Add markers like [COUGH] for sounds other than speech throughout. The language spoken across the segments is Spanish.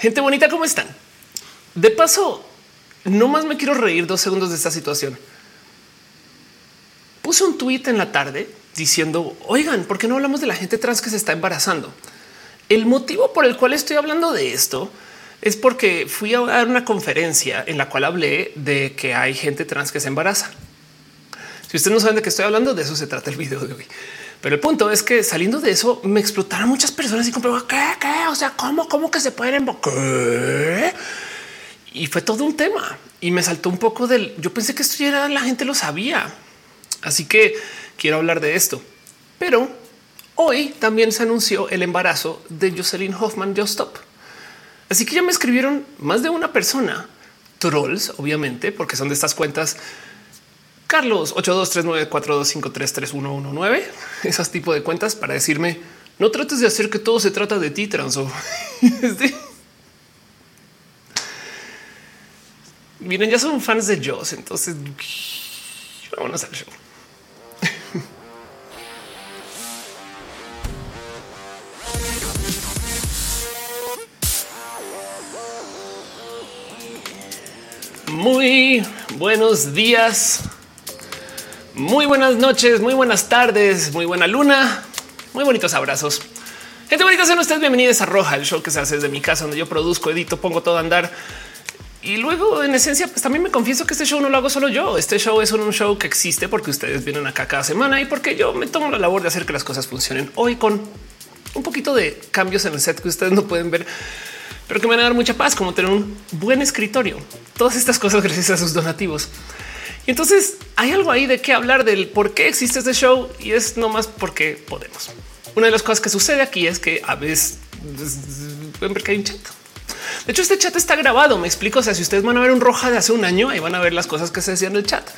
Gente bonita, ¿cómo están? De paso, no más me quiero reír dos segundos de esta situación. Puse un tweet en la tarde diciendo, oigan, ¿por qué no hablamos de la gente trans que se está embarazando? El motivo por el cual estoy hablando de esto es porque fui a dar una conferencia en la cual hablé de que hay gente trans que se embaraza. Si ustedes no saben de qué estoy hablando, de eso se trata el video de hoy. Pero el punto es que saliendo de eso me explotaron muchas personas y compré ¿qué, qué? O sea, ¿cómo, cómo que se pueden ¿Qué? Y fue todo un tema y me saltó un poco del yo pensé que esto ya era, la gente lo sabía. Así que quiero hablar de esto. Pero hoy también se anunció el embarazo de Jocelyn Hoffman Stop. Así que ya me escribieron más de una persona, trolls, obviamente, porque son de estas cuentas. Carlos 823942533119, esas tipo de cuentas para decirme no trates de hacer que todo se trata de ti, transo. [LAUGHS] Miren, ya son fans de Joss, entonces vámonos al show. [LAUGHS] Muy buenos días, muy buenas noches, muy buenas tardes, muy buena luna, muy bonitos abrazos. Gente bonita, sean ustedes bienvenidos a Roja, el show que se hace desde mi casa, donde yo produzco, edito, pongo todo a andar. Y luego, en esencia, pues también me confieso que este show no lo hago solo yo. Este show es un show que existe porque ustedes vienen acá cada semana y porque yo me tomo la labor de hacer que las cosas funcionen hoy con un poquito de cambios en el set que ustedes no pueden ver pero que me van a dar mucha paz, como tener un buen escritorio. Todas estas cosas gracias a sus donativos. Y entonces hay algo ahí de qué hablar del por qué existe este show y es no más porque podemos. Una de las cosas que sucede aquí es que a veces pueden ver que hay un chat. De hecho, este chat está grabado. Me explico. O sea, si ustedes van a ver un roja de hace un año, ahí van a ver las cosas que se decían en el chat.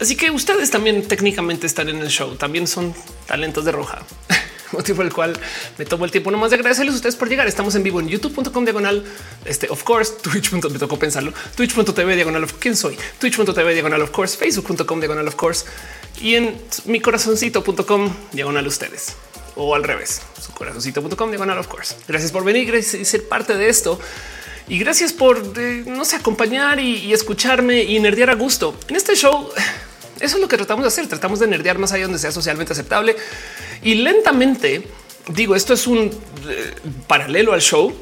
Así que ustedes también técnicamente están en el show. También son talentos de roja. [LAUGHS] motivo por el cual me tomo el tiempo nomás de agradecerles a ustedes por llegar. Estamos en vivo en youtube.com diagonal, este of course, twitch. me tocó pensarlo, twitch.tv diagonal of quién soy, twitch.tv diagonal of course, facebook.com diagonal of course y en mi corazoncito.com diagonal ustedes o al revés, su corazoncito.com diagonal of course. Gracias por venir y ser parte de esto. Y gracias por, eh, no sé, acompañar y, y escucharme y nerdear a gusto. En este show eso es lo que tratamos de hacer. Tratamos de nerdear más allá donde sea socialmente aceptable y lentamente digo, esto es un eh, paralelo al show.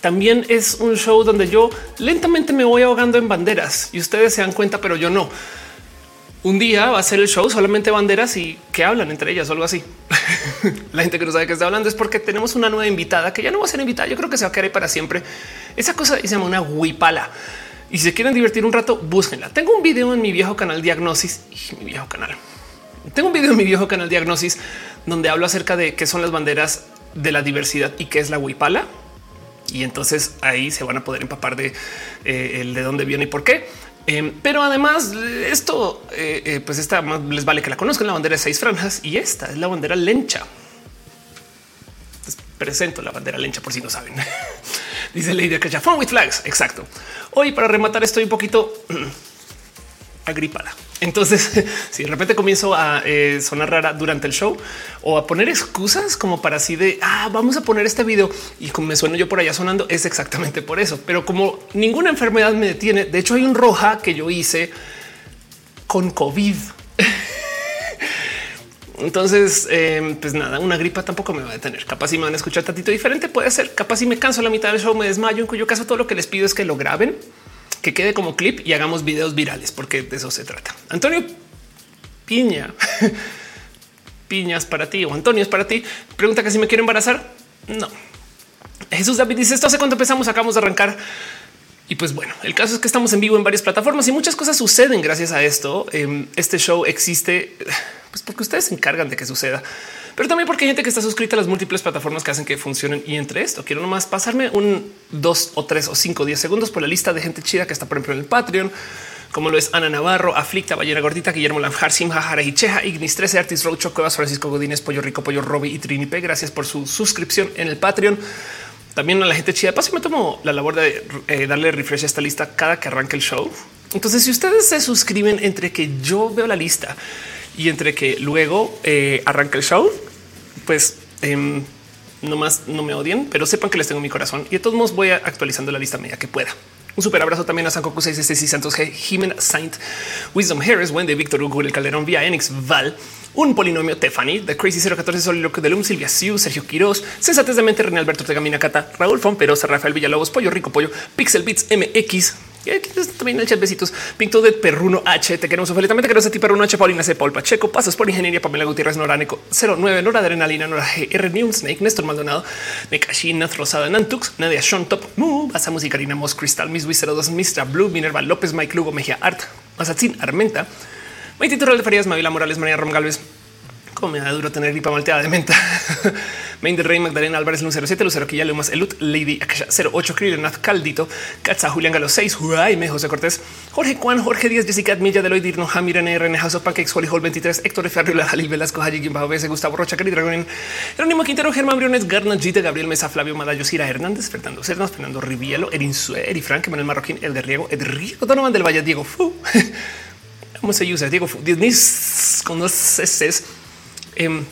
También es un show donde yo lentamente me voy ahogando en banderas y ustedes se dan cuenta, pero yo no. Un día va a ser el show solamente banderas y que hablan entre ellas o algo así. [LAUGHS] La gente que no sabe qué está hablando es porque tenemos una nueva invitada que ya no va a ser invitada. Yo creo que se va a quedar ahí para siempre. Esa cosa se llama una huipala. Y si se quieren divertir un rato, búsquenla. Tengo un video en mi viejo canal Diagnosis y mi viejo canal. Tengo un video en mi viejo canal Diagnosis donde hablo acerca de qué son las banderas de la diversidad y qué es la huipala. Y entonces ahí se van a poder empapar de eh, de dónde viene y por qué. Em, pero además esto, eh, eh, pues esta más les vale que la conozcan. La bandera de seis franjas y esta es la bandera lencha. presento la bandera lencha por si no saben. [LAUGHS] Dice Lady ya fue with flags. Exacto. Hoy para rematar estoy un poquito [CLEARS THROAT] agripada. Entonces, [LAUGHS] si de repente comienzo a eh, sonar rara durante el show o a poner excusas como para así de ah, vamos a poner este video y como me sueno yo por allá sonando, es exactamente por eso. Pero como ninguna enfermedad me detiene, de hecho, hay un roja que yo hice con COVID. [LAUGHS] Entonces, em, pues nada, una gripa tampoco me va a detener. Capaz si me van a escuchar tantito diferente, puede ser. Capaz si me canso la mitad del show, me desmayo, en cuyo caso todo lo que les pido es que lo graben, que quede como clip y hagamos videos virales, porque de eso se trata. Antonio Piña, [LAUGHS] piñas para ti o Antonio es para ti. Pregunta que si me quiero embarazar. No. Jesús David dice esto hace cuánto empezamos, acabamos de arrancar. Y pues bueno, el caso es que estamos en vivo en varias plataformas y muchas cosas suceden gracias a esto. Em, este show existe [SIGHS] pues porque ustedes se encargan de que suceda, pero también porque hay gente que está suscrita a las múltiples plataformas que hacen que funcionen. Y entre esto quiero nomás pasarme un dos o tres o cinco, diez segundos por la lista de gente chida que está, por ejemplo, en el Patreon, como lo es Ana Navarro, Aflicta, Ballena Gordita, Guillermo Lanjar, Simja, Jara y Cheja, Ignis 13, Artis Rocho, Cuevas, Francisco Godínez, Pollo Rico, Pollo Robbie y Trinipe. Gracias por su suscripción en el Patreon también a la gente chida. Paso me tomo la labor de eh, darle refresh a esta lista cada que arranque el show. Entonces, si ustedes se suscriben entre que yo veo la lista y entre que luego eh, arranca el show, pues em, No más no me odien, pero sepan que les tengo mi corazón y de todos modos voy actualizando la lista media que pueda. Un super abrazo también a Sankoku 66 Santos G, Jimena Saint, Wisdom Harris, Wendy, Víctor Hugo, el Calderón, Vía Enix, Val, un polinomio Tefani, The Crazy 014, Soliloquio de Lum, Silvia Siu, Sergio Quiroz, Sensatez de Mente, René Alberto Tegamina Cata, Raúl Fomperosa, Rafael Villalobos, Pollo Rico Pollo, Pixel Beats MX, también el chat besitos. Pinto de Perruno H. Te queremos también te queremos a ti, Perruno H. Paulina C. Paul Pacheco. Pasas por Ingeniería Pamela Gutiérrez Noránico 09. Nora Adrenalina, Nora G. R. New Snake, Néstor Maldonado, Nekashina, Rosada Nantux, Nadia Sean Top, Mu, Basa Musicarina Mos Cristal, Miss 02, Mr. Blue, Minerva López, Mike Lugo, Mejía Art, Mazatzin Armenta, Maite de Farías, Mavila Morales, María Rom Galvez. Como me da duro tener gripa malteada de menta. [LAUGHS] Main del Rey, Magdalena Álvarez, Lucero 07, Lucero Quilla, Lumas, Elut, Lady Akasha 08, Krillnath, Caldito, Katza, Julián Galo 6, Jaime, José Cortés, Jorge Juan, Jorge Díaz, Jessica Admilla, Deloy, Dirno, Jamir, N, House of Pancakes, Holly Hall 23, Héctor Ferriola, Jalil Velasco, Haji, Bajo BS, Gustavo Rocha, Cari Dragonin, Jerónimo Quintero, Germán Briones, Garna, Gita, Gabriel Mesa, Flavio Madayo, Cira Hernández, Fernando Cernas, Fernando Rivielo, Erin Sue, Eri Frank, Manuel Marroquín, El de Riego, Donovan del Valle, Diego Fu. [LAUGHS] ¿Cómo se usa? Diego Disney con dos S. Em,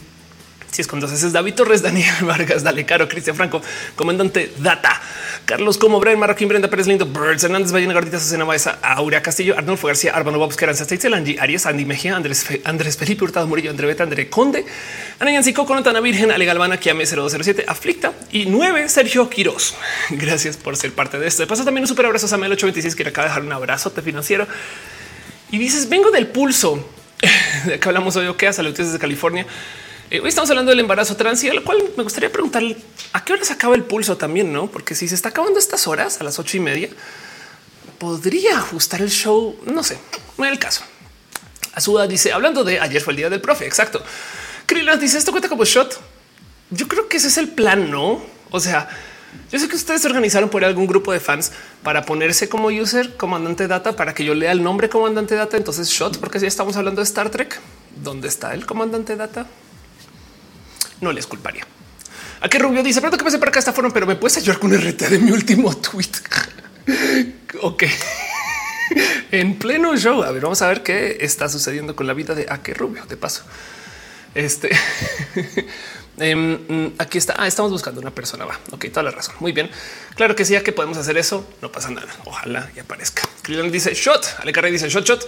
si es con dos es David Torres, [LAUGHS] Daniel Vargas, Dale Caro, Cristian Franco, comandante Data, Carlos Como, Brian Marroquín, Brenda Pérez Lindo, Birds, Hernández, Ballena Gordita, Susana Baeza, Aurea Castillo, Arnulfo García, Arbano Bobs, Teitzel, Angie, Arias, Andy Mejía, Andrés, Andrés Felipe Hurtado Murillo, André Beta, André Conde, Ana Yancico, Conatana Virgen, Ale Galvana, Kiame 0207, Aflicta y 9 Sergio Quiroz. [LAUGHS] Gracias por ser parte de esto. De paso también un super abrazo a Samuel 826 que acaba de dejar un abrazote financiero y dices vengo del pulso [LAUGHS] de que hablamos hoy. ¿Qué? Saludos desde California. Eh, hoy estamos hablando del embarazo trans y al cual me gustaría preguntarle a qué hora se acaba el pulso también, no? Porque si se está acabando estas horas a las ocho y media, podría ajustar el show. No sé, no es el caso. Azuda dice hablando de ayer fue el día del profe. Exacto. Krillin dice esto cuenta como shot. Yo creo que ese es el plan, no? O sea, yo sé que ustedes se organizaron por algún grupo de fans para ponerse como user comandante data para que yo lea el nombre comandante data. Entonces shot, porque si estamos hablando de Star Trek, ¿dónde está el comandante data? no les culparía. A qué Rubio dice, pronto que pasé para acá esta forma, pero me puedes ayudar con el RT de mi último tweet. [LAUGHS] ok. [LAUGHS] en pleno show. A ver, vamos a ver qué está sucediendo con la vida de a qué Rubio. De paso, este [LAUGHS] em, mm, aquí está. Ah, estamos buscando una persona. Va. Ok, toda la razón. Muy bien. Claro que sí, ya que podemos hacer eso, no pasa nada. Ojalá y aparezca. Krillon dice shot. Ale Carrey dice shot, shot.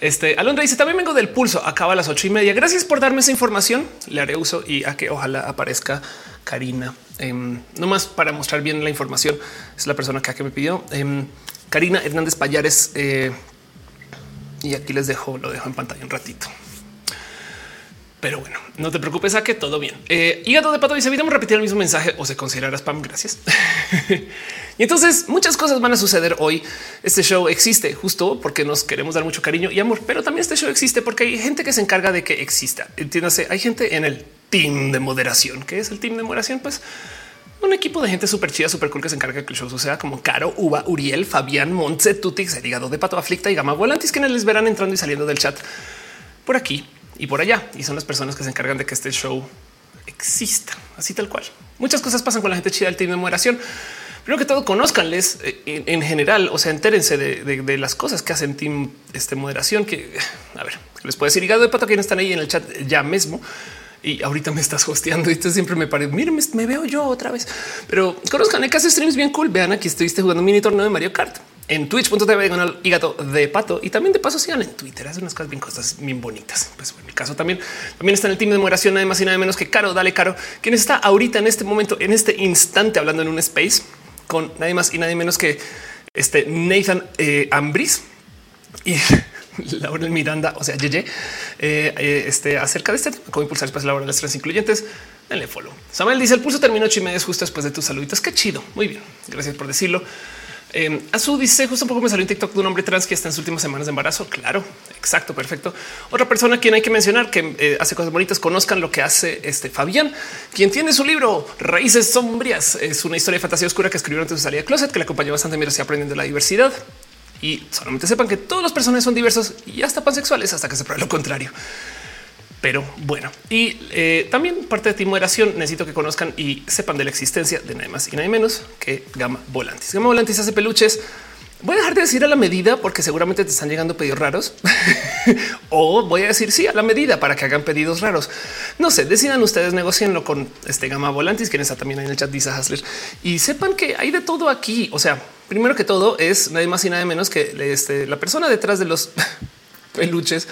Este Alondra dice también vengo del pulso. Acaba a las ocho y media. Gracias por darme esa información. Le haré uso y a que ojalá aparezca Karina. Em, no más para mostrar bien la información. Es la persona que, me pidió. Em, Karina Hernández Payares. Eh, y aquí les dejo, lo dejo en pantalla un ratito. Pero bueno, no te preocupes a que todo bien. Eh, hígado de pato dice, evitamos repetir el mismo mensaje o se considerará spam. Gracias. [LAUGHS] y entonces muchas cosas van a suceder hoy. Este show existe justo porque nos queremos dar mucho cariño y amor, pero también este show existe porque hay gente que se encarga de que exista. Entiéndase, hay gente en el team de moderación. ¿Qué es el team de moderación? Pues un equipo de gente súper chida, súper cool que se encarga de que el show suceda como Caro, Uva, Uriel, Fabián, Montse, Tutix, el hígado de pato, aflicta y gama volantes que les verán entrando y saliendo del chat por aquí y por allá. Y son las personas que se encargan de que este show exista, así tal cual. Muchas cosas pasan con la gente chida del team de moderación. Primero que todo, conozcanles eh, en, general, o sea, entérense de, las cosas que hacen team este moderación, que a ver, les puedo decir hígado de pato quienes están ahí en el chat ya mismo. Y ahorita me estás hosteando y esto siempre me parece, miren, me, veo yo otra vez, pero conozcan que hace streams bien cool. Vean aquí estuviste jugando mini torneo de Mario Kart en twitch.tv con el hígado de pato y también de paso sigan en Twitter. Hace unas cosas bien cosas bien bonitas. Pues en mi caso también, también está en el team de moderación, nada más y nada menos que Caro, dale Caro, quien está ahorita en este momento, en este instante, hablando en un space con nadie más y nadie menos que este Nathan eh, Ambris y [LAUGHS] Laura Miranda, o sea, Yeye, eh, eh, este acerca de este tema, cómo impulsar espacios laborales trans incluyentes. Denle follow. Samuel dice el pulso terminó ocho y media justo después de tus saluditos. Qué chido. Muy bien. Gracias por decirlo. Eh, a su dice justo un poco me salió un TikTok de un hombre trans que está en sus últimas semanas de embarazo. Claro, exacto, perfecto. Otra persona a quien hay que mencionar que eh, hace cosas bonitas, conozcan lo que hace este Fabián, quien tiene su libro Raíces Sombrías. Es una historia de fantasía oscura que escribió antes de su salida de closet, que le acompañó bastante mientras aprendiendo la diversidad. Y solamente sepan que todos los personajes son diversos y hasta pansexuales hasta que se pruebe lo contrario. Pero bueno, y eh, también parte de ti moderación necesito que conozcan y sepan de la existencia de nada más y nada menos que Gama Volantis. Gama Volantis hace peluches Voy a dejar de decir a la medida porque seguramente te están llegando pedidos raros [LAUGHS] o voy a decir sí a la medida para que hagan pedidos raros. No sé, decidan ustedes, negocienlo con este Gama Volantis, quien está también en el chat, dice Hasler y sepan que hay de todo aquí. O sea, primero que todo es nadie más y nada menos que este, la persona detrás de los [LAUGHS] peluches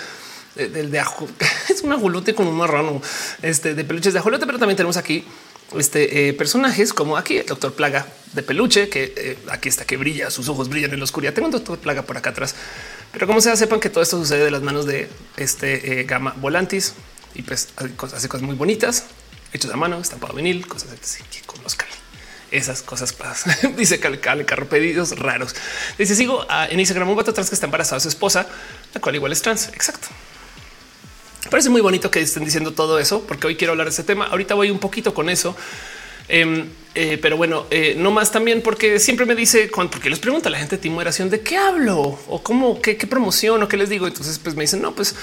del de, ajo. [LAUGHS] Es un ajolote con un marrano este, de peluches de ajolote, pero también tenemos aquí este, eh, personajes como aquí el doctor Plaga de peluche, que eh, aquí está que brilla, sus ojos brillan en la oscuridad. Tengo un doctor Plaga por acá atrás, pero como sea, sepan que todo esto sucede de las manos de este eh, Gama Volantis y pues hace cosas, muy bonitas, hechos a mano, estampado vinil, cosas así que conozcan esas cosas pasan. [LAUGHS] Dice el carro pedidos raros. Dice sigo en Instagram un vato trans que está embarazada su esposa, la cual igual es trans. Exacto. Parece muy bonito que estén diciendo todo eso, porque hoy quiero hablar de ese tema. Ahorita voy un poquito con eso. Em, eh, pero bueno, eh, no más también porque siempre me dice cuando porque les pregunta a la gente de timeración de qué hablo o cómo, qué, qué promoción o qué les digo. Entonces, pues me dicen, no, pues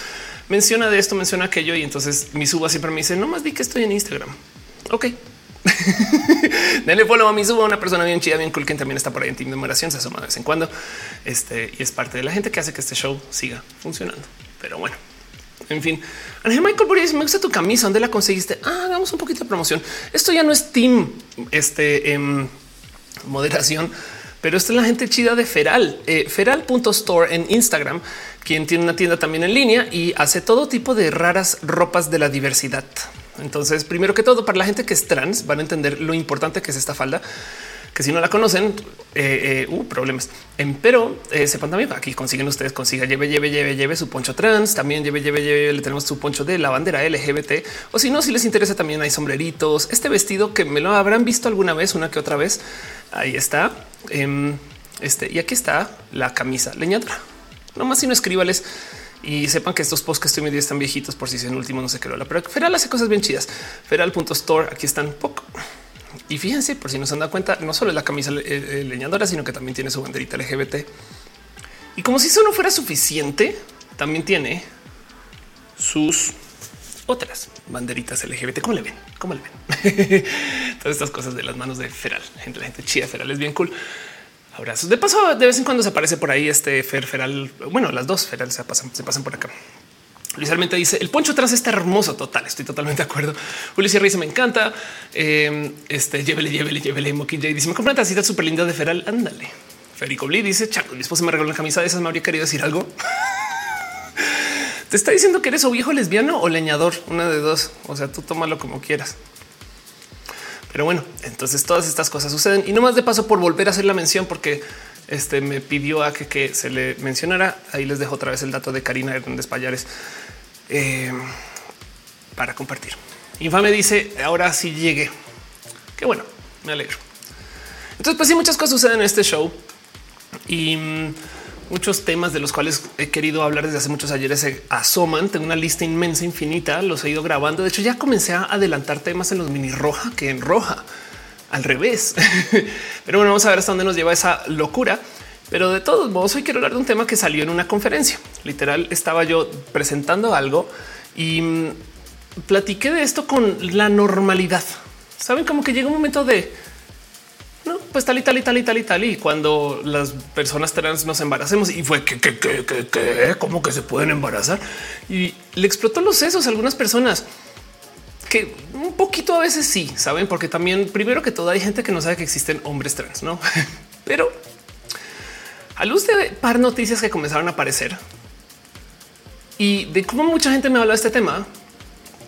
menciona de esto, menciona aquello. Y entonces mi suba siempre me dice, no más di que estoy en Instagram. Ok. [LAUGHS] Denle follow a mi suba, una persona bien chida, bien cool, que también está por ahí en team de se asoma de vez en cuando. Este y es parte de la gente que hace que este show siga funcionando. Pero bueno, en fin, Ángel Michael Boris, me gusta tu camisa. ¿Dónde la conseguiste? Ah, hagamos un poquito de promoción. Esto ya no es team, este en moderación, pero esta es la gente chida de Feral, eh, feral.store en Instagram, quien tiene una tienda también en línea y hace todo tipo de raras ropas de la diversidad. Entonces, primero que todo, para la gente que es trans, van a entender lo importante que es esta falda que si no la conocen, eh, eh, uh, problemas. Em, pero eh, sepan también aquí consiguen ustedes, consiga lleve, lleve, lleve, lleve su poncho trans, también lleve, lleve, lleve, le tenemos su poncho de la bandera LGBT. O si no, si les interesa, también hay sombreritos. Este vestido que me lo habrán visto alguna vez, una que otra vez. Ahí está. Em, este y aquí está la camisa leñadora. No más si no escríbales y sepan que estos posts que estoy medio están viejitos por si es el último, no sé qué lo pero Feral hace cosas bien chidas. Feral.store. Aquí están poco. Y fíjense, por si no se han dado cuenta, no solo es la camisa eh, eh, leñadora, sino que también tiene su banderita LGBT. Y como si eso no fuera suficiente, también tiene sus otras banderitas LGBT. ¿Cómo le ven? ¿Cómo le ven? [LAUGHS] Todas estas cosas de las manos de Feral. Gente, la gente chida Feral es bien cool. Abrazos. De paso, de vez en cuando se aparece por ahí este Fer Feral. Bueno, las dos Feral se pasan, se pasan por acá. Luis dice el poncho atrás está hermoso. Total, estoy totalmente de acuerdo. Ulises dice me encanta. Eh, este llévele, llévele, llévele. Moki J dice me compré una tacita súper linda de Feral. Ándale. Federico Bli dice Chaco, mi esposa me regaló una camisa de esas. Me habría querido decir algo. [LAUGHS] Te está diciendo que eres o viejo lesbiano o leñador, una de dos. O sea, tú tómalo como quieras. Pero bueno, entonces todas estas cosas suceden y no más de paso por volver a hacer la mención, porque este me pidió a que, se le mencionara. Ahí les dejo otra vez el dato de Karina Hernández Payares eh, para compartir. Infame dice ahora sí llegué. Qué bueno, me alegro. Entonces, pues sí, muchas cosas suceden en este show y mm, muchos temas de los cuales he querido hablar desde hace muchos ayeres se asoman. Tengo una lista inmensa, infinita. Los he ido grabando. De hecho, ya comencé a adelantar temas en los mini roja que en roja al revés. [LAUGHS] Pero bueno, vamos a ver hasta dónde nos lleva esa locura. Pero de todos modos, hoy quiero hablar de un tema que salió en una conferencia. Literal, estaba yo presentando algo y mm, platiqué de esto con la normalidad. Saben como que llega un momento de no, pues tal y tal y tal y tal y tal. Y cuando las personas trans nos embaracemos y fue que, que, que, que, cómo que se pueden embarazar y le explotó los sesos a algunas personas que un poquito a veces sí saben, porque también primero que todo hay gente que no sabe que existen hombres trans, no? [LAUGHS] Pero a luz de par noticias que comenzaron a aparecer y de cómo mucha gente me habla de este tema,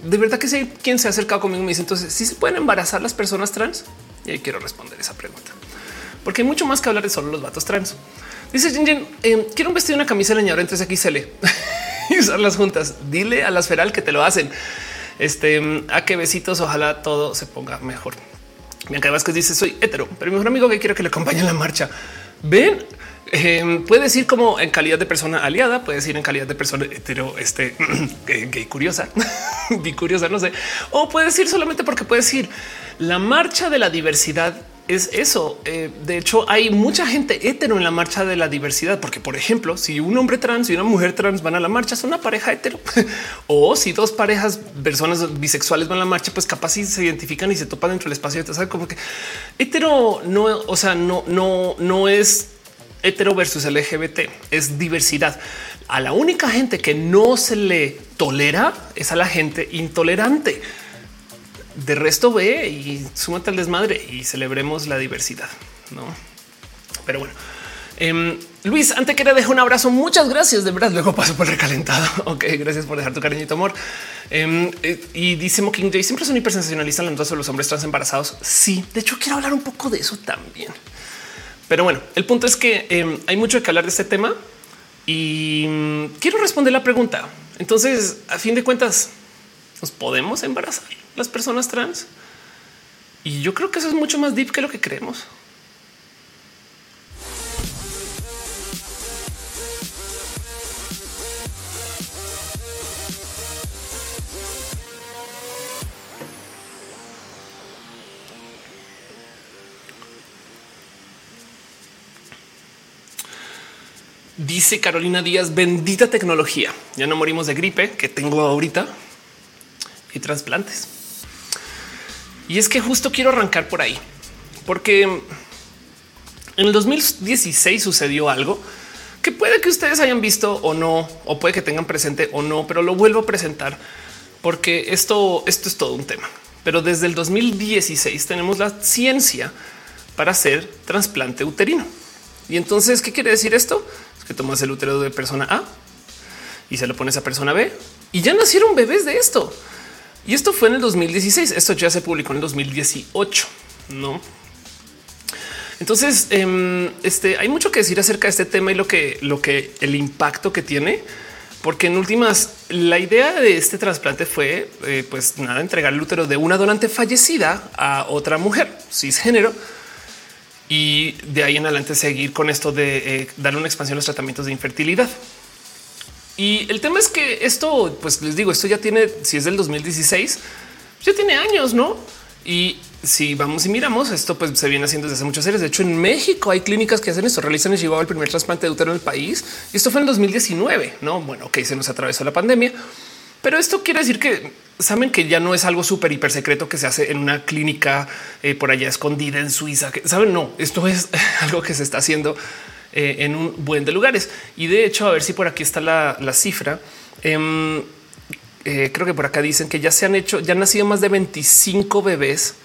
de verdad que si quien se ha acercado conmigo me dice entonces si se pueden embarazar las personas trans y ahí quiero responder esa pregunta porque hay mucho más que hablar de solo los vatos trans. Dice Jin, eh, quiero un vestido y una camisa leñadora entre XL y usarlas juntas. Dile a las feral que te lo hacen. Este a qué besitos. Ojalá todo se ponga mejor. Bianca Vázquez dice soy hetero, pero mi mejor amigo que quiero que le acompañe en la marcha. Ven, eh, puede decir como en calidad de persona aliada, puede decir en calidad de persona hetero, este [CLEARS THROAT] gay curiosa, [LAUGHS] curiosa, no sé, o puede decir solamente porque puede decir la marcha de la diversidad es eso. Eh, de hecho, hay mucha gente hetero en la marcha de la diversidad, porque, por ejemplo, si un hombre trans y una mujer trans van a la marcha, son una pareja hetero. [LAUGHS] o si dos parejas, personas bisexuales van a la marcha, pues capaz si se identifican y se topan dentro del espacio. ¿sabes? Como que hetero no, o sea, no, no, no es hetero versus LGBT, es diversidad. A la única gente que no se le tolera es a la gente intolerante. De resto ve y súmate al desmadre y celebremos la diversidad, ¿no? Pero bueno, em, Luis, antes que dejo un abrazo. Muchas gracias. De verdad, luego paso por recalentado. [LAUGHS] Ok, gracias por dejar tu cariñito amor. Em, eh, y dice Mocking Day siempre son hipersensacionalistas hablando sobre los hombres trans embarazados. Sí, de hecho, quiero hablar un poco de eso también. Pero bueno, el punto es que em, hay mucho que hablar de este tema y mm, quiero responder la pregunta. Entonces, a fin de cuentas, nos podemos embarazar las personas trans. Y yo creo que eso es mucho más deep que lo que creemos. Dice Carolina Díaz, bendita tecnología. Ya no morimos de gripe que tengo ahorita y trasplantes. Y es que justo quiero arrancar por ahí, porque en el 2016 sucedió algo que puede que ustedes hayan visto o no, o puede que tengan presente o no, pero lo vuelvo a presentar porque esto, esto es todo un tema. Pero desde el 2016 tenemos la ciencia para hacer trasplante uterino. Y entonces, ¿qué quiere decir esto? Que tomas el útero de persona A y se lo pones a persona B y ya nacieron bebés de esto. Y esto fue en el 2016. Esto ya se publicó en el 2018, no? Entonces, em, este hay mucho que decir acerca de este tema y lo que, lo que el impacto que tiene, porque en últimas la idea de este trasplante fue, eh, pues nada, entregar el útero de una donante fallecida a otra mujer cisgénero y de ahí en adelante seguir con esto de eh, dar una expansión a los tratamientos de infertilidad. Y el tema es que esto, pues les digo, esto ya tiene, si es del 2016, ya tiene años, ¿no? Y si vamos y miramos, esto pues se viene haciendo desde hace muchos años. De hecho, en México hay clínicas que hacen esto, realizan el el primer trasplante de útero en el país. Y esto fue en 2019, ¿no? Bueno, que se nos atravesó la pandemia. Pero esto quiere decir que saben que ya no es algo súper hiper secreto que se hace en una clínica eh, por allá escondida en Suiza. Saben, no, esto es [LAUGHS] algo que se está haciendo eh, en un buen de lugares. Y de hecho, a ver si por aquí está la, cifra. Em, eh, creo que por acá dicen que ya se han hecho, ya han nacido más de 25 bebés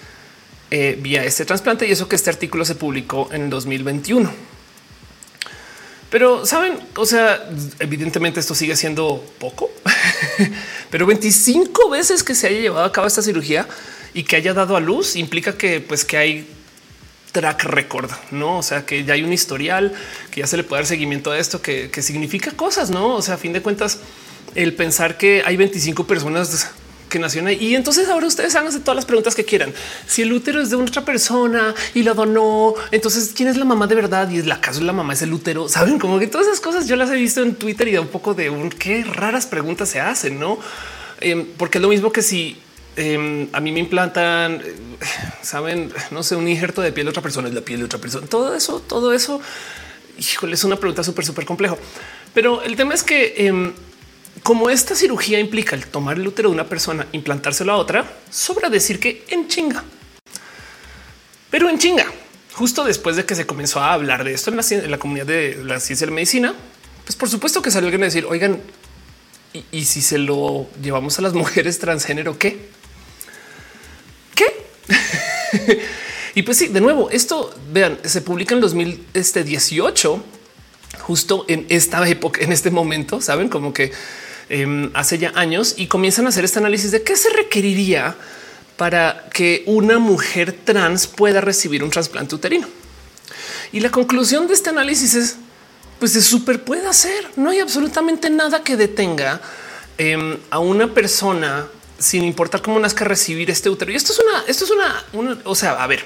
vía este trasplante y eso que este artículo se publicó en 2021. Pero saben, o sea, evidentemente esto sigue siendo poco, [LAUGHS] pero 25 veces que se haya llevado a cabo esta cirugía y que haya dado a luz implica que pues que hay track record, no? O sea, que ya hay un historial, que ya se le puede dar seguimiento a esto, que, que significa cosas, no? O sea, a fin de cuentas, el pensar que hay 25 personas que nació ahí. Y entonces ahora ustedes háganse todas las preguntas que quieran. Si el útero es de otra persona y lo donó, entonces quién es la mamá de verdad y es la caso de la mamá es el útero. Saben como que todas esas cosas yo las he visto en Twitter y da un poco de un qué raras preguntas se hacen, no? Em, porque es lo mismo que si em, a mí me implantan, eh, saben, no sé, un injerto de piel de otra persona es la piel de otra persona. Todo eso, todo eso, híjole, es una pregunta súper, súper complejo. Pero el tema es que em, como esta cirugía implica el tomar el útero de una persona, implantárselo a otra, sobra decir que en chinga. Pero en chinga, justo después de que se comenzó a hablar de esto en la, comunidad de la ciencia de la medicina, pues por supuesto que salió alguien a decir, oigan, ¿y, si se lo llevamos a las [LAUGHS] mujeres transgénero, qué? ¿Qué? [LAUGHS] y pues sí, de nuevo, esto, vean, se publica en 2018, justo en esta época, en este momento, saben, como que Em, hace ya años y comienzan a hacer este análisis de qué se requeriría para que una mujer trans pueda recibir un trasplante uterino. Y la conclusión de este análisis es, pues se súper puede hacer. No hay absolutamente nada que detenga em, a una persona sin importar cómo nazca recibir este útero. Y esto es una, esto es una, o sea, a ver,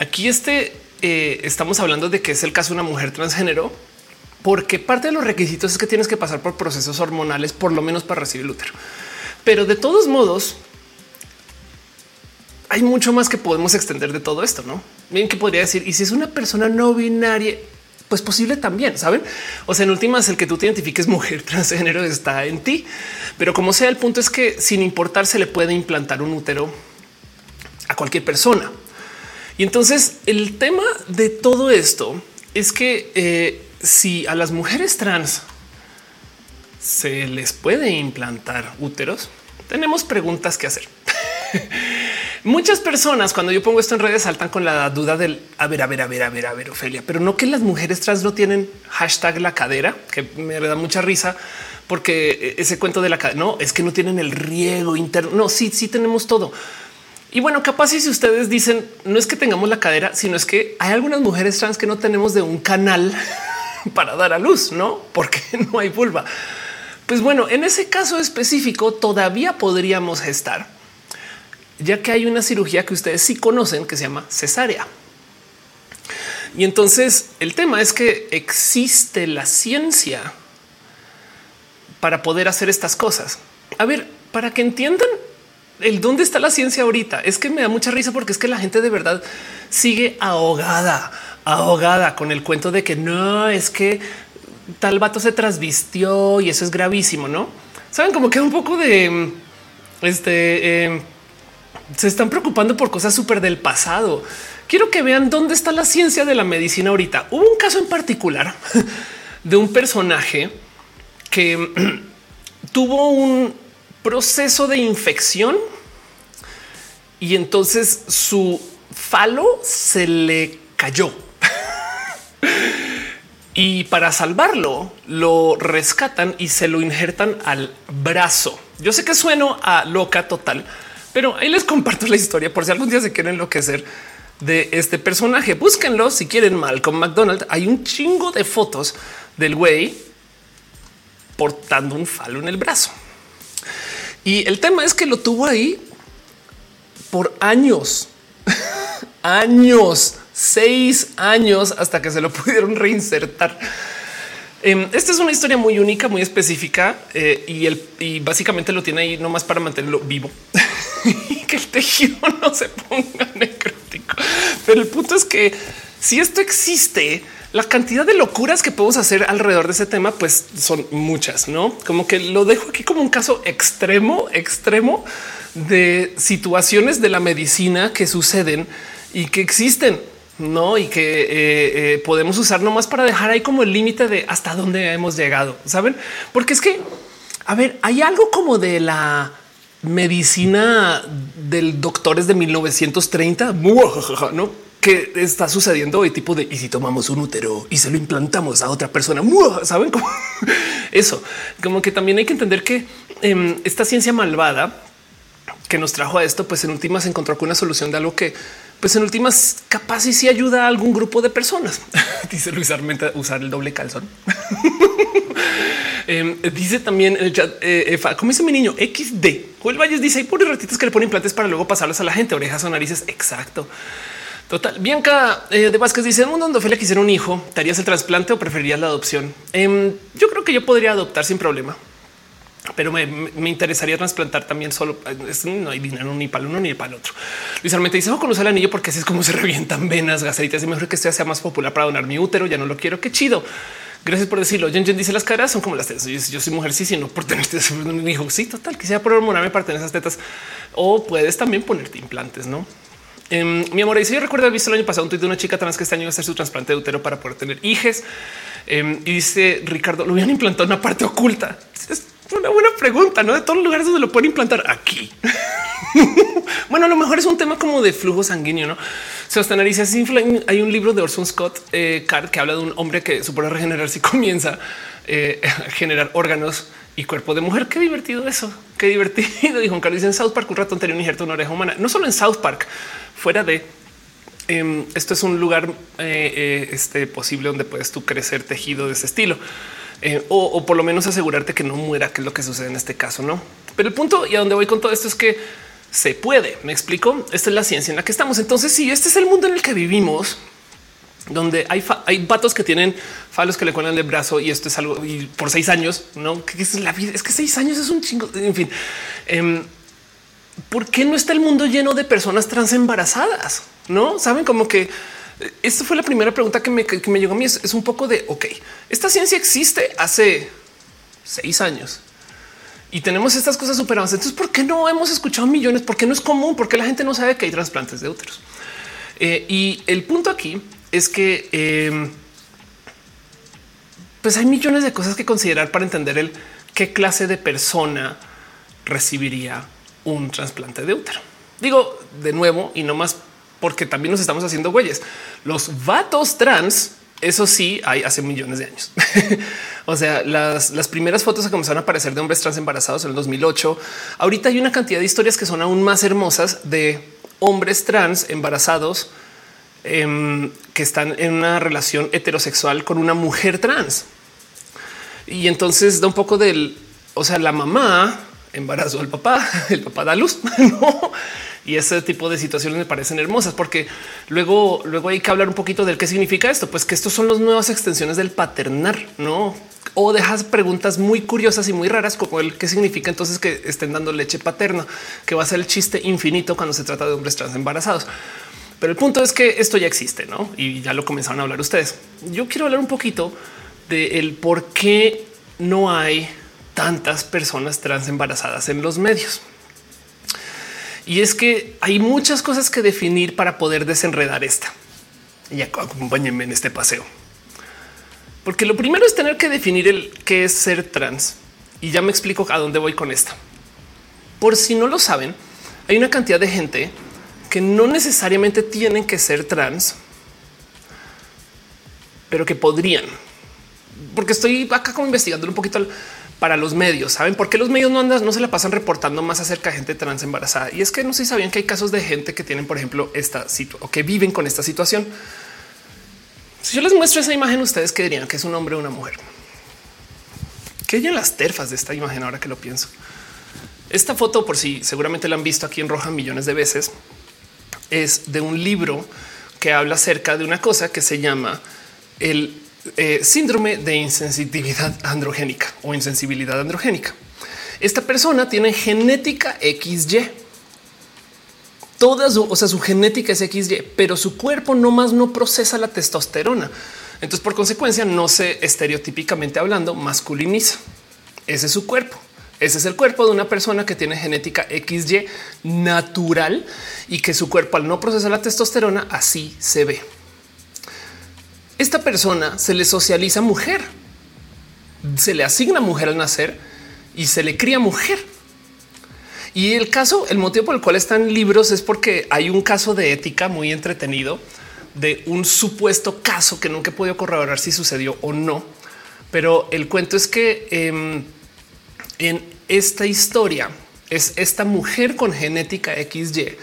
aquí este eh, estamos hablando de que es el caso de una mujer transgénero porque parte de los requisitos es que tienes que pasar por procesos hormonales, por lo menos para recibir el útero. Pero de todos modos, hay mucho más que podemos extender de todo esto, no? Bien que podría decir, y si es una persona no binaria, pues posible también, saben? O sea, en últimas, el que tú te identifiques [LAUGHS] mujer transgénero está en ti, pero como sea, el punto es que sin importar se le puede implantar un útero a cualquier persona. Y entonces el tema de todo esto es que eh, si a las mujeres trans se les puede implantar úteros, tenemos preguntas que hacer. [LAUGHS] Muchas personas cuando yo pongo esto en redes saltan con la duda del a ver, a ver, a ver, a ver, a ver, Ofelia, pero no que las mujeres trans no tienen hashtag la cadera, que me da mucha risa porque ese cuento de la cadera no es que no tienen el riego interno. No, sí, sí tenemos todo. Y bueno, capaz si ustedes dicen no es que tengamos la cadera, sino es que hay algunas mujeres trans que no tenemos de un canal [LAUGHS] [LAUGHS] para dar a luz, no porque [LAUGHS] no hay vulva. Pues bueno, en ese caso específico todavía podríamos gestar ya que hay una cirugía que ustedes sí conocen que se llama cesárea. Y entonces el tema es que existe la ciencia para poder hacer estas cosas. A ver, para que entiendan el dónde está la ciencia ahorita, es que me da mucha risa porque es que la gente de verdad sigue ahogada, ahogada con el cuento de que no es que tal vato se trasvistió y eso es gravísimo, no saben como que un poco de este. Eh, se están preocupando por cosas súper del pasado. Quiero que vean dónde está la ciencia de la medicina ahorita. Hubo un caso en particular [LAUGHS] de un personaje que [CLEARS THROAT] tuvo un proceso de infección y entonces su falo se le cayó. Y para salvarlo lo rescatan y se lo injertan al brazo. Yo sé que sueno a loca total, pero ahí les comparto la historia por si algún día se quieren enloquecer de este personaje. Búsquenlo si quieren mal con McDonald's. Hay un chingo de fotos del güey portando un falo en el brazo. Y el tema es que lo tuvo ahí por años, [LAUGHS] años, seis años hasta que se lo [LAUGHS] pudieron reinsertar. Em, esta es una historia muy única, muy específica eh, y, el, y básicamente lo tiene ahí nomás para mantenerlo vivo [LAUGHS] y que el tejido [LAUGHS] no se ponga necrótico. Pero el punto es que si esto existe, la cantidad de locuras que podemos hacer alrededor de ese tema, pues son muchas, no como que lo dejo aquí como un caso extremo, extremo de situaciones de la medicina que suceden y que existen no y que eh, eh, podemos usar nomás para dejar ahí como el límite de hasta dónde hemos llegado. Saben, porque es que a ver, hay algo como de la medicina del doctores de 1930, no que está sucediendo hoy, tipo de y si tomamos un útero y se lo implantamos a otra persona, saben cómo [LAUGHS] eso, como que también hay que entender que em, esta ciencia malvada que nos trajo a esto, pues en últimas encontró con una solución de algo que pues en últimas capaz y si ayuda a algún grupo de personas. [LAUGHS] Dice Luis Armenta usar el doble calzón. [LAUGHS] Em, dice también el chat, eh, dice mi niño XD. el Valles dice hay puros ratitos que le ponen implantes para luego pasarlos a la gente, orejas o narices. Exacto. Total. Bianca eh, de Vázquez dice: En un mundo donde Ophelia quisiera un hijo, ¿te harías el trasplante o preferirías la adopción? Em, yo creo que yo podría adoptar sin problema pero me, interesaría trasplantar también solo. No hay dinero ni para uno ni para el otro. Luis Armenta dice: con el anillo porque así es como [LAUGHS] se revientan venas, gaceritas. Y mejor que este sea más popular para donar mi útero. Ya no lo quiero. Qué chido. Gracias por decirlo. Jen Jen dice las caras son como las tetas. Yo, soy mujer, sí, sino por tener un [LAUGHS] hijo. Sí, total. Quisiera por hormonarme para tener esas tetas. O puedes también ponerte implantes, no? Em, mi amor, dice: Yo recuerdo haber visto el año pasado un tuit de una chica trans que este año iba a hacer su trasplante de útero para poder tener hijos. Em, y dice Ricardo, lo habían implantado en una parte oculta. Una buena pregunta, ¿no? De todos los lugares donde lo pueden implantar aquí. [LAUGHS] bueno, a lo mejor es un tema como de flujo sanguíneo, ¿no? Sebastián dice, hay un libro de Orson Scott eh, Card que habla de un hombre que supone regenerar si [LAUGHS] comienza eh, a generar órganos y cuerpo de mujer. Qué divertido eso, qué divertido. [LAUGHS] Dijo Carlos dice en South Park un ratón tenía un injerto de una oreja humana. No solo en South Park, fuera de em, esto es un lugar eh, este, posible donde puedes tú crecer tejido de ese estilo. Eh, o, por lo menos asegurarte que no muera, que es lo que sucede en este caso, no? Pero el punto y a donde voy con todo esto es que se puede. Me explico. Esta es la ciencia en la que estamos. Entonces, si este es el mundo en el que vivimos, donde hay, hay vatos que tienen falos que le cuelgan del brazo y esto es algo y por seis años, no que es la vida. Es que seis años es un chingo. En fin, em, ¿por qué no está el mundo lleno de personas trans embarazadas? No saben como que esta fue la primera pregunta que me, llegó a mí. Es, un poco de ok, esta ciencia existe hace seis años y tenemos estas cosas súper avanzadas. Entonces, ¿por qué no hemos escuchado millones? ¿Por qué no es común? ¿Por qué la gente no sabe que hay trasplantes de úteros? Eh, y el punto aquí es que em, pues hay millones de cosas que considerar para entender el qué clase de persona recibiría un trasplante de útero. Digo de nuevo y no más porque también nos estamos haciendo güeyes. Los vatos trans, eso sí, hay hace millones de años. [LAUGHS] o sea, las, las, primeras fotos que comenzaron a aparecer de hombres trans embarazados en el 2008. Ahorita hay una cantidad de historias que son aún más hermosas de hombres trans embarazados em, que están en una relación heterosexual con una mujer trans. Y entonces da un poco del, o sea, la mamá embarazó al papá, [LAUGHS] el papá da luz, [LAUGHS] ¿no? Y ese tipo de situaciones me parecen hermosas porque luego, luego hay que hablar un poquito del qué significa esto, pues que estos son las nuevas extensiones del paternar, no? O dejas preguntas muy curiosas y muy raras como el qué significa entonces que estén dando leche paterna, que va a ser el chiste infinito cuando se trata de hombres trans embarazados. Pero el punto es que esto ya existe, ¿no? Y ya lo comenzaron a hablar ustedes. Yo quiero hablar un poquito de el por qué no hay tantas personas trans embarazadas en los medios. Y es que hay muchas cosas que definir para poder desenredar esta. Y acompáñenme en este paseo. Porque lo primero es tener que definir el qué es ser trans. Y ya me explico a dónde voy con esto. Por si no lo saben, hay una cantidad de gente que no necesariamente tienen que ser trans, pero que podrían. Porque estoy acá como investigando un poquito para los medios. Saben por qué los medios no andan, no se la pasan reportando más acerca de gente trans embarazada. Y es que no sé si sabían que hay casos de gente que tienen, por ejemplo, esta situación o que viven con esta situación. Si yo les muestro esa imagen, ustedes que dirían que es un hombre o una mujer. Que hay en las terfas de esta imagen ahora que lo pienso. Esta foto, por si seguramente la han visto aquí en roja millones de veces, es de un libro que habla acerca de una cosa que se llama el eh, síndrome de insensitividad androgénica o insensibilidad androgénica. Esta persona tiene genética XY. Toda su, o sea, su genética es XY, pero su cuerpo no más no procesa la testosterona. Entonces, por consecuencia, no se estereotípicamente hablando masculiniza. Ese es su cuerpo. Ese es el cuerpo de una persona que tiene genética XY natural y que su cuerpo al no procesar la testosterona así se ve esta persona se le socializa mujer, se le asigna mujer al nacer y se le cría mujer. Y el caso, el motivo por el cual están libros es porque hay un caso de ética muy entretenido de un supuesto caso que nunca he podido corroborar si sucedió o no. Pero el cuento es que em, en esta historia es esta mujer con genética XY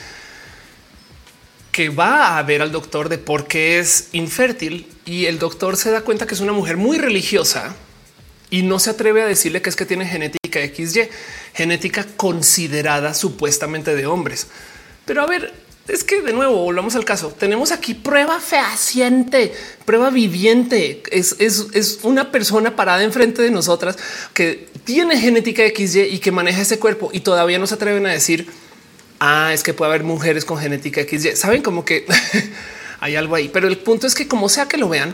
que va a ver al doctor de por qué es infértil y el doctor se da cuenta que es una mujer muy religiosa y no se atreve a decirle que es que tiene genética XY, genética considerada supuestamente de hombres. Pero a ver, es que de nuevo volvamos al caso. Tenemos aquí prueba fehaciente, prueba viviente. Es, es, es, una persona parada enfrente de nosotras que tiene genética XY y que maneja ese cuerpo y todavía no se atreven a decir ah, es que puede haber mujeres con genética XY. Saben como que [LAUGHS] hay algo ahí, pero el punto es que como sea que lo vean,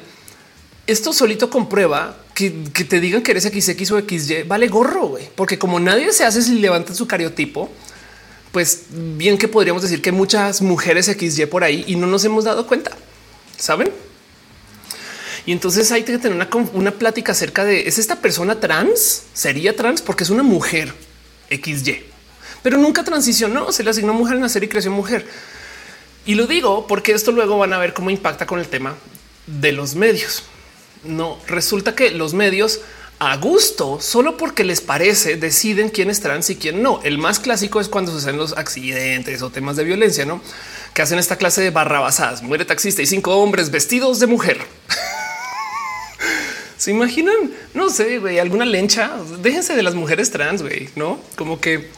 esto solito comprueba que, te digan que eres XX o XY vale gorro, güey, porque como nadie se hace si levanta su cariotipo, pues bien que podríamos decir que muchas mujeres XY por ahí y no nos hemos dado cuenta, saben? Y entonces hay que tener una, una plática acerca de es esta persona trans, sería trans porque es una mujer XY pero nunca transicionó. Se le asignó mujer al nacer y creció mujer. Y lo digo porque esto luego van a ver cómo impacta con el tema de los medios. No resulta que los medios a gusto, solo porque les parece, deciden quién es trans y quién no. El más clásico es cuando suceden los accidentes o temas de violencia, no que hacen esta clase de barrabasadas. Muere taxista y cinco hombres vestidos de mujer. [LAUGHS] Se imaginan, no sé, güey, alguna lencha. Déjense de las mujeres trans, güey, no como que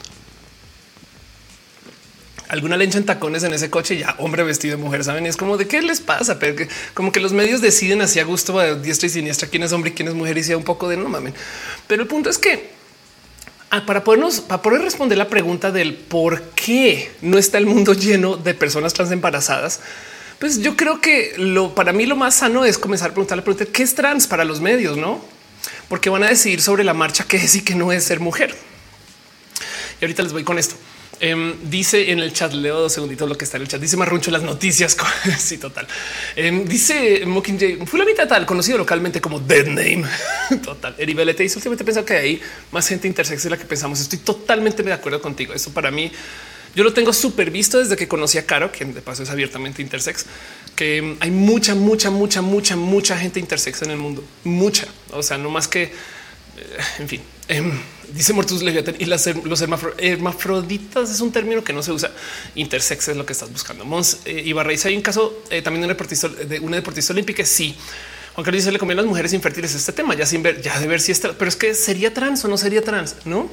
alguna lencha en tacones en ese coche, ya hombre vestido de mujer, saben, es como de qué les pasa, pero como que los medios deciden así a gusto a diestra y siniestra quién es hombre y quién es mujer y sea un poco de no mamen. Pero el punto es que ah, para podernos, para poder responder la pregunta del por qué no está el mundo lleno de personas trans embarazadas, pues yo creo que lo para mí lo más sano es comenzar a preguntar la pregunta qué es trans para los medios, no? Porque van a decidir sobre la marcha qué es y qué no es ser mujer. Y ahorita les voy con esto. Em, dice en el chat, leo dos segunditos lo que está en el chat. Dice Marruncho las noticias. [LAUGHS] sí, total. Em, dice Mockingjay, mitad tal, conocido localmente como Dead Name. [LAUGHS] total. Eri te dice últimamente pensado que hay más gente intersex de la que pensamos. Estoy totalmente de acuerdo contigo. Eso para mí, yo lo tengo súper visto desde que conocí a Caro, quien de paso es abiertamente intersex, que hay mucha, mucha, mucha, mucha, mucha gente intersex en el mundo. Mucha. O sea, no más que, eh, en fin. Em, dice Mortus Leviathan y las, los hermafroditas es un término que no se usa. Intersex es lo que estás buscando. Mons eh, Ibarra hay un caso eh, también de una deportista, de una deportista olímpica. Sí, aunque dice le conviene a las mujeres infértiles este tema ya sin ver, ya de ver si está, pero es que sería trans o no sería trans, no?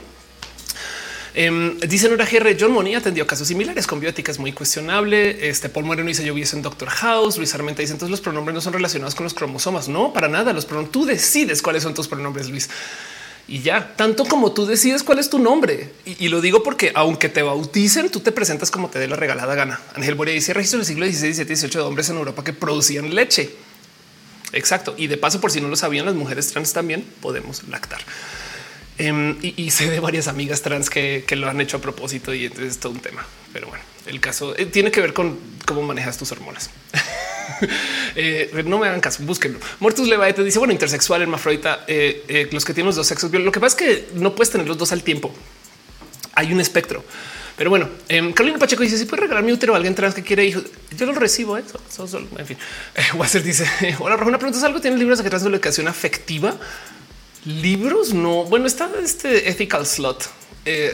Eh, dice Nora GR, John Money atendió casos similares con biótica, es muy cuestionable. Este Paul Moreno dice yo vi en Doctor House. Luis Armenta dice entonces los pronombres no son relacionados con los cromosomas. No, para nada. Los pronombres tú decides cuáles son tus pronombres, Luis y ya tanto como tú decides cuál es tu nombre. Y, lo digo porque aunque te bauticen, tú te presentas como te dé la regalada gana. Ángel Borea dice registro del siglo XVI, XVII, XVIII de hombres en Europa que producían leche. Exacto. Y de paso, por si no lo sabían, las mujeres trans también podemos lactar. Em, y, sé de varias amigas trans que, lo han hecho a propósito y entonces es todo un tema. Pero bueno, el caso eh, tiene que ver con cómo manejas tus hormonas. [LAUGHS] Eh, no me hagan caso, búsquenlo. Mortus te dice, bueno, intersexual, hermafrodita, eh, los que tienen los dos sexos. Lo que pasa es que no puedes tener los dos al tiempo. Hay un espectro. Pero bueno, eh, Carolina Pacheco dice: Si puede regalar mi útero a alguien trans que quiere hijos, yo lo recibo. En fin, [LAUGHS] Wasser dice: [LAUGHS] Hola, Una pregunta: ¿Algo tiene libros de educación afectiva? Libros no. Bueno, está este ethical slot.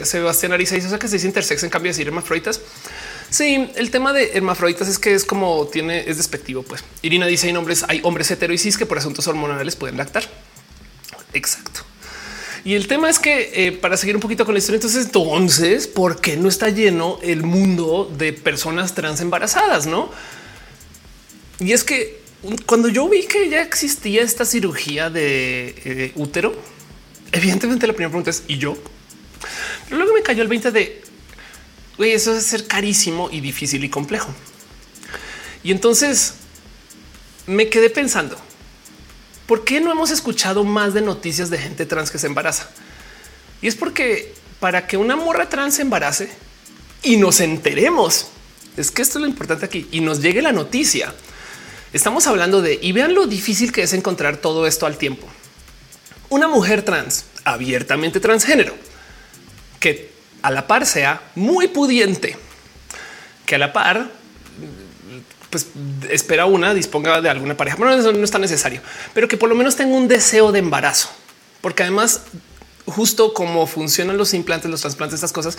Sebastián Ariza dice: O sea que se dice intersex en cambio de decir hermafroditas. Sí, el tema de hermafroditas es que es como tiene, es despectivo. Pues Irina dice: hay hombres, hay hombres hetero y cis que por asuntos hormonales pueden lactar. Exacto. Y el tema es que eh, para seguir un poquito con la historia, entonces, entonces, ¿por qué no está lleno el mundo de personas trans embarazadas? No? Y es que cuando yo vi que ya existía esta cirugía de eh, útero, evidentemente la primera pregunta es y yo. Pero luego me cayó el 20 de eso es ser carísimo y difícil y complejo. Y entonces me quedé pensando, ¿por qué no hemos escuchado más de noticias de gente trans que se embaraza? Y es porque para que una morra trans se embarace y nos enteremos, es que esto es lo importante aquí y nos llegue la noticia. Estamos hablando de y vean lo difícil que es encontrar todo esto al tiempo. Una mujer trans abiertamente transgénero que a la par sea muy pudiente, que a la par pues espera una disponga de alguna pareja. Bueno, no es tan necesario, pero que por lo menos tenga un deseo de embarazo, porque además, justo como funcionan los implantes, los trasplantes, estas cosas,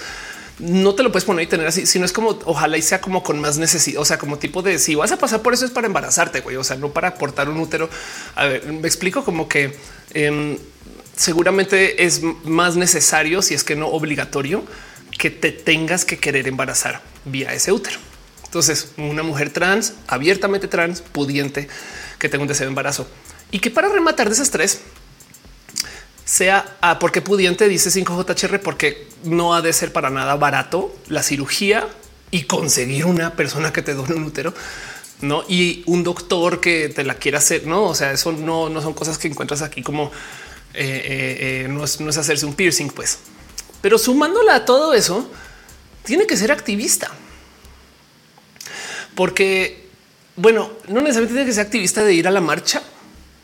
no te lo puedes poner y tener así, sino es como ojalá y sea como con más necesidad. O sea, como tipo de si vas a pasar por eso es para embarazarte, güey. O sea, no para aportar un útero. A ver, me explico como que em, seguramente es más necesario, si es que no obligatorio, que te tengas que querer embarazar vía ese útero. Entonces, una mujer trans, abiertamente trans, pudiente, que tenga un deseo de embarazo y que para rematar de esas tres sea porque pudiente dice 5JHR, porque no ha de ser para nada barato la cirugía y conseguir una persona que te done un útero no y un doctor que te la quiera hacer. No, o sea, eso no, no son cosas que encuentras aquí como eh, eh, no, es, hacerse un piercing, pues. Pero sumándola a todo eso, tiene que ser activista. Porque, bueno, no necesariamente tiene que ser activista de ir a la marcha,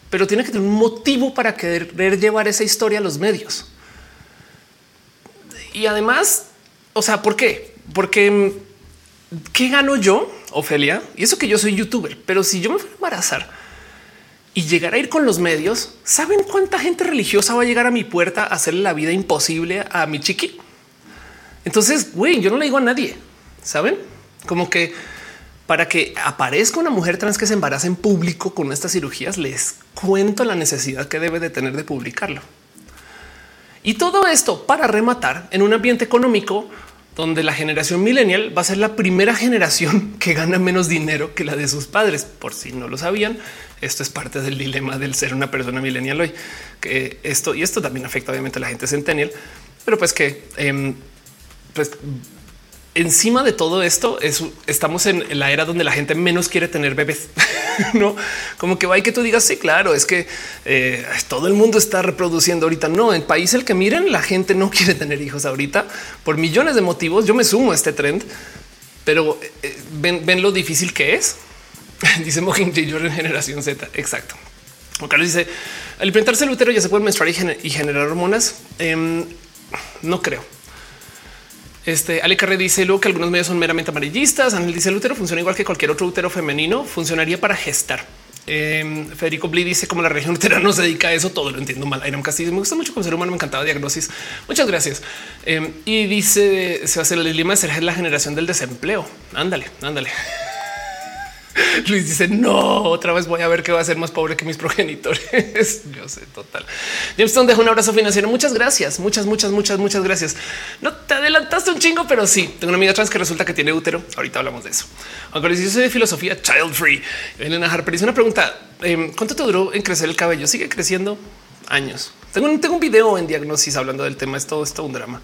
pero tiene que tener un motivo para querer llevar esa historia a los medios. Y además, o sea, ¿por qué? Porque ¿qué gano yo, Ofelia? Y eso que yo soy youtuber, pero si yo me voy a embarazar, y llegar a ir con los medios, ¿saben cuánta gente religiosa va a llegar a mi puerta a hacerle la vida imposible a mi chiqui? Entonces, güey, yo no le digo a nadie, ¿saben? Como que para que aparezca una mujer trans que se embaraza en público con estas cirugías, les cuento la necesidad que debe de tener de publicarlo. Y todo esto para rematar en un ambiente económico donde la generación millennial va a ser la primera generación que gana menos dinero que la de sus padres. Por si no lo sabían, esto es parte del dilema del ser una persona millennial hoy, que esto y esto también afecta obviamente a la gente centennial, pero pues que em, pues encima de todo esto es, estamos en la era donde la gente menos quiere tener bebés. [LAUGHS] no como que va y que tú digas, sí, claro, es que eh, todo el mundo está reproduciendo ahorita. No, en país el que miren, la gente no [LAUGHS] quiere tener hijos ahorita por millones de motivos. Yo me sumo a este trend, pero eh, ven, lo difícil que es. [LAUGHS] dice Mohin en generación Z. Exacto. Juan Carlos dice al implantarse el útero ya se puede menstruar y, generar hormonas. Em, no creo. Este Ale Carre dice luego que algunos medios son meramente amarillistas. Anel dice el útero funciona igual que cualquier otro útero femenino, funcionaría para gestar. Em, Federico Blee dice como la región útera no se dedica a eso, todo lo entiendo mal. Iron Castillo me gusta mucho como ser humano, me encantaba diagnosis. Muchas gracias. Em, y dice se va a hacer el lima de ser la generación del desempleo. Ándale, ándale. [LAUGHS] Luis dice no, otra vez voy a ver que va a ser más pobre que mis progenitores. [LAUGHS] Yo sé, total. Jameson deja un abrazo financiero. Muchas gracias, muchas, muchas, muchas, muchas gracias. No te adelantaste un chingo, pero sí tengo una amiga trans que resulta que tiene útero. Ahorita hablamos de eso. Aunque yo soy de filosofía child free. Elena Harper dice una pregunta: em, ¿Cuánto te duró en crecer el cabello? Sigue creciendo años. Tengo un, tengo un video en diagnosis hablando del tema. Es todo esto un drama.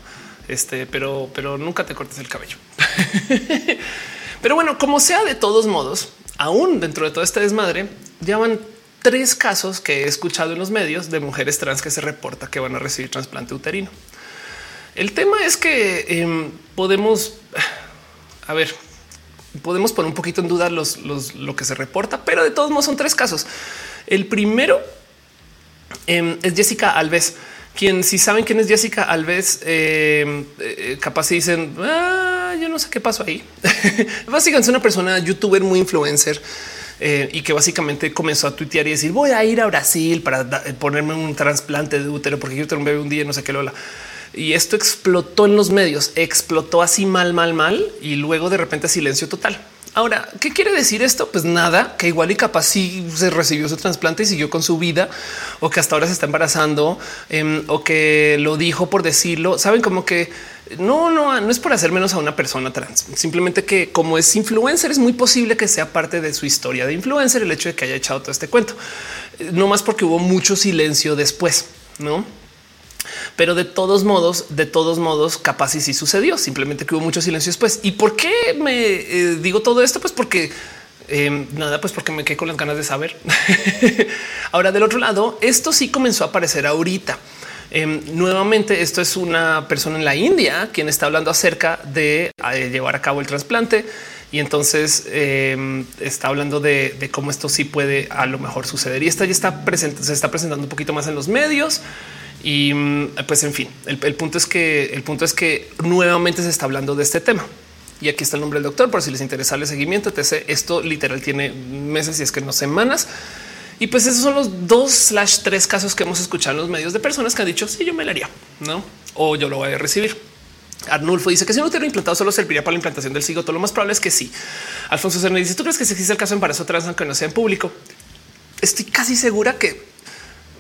Este, pero, pero nunca te cortes el cabello. [LAUGHS] Pero bueno, como sea, de todos modos, aún dentro de todo este desmadre, llevan tres casos que he escuchado en los medios de mujeres trans que se reporta que van a recibir trasplante uterino. El tema es que em, podemos, a ver, podemos poner un poquito en duda los, lo que se reporta, pero de todos modos son tres casos. El primero em, es Jessica Alves quien si saben quién es Jessica Alves, eh, eh, capaz dicen, ah, yo no sé qué pasó ahí. [LAUGHS] básicamente es una persona youtuber muy influencer. Eh, y que básicamente comenzó a tuitear y decir voy a ir a Brasil para ponerme un trasplante de útero porque yo tengo un bebé un día, no sé qué lola. Y esto explotó en los medios, explotó así mal, mal, mal y luego de repente silencio total. Ahora, ¿qué quiere decir esto? Pues nada, que igual y capaz sí se recibió su trasplante y siguió con su vida o que hasta ahora se está embarazando em, o que lo dijo por decirlo. Saben como que no, no, no es por hacer menos a una persona trans. Simplemente que como es influencer, es muy posible que sea parte de su historia de influencer el hecho de que haya echado todo este cuento. No más porque hubo mucho silencio después, no? Pero de todos modos, de todos modos, capaz y sí sucedió. Simplemente que hubo mucho silencio después. ¿Y por qué me eh, digo todo esto? Pues porque em, nada, pues porque me quedé con las ganas de saber. [LAUGHS] Ahora, del otro lado, esto sí comenzó a aparecer ahorita. Em, nuevamente, esto es una persona en la India quien está hablando acerca de eh, llevar a cabo el trasplante. Y entonces em, está hablando de, cómo esto sí puede a lo mejor suceder. Y esta ya está presente, se está presentando un poquito más en los medios. Y mm, pues en fin, el, punto es que el punto es que nuevamente se está hablando de este tema. Y aquí está el nombre del doctor por si les interesa el seguimiento. Etc. Esto literal tiene meses y es que no semanas. Y pues esos son los dos slash tres casos que hemos escuchado en los medios de personas que han dicho sí, yo me la haría, no? O yo lo voy a recibir. Arnulfo dice que si un útero implantado solo serviría para la implantación del cigoto. Lo más probable es que sí. Alfonso Cerner dice: ¿Tú crees que si existe el caso de embarazo trans, aunque no sea en público? Estoy casi segura que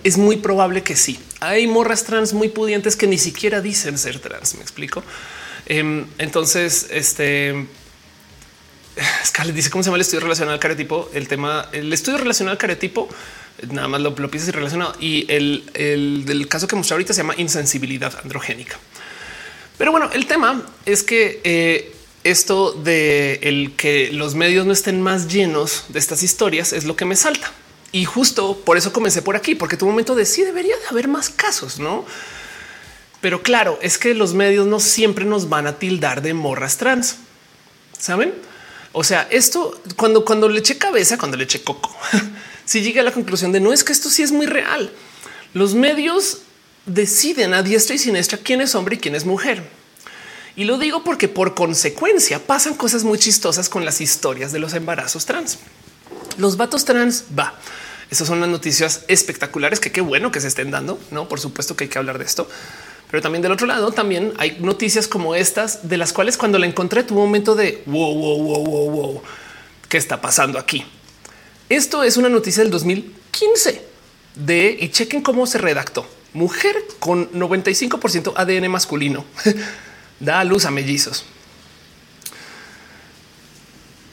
es muy probable que sí. Hay morras trans muy pudientes que ni siquiera dicen ser trans. Me explico. Em, entonces, este [SIGHS] Scarlett dice cómo se llama el estudio relacionado al caretipo. El tema, el estudio relacionado al caretipo, nada más lo, lo piensas y relacionado. Y el, el, del caso que mostré ahorita se llama insensibilidad androgénica. Pero bueno, el tema es que eh, esto de el que los medios no estén más llenos de estas historias es lo que me salta. Y justo por eso comencé por aquí, porque tu momento de sí debería de haber más casos, no? Pero claro, es que los medios no siempre nos van a tildar de morras trans. Saben? O sea, esto cuando, cuando le eché cabeza, cuando le eché coco, [LAUGHS] si llega a la conclusión de no es que esto sí es muy real. Los medios deciden a diestra y siniestra quién es hombre y quién es mujer. Y lo digo porque por consecuencia pasan cosas muy chistosas con las historias de los embarazos trans. Los vatos trans va. Esas son las noticias espectaculares que qué bueno que se estén dando. No, por supuesto que hay que hablar de esto, pero también del otro lado también hay noticias como estas de las cuales cuando la encontré tuvo un momento de wow, wow, wow, wow, wow. ¿Qué está pasando aquí? Esto es una noticia del 2015 de y chequen cómo se redactó. Mujer con 95% ADN masculino [LAUGHS] da a luz a mellizos.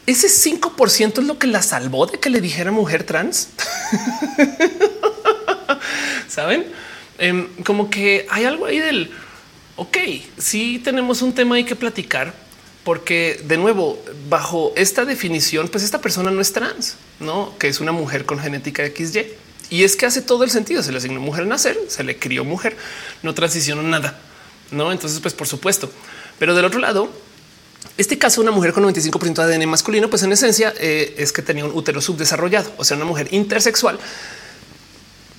Ese 5% es lo que la salvó de que le dijera mujer trans. [LAUGHS] Saben em, como que hay algo ahí del ok. Si tenemos un tema hay que platicar, porque de nuevo, bajo esta definición, pues esta persona no es trans. no que es una mujer con genética XY. Y es que hace todo el sentido. Se le asignó mujer nacer, se le crió mujer, no transicionó nada. No, entonces, pues por supuesto. Pero del otro lado, este caso, una mujer con 95% de ADN masculino, pues en esencia eh, es que tenía un útero subdesarrollado, o sea, una mujer intersexual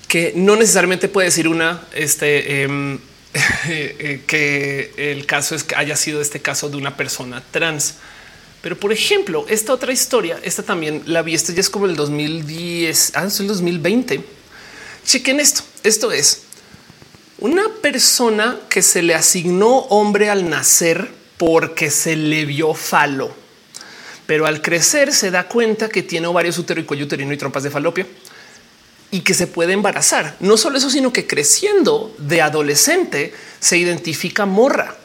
que no necesariamente puede decir una este, em, [LAUGHS] eh, que el caso es que haya sido este caso de una persona trans. Pero por ejemplo, esta otra historia, esta también la vi, esta ya es como el 2010, ah, el 2020. Chequen esto. Esto es una persona que se le asignó hombre al nacer porque se le vio falo, pero al crecer se da cuenta que tiene ovarios útero y cuello uterino y trompas de falopio y que se puede embarazar. No solo eso, sino que creciendo de adolescente se identifica morra.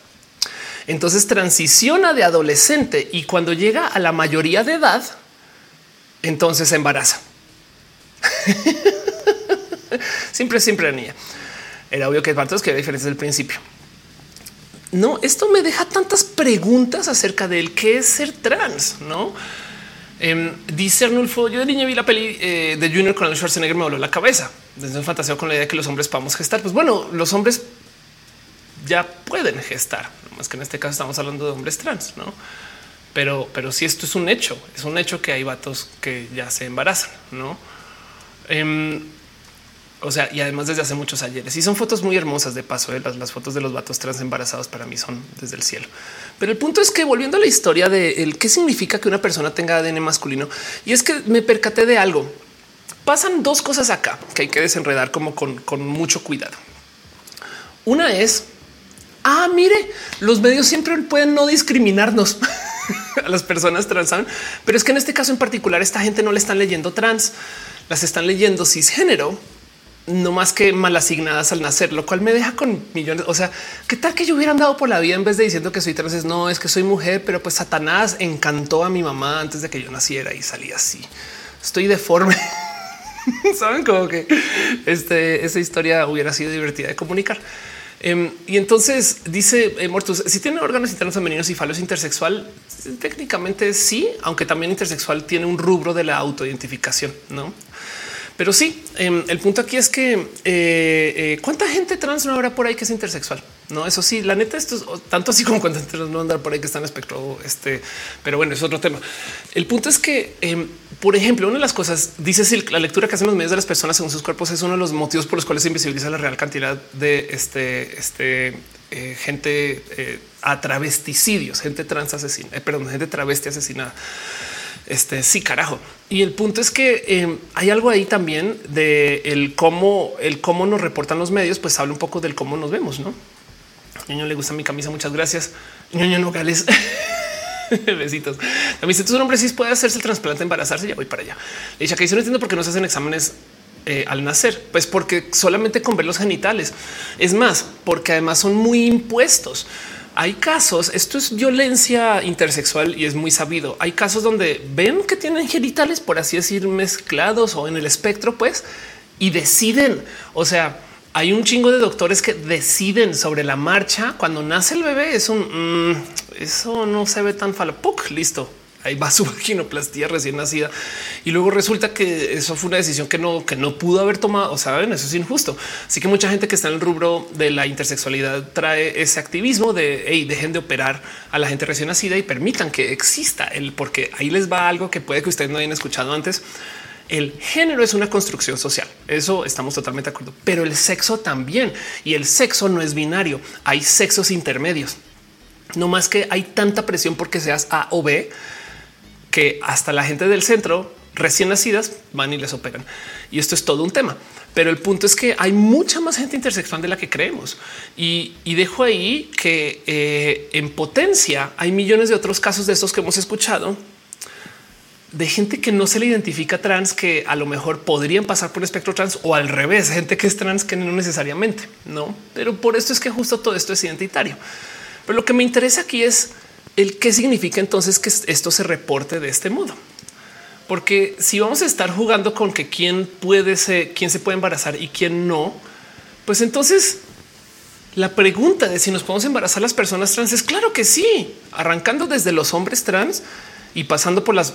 Entonces transiciona de adolescente y cuando llega a la mayoría de edad, entonces se embaraza. [LAUGHS] siempre, siempre la niña. Era obvio que todos que había diferencias del principio. No, esto me deja tantas preguntas acerca del qué es ser trans, no? Eh, dice Arnulfo, yo de niña vi la peli eh, de Junior con el Schwarzenegger, me voló la cabeza. Desde un fantaseo con la idea de que los hombres podamos gestar. Pues bueno, los hombres ya pueden gestar, más que en este caso estamos hablando de hombres trans, no? Pero, pero si esto es un hecho, es un hecho que hay vatos que ya se embarazan, no? Em, o sea, y además desde hace muchos ayeres. Y son fotos muy hermosas de paso. ¿eh? Las, fotos de los vatos trans embarazados para mí son desde el cielo. Pero el punto es que volviendo a la historia de el qué significa que una persona tenga ADN masculino, y es que me percaté de algo. Pasan dos cosas acá que hay que desenredar como con, con mucho cuidado. Una es, ah, mire, los medios siempre pueden no discriminarnos [LAUGHS] a las personas trans, pero es que en este caso en particular esta gente no le están leyendo trans, las están leyendo cisgénero no más que mal asignadas al nacer, lo cual me deja con millones. O sea, qué tal que yo hubiera andado por la vida en vez de diciendo que soy trans? Es no, es que soy mujer, pero pues Satanás encantó a mi mamá antes de que yo naciera y salí así. Estoy deforme. [LAUGHS] Saben como que este, esa historia hubiera sido divertida de comunicar. Em, y entonces dice eh, Mortus, si tiene órganos internos femeninos y falos intersexual, técnicamente sí, aunque también intersexual tiene un rubro de la autoidentificación, no? Pero sí, em, el punto aquí es que eh, eh, cuánta gente trans no habrá por ahí que es intersexual. No, eso sí, la neta, esto es tanto así como cuánta [LAUGHS] gente no andar por ahí que está en espectro. Este, pero bueno, es otro tema. El punto es que, em, por ejemplo, una de las cosas dice si la lectura que hacen los medios de las personas según sus cuerpos es uno de los motivos por los cuales se invisibiliza la real cantidad de este, este eh, gente a travesticidios, gente trans asesina, perdón, gente travesti asesinada. Este sí, carajo. Y el punto es que eh, hay algo ahí también de el cómo, el cómo nos reportan los medios, pues habla un poco del cómo nos vemos, no? Ñoño le gusta mi camisa. Muchas gracias. Ñoño Nogales. [LAUGHS] Besitos. También si tu hombre sí puede hacerse el trasplante, embarazarse. Ya voy para allá. Le dije que yo no entiendo por qué no se hacen exámenes eh, al nacer, pues porque solamente con ver los genitales es más, porque además son muy impuestos hay casos, esto es violencia intersexual y es muy sabido. Hay casos donde ven que tienen genitales, por así decir, mezclados o en el espectro, pues, y deciden. O sea, hay un chingo de doctores que deciden sobre la marcha cuando nace el bebé. Es un mm, eso no se ve tan falo. listo ahí va su [LAUGHS] vaginoplastía recién nacida y luego resulta que eso fue una decisión que no, que no pudo haber tomado. Saben, eso es injusto. Así que mucha gente que está en el rubro de la intersexualidad trae ese activismo de hey, dejen de operar a la gente recién nacida y permitan que exista el porque ahí les va algo que puede que ustedes no hayan escuchado antes. El género es una construcción social. Eso estamos totalmente de acuerdo, pero el sexo también y el sexo no es binario. Hay sexos intermedios. No más que hay tanta presión porque seas A o B que hasta la gente del centro recién nacidas van y les operan. Y esto es todo un tema. Pero el punto es que hay mucha más gente intersexual de la que creemos. Y, dejo ahí que eh, en potencia hay millones de otros casos de estos que hemos escuchado de gente que no se le identifica trans, que a lo mejor podrían pasar por espectro trans o al revés, gente que es trans que no necesariamente, no. Pero por esto es que justo todo esto es identitario. Pero lo que me interesa aquí es el qué significa entonces que esto se reporte de este modo. Porque si vamos a estar jugando con que quién puede ser, quién se puede embarazar y quién no, pues entonces la pregunta de si nos podemos embarazar las personas trans es claro que sí, arrancando desde los hombres trans y pasando por las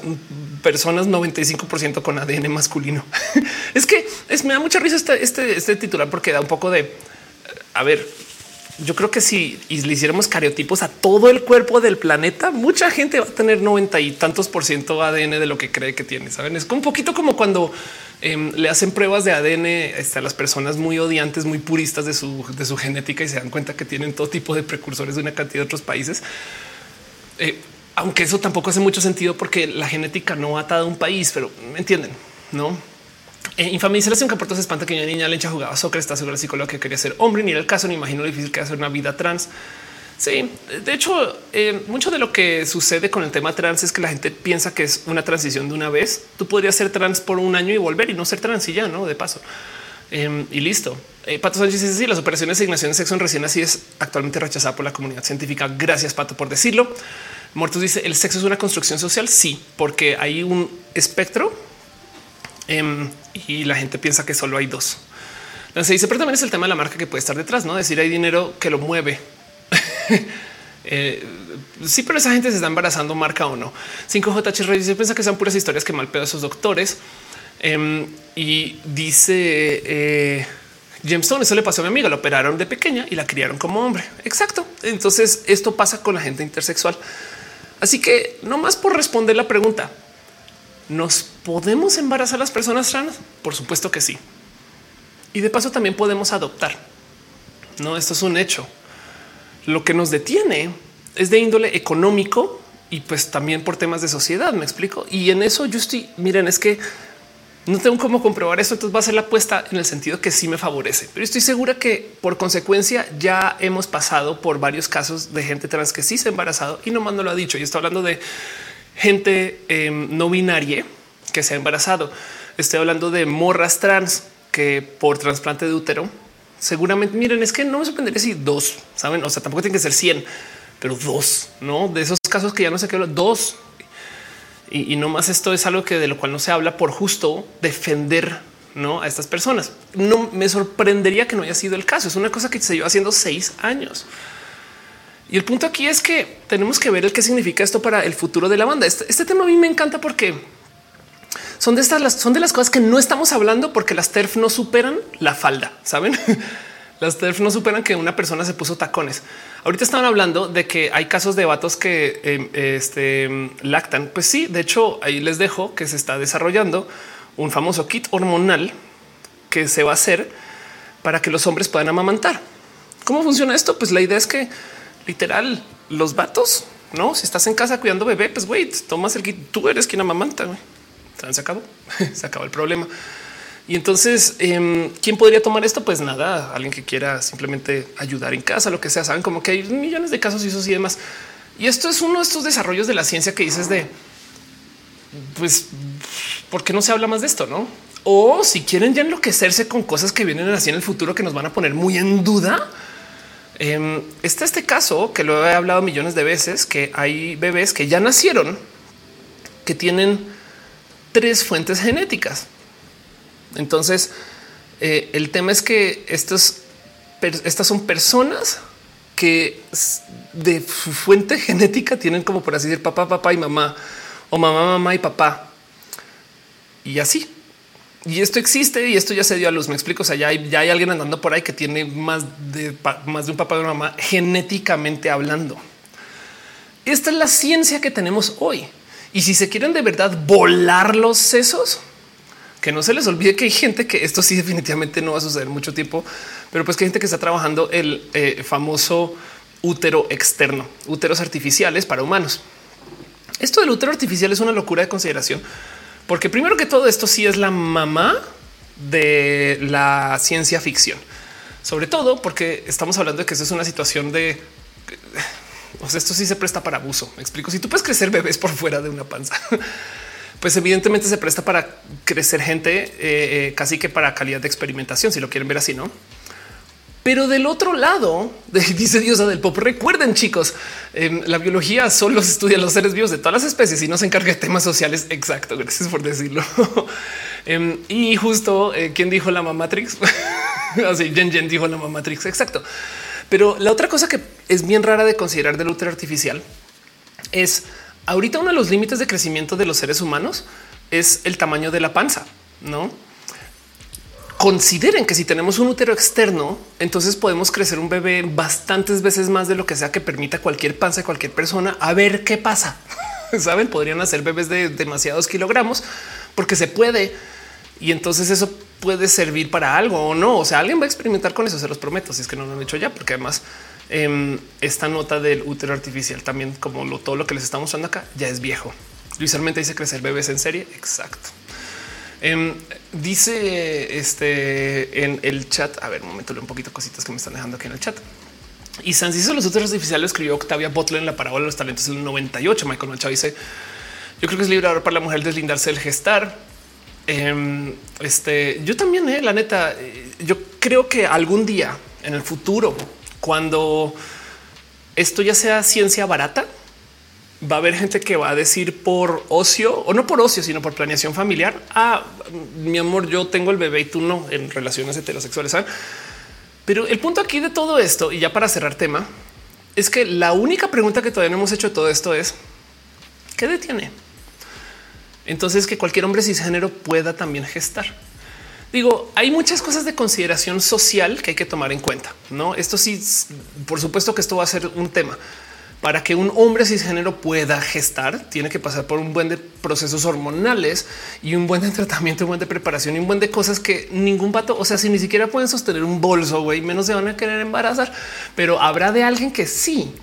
personas 95% con ADN masculino. [LAUGHS] es que es, me da mucha risa este, este, este titular porque da un poco de a ver, yo creo que si le hiciéramos cariotipos a todo el cuerpo del planeta, mucha gente va a tener 90 y tantos por ciento ADN de lo que cree que tiene. Saben, es un poquito como cuando em, le hacen pruebas de ADN este, a las personas muy odiantes, muy puristas de su, de su genética y se dan cuenta que tienen todo tipo de precursores de una cantidad de otros países. Eh, aunque eso tampoco hace mucho sentido porque la genética no ata a un país, pero me entienden, no? Eh, infamización que por se espanta que una niña lencha jugaba soccer, está segura psicóloga que quería ser hombre, ni era el caso, ni imagino lo difícil que hacer una vida trans. Sí, de hecho, eh, mucho de lo que sucede con el tema trans es que la gente piensa que es una transición de una vez. Tú podrías ser trans por un año y volver y no ser trans y ya, no de paso. Em, y listo. Eh, Pato Sánchez dice: Sí, las operaciones de asignación de sexo en recién así es actualmente rechazada por la comunidad científica. Gracias, Pato, por decirlo. Muertos dice: El sexo es una construcción social. Sí, porque hay un espectro Em, y la gente piensa que solo hay dos. Se dice, pero también es el tema de la marca que puede estar detrás, no decir hay dinero que lo mueve. [LAUGHS] Eh, sí, pero esa gente se está embarazando, marca o no. 5J Reyes piensa que son puras historias que mal pedo a esos doctores. Em, y dice eh, Jameson, eso le pasó a mi amiga, la operaron de pequeña y la criaron como hombre. Exacto. Entonces esto pasa con la gente intersexual. Así que no más por responder la pregunta, ¿Nos podemos embarazar las personas trans? Por supuesto que sí. Y de paso también podemos adoptar. No, esto es un hecho. Lo que nos detiene es de índole económico y pues también por temas de sociedad, me explico. Y en eso yo estoy, miren, es que no tengo cómo comprobar esto, entonces va a ser la apuesta en el sentido que sí me favorece. Pero estoy segura que por consecuencia ya hemos pasado por varios casos de gente trans que sí se ha embarazado y no más no lo ha dicho. Y estoy hablando de gente em, no binaria que se ha embarazado. Estoy hablando de morras trans que por trasplante de útero seguramente miren, es que no me sorprendería si dos saben, o sea, tampoco tiene que ser 100, pero dos, no de esos casos que ya no sé qué, dos. Y, y no más esto es algo que de lo cual no se habla por justo defender ¿no? a estas personas. No me sorprendería que no haya sido el caso. Es una cosa que se lleva haciendo seis años. Y el punto aquí es que tenemos que ver el qué significa esto para el futuro de la banda. Este, este, tema a mí me encanta porque son de estas, las, son de las cosas que no estamos hablando porque las TERF no superan la falda, saben? [LAUGHS] Las TERF no superan que una persona se puso tacones. Ahorita estaban hablando de que hay casos de vatos que em, este, lactan. Pues sí, de hecho, ahí les dejo que se está desarrollando un famoso kit hormonal que se va a hacer para que los hombres puedan amamantar. ¿Cómo funciona esto? Pues la idea es que literal, los vatos, no? Si estás en casa cuidando bebé, pues güey, tomas el kit. Tú eres quien amamanta. Güey. Se acabó, [LAUGHS] se acabó el problema. Y entonces, em, ¿quién podría tomar esto? Pues nada, alguien que quiera simplemente ayudar en casa, lo que sea. Saben como que hay millones de casos y eso y demás. Y esto es uno de estos desarrollos de la ciencia que dices de, pues, ¿por qué no se habla más de esto? No? O si quieren ya enloquecerse con cosas que vienen así en el futuro que nos van a poner muy en duda, Em, está este caso que lo he hablado millones de veces, que hay bebés que ya nacieron que tienen tres fuentes genéticas. Entonces, eh, el tema es que estos, estas son personas que de fuente [LAUGHS] genética tienen como por así decir papá, papá y mamá o mamá, mamá y papá. Y así y esto existe y esto ya se dio a luz. Me explico. O sea, ya hay, alguien andando por ahí que tiene más de más de un papá y una mamá genéticamente hablando. Esta es la ciencia que tenemos hoy. Y si se quieren de verdad volar los sesos, que no se les olvide que hay gente que esto sí definitivamente no va a suceder mucho tiempo, pero pues que hay gente que está trabajando el eh, famoso útero externo, úteros artificiales para humanos. Esto del útero artificial es una locura de consideración porque primero que todo esto sí es la mamá de la ciencia ficción. Sobre todo porque estamos hablando de que eso es una situación de... O sea, esto sí se presta para abuso. Me explico. Si tú puedes crecer bebés por fuera de una panza, [LAUGHS] pues evidentemente se presta para crecer gente eh, eh, casi que para calidad de experimentación, si lo quieren ver así, ¿no? Pero del otro lado, [LAUGHS] dice Diosa del Pop, recuerden chicos, en la biología solo se [LAUGHS] estudia los seres vivos de todas las especies y no se encarga de temas sociales. Exacto, gracias por decirlo. [LAUGHS] Em, y justo eh, quien dijo la Matrix, así Jen Jen dijo la Matrix, exacto. Pero la otra cosa que es bien rara de considerar del útero artificial es ahorita uno de los límites de crecimiento de los seres humanos es el tamaño de la panza, no? Consideren que si tenemos un útero externo, entonces podemos crecer un bebé bastantes veces más de lo que sea que permita cualquier panza de cualquier persona a ver qué pasa. [LAUGHS] Saben, podrían hacer bebés de demasiados kilogramos porque se puede. Y entonces eso puede servir para algo o no. O sea, alguien va a experimentar con eso, se los prometo, si es que no lo han hecho ya, porque además em, esta nota del útero artificial también, como todo lo que les estamos mostrando acá, ya es viejo. Luis Armenta dice crecer bebés en serie. Exacto. Em, dice este en el chat. A ver, un momento, un poquito cositas que me están dejando aquí en el chat. Y San hizo los úteros artificiales escribió Octavia Butler en la parábola de los talentos del 98. Michael Manchado dice: Yo creo que es liberador para la mujer deslindarse del gestar. Em, este, yo también, eh, la neta, eh, yo creo que algún día en el futuro, cuando esto ya sea ciencia barata, va a haber gente que va a decir por ocio o no por ocio, sino por planeación familiar. Ah, mi amor, yo tengo el bebé y tú no en relaciones heterosexuales. Pero el punto aquí de todo esto, y ya para cerrar tema, es que la única pregunta que todavía no hemos hecho de todo esto es ¿qué detiene? Entonces que cualquier hombre cisgénero pueda también gestar. Digo, hay muchas cosas de consideración social que hay que tomar en cuenta. No, esto sí, por supuesto que esto va a ser un tema para que un hombre cisgénero pueda gestar, tiene que pasar por un buen de procesos hormonales y un buen de tratamiento, un buen de preparación y un buen de cosas que ningún pato, o sea, si ni siquiera pueden sostener un bolso, güey, menos se van a querer embarazar, pero habrá de alguien que sí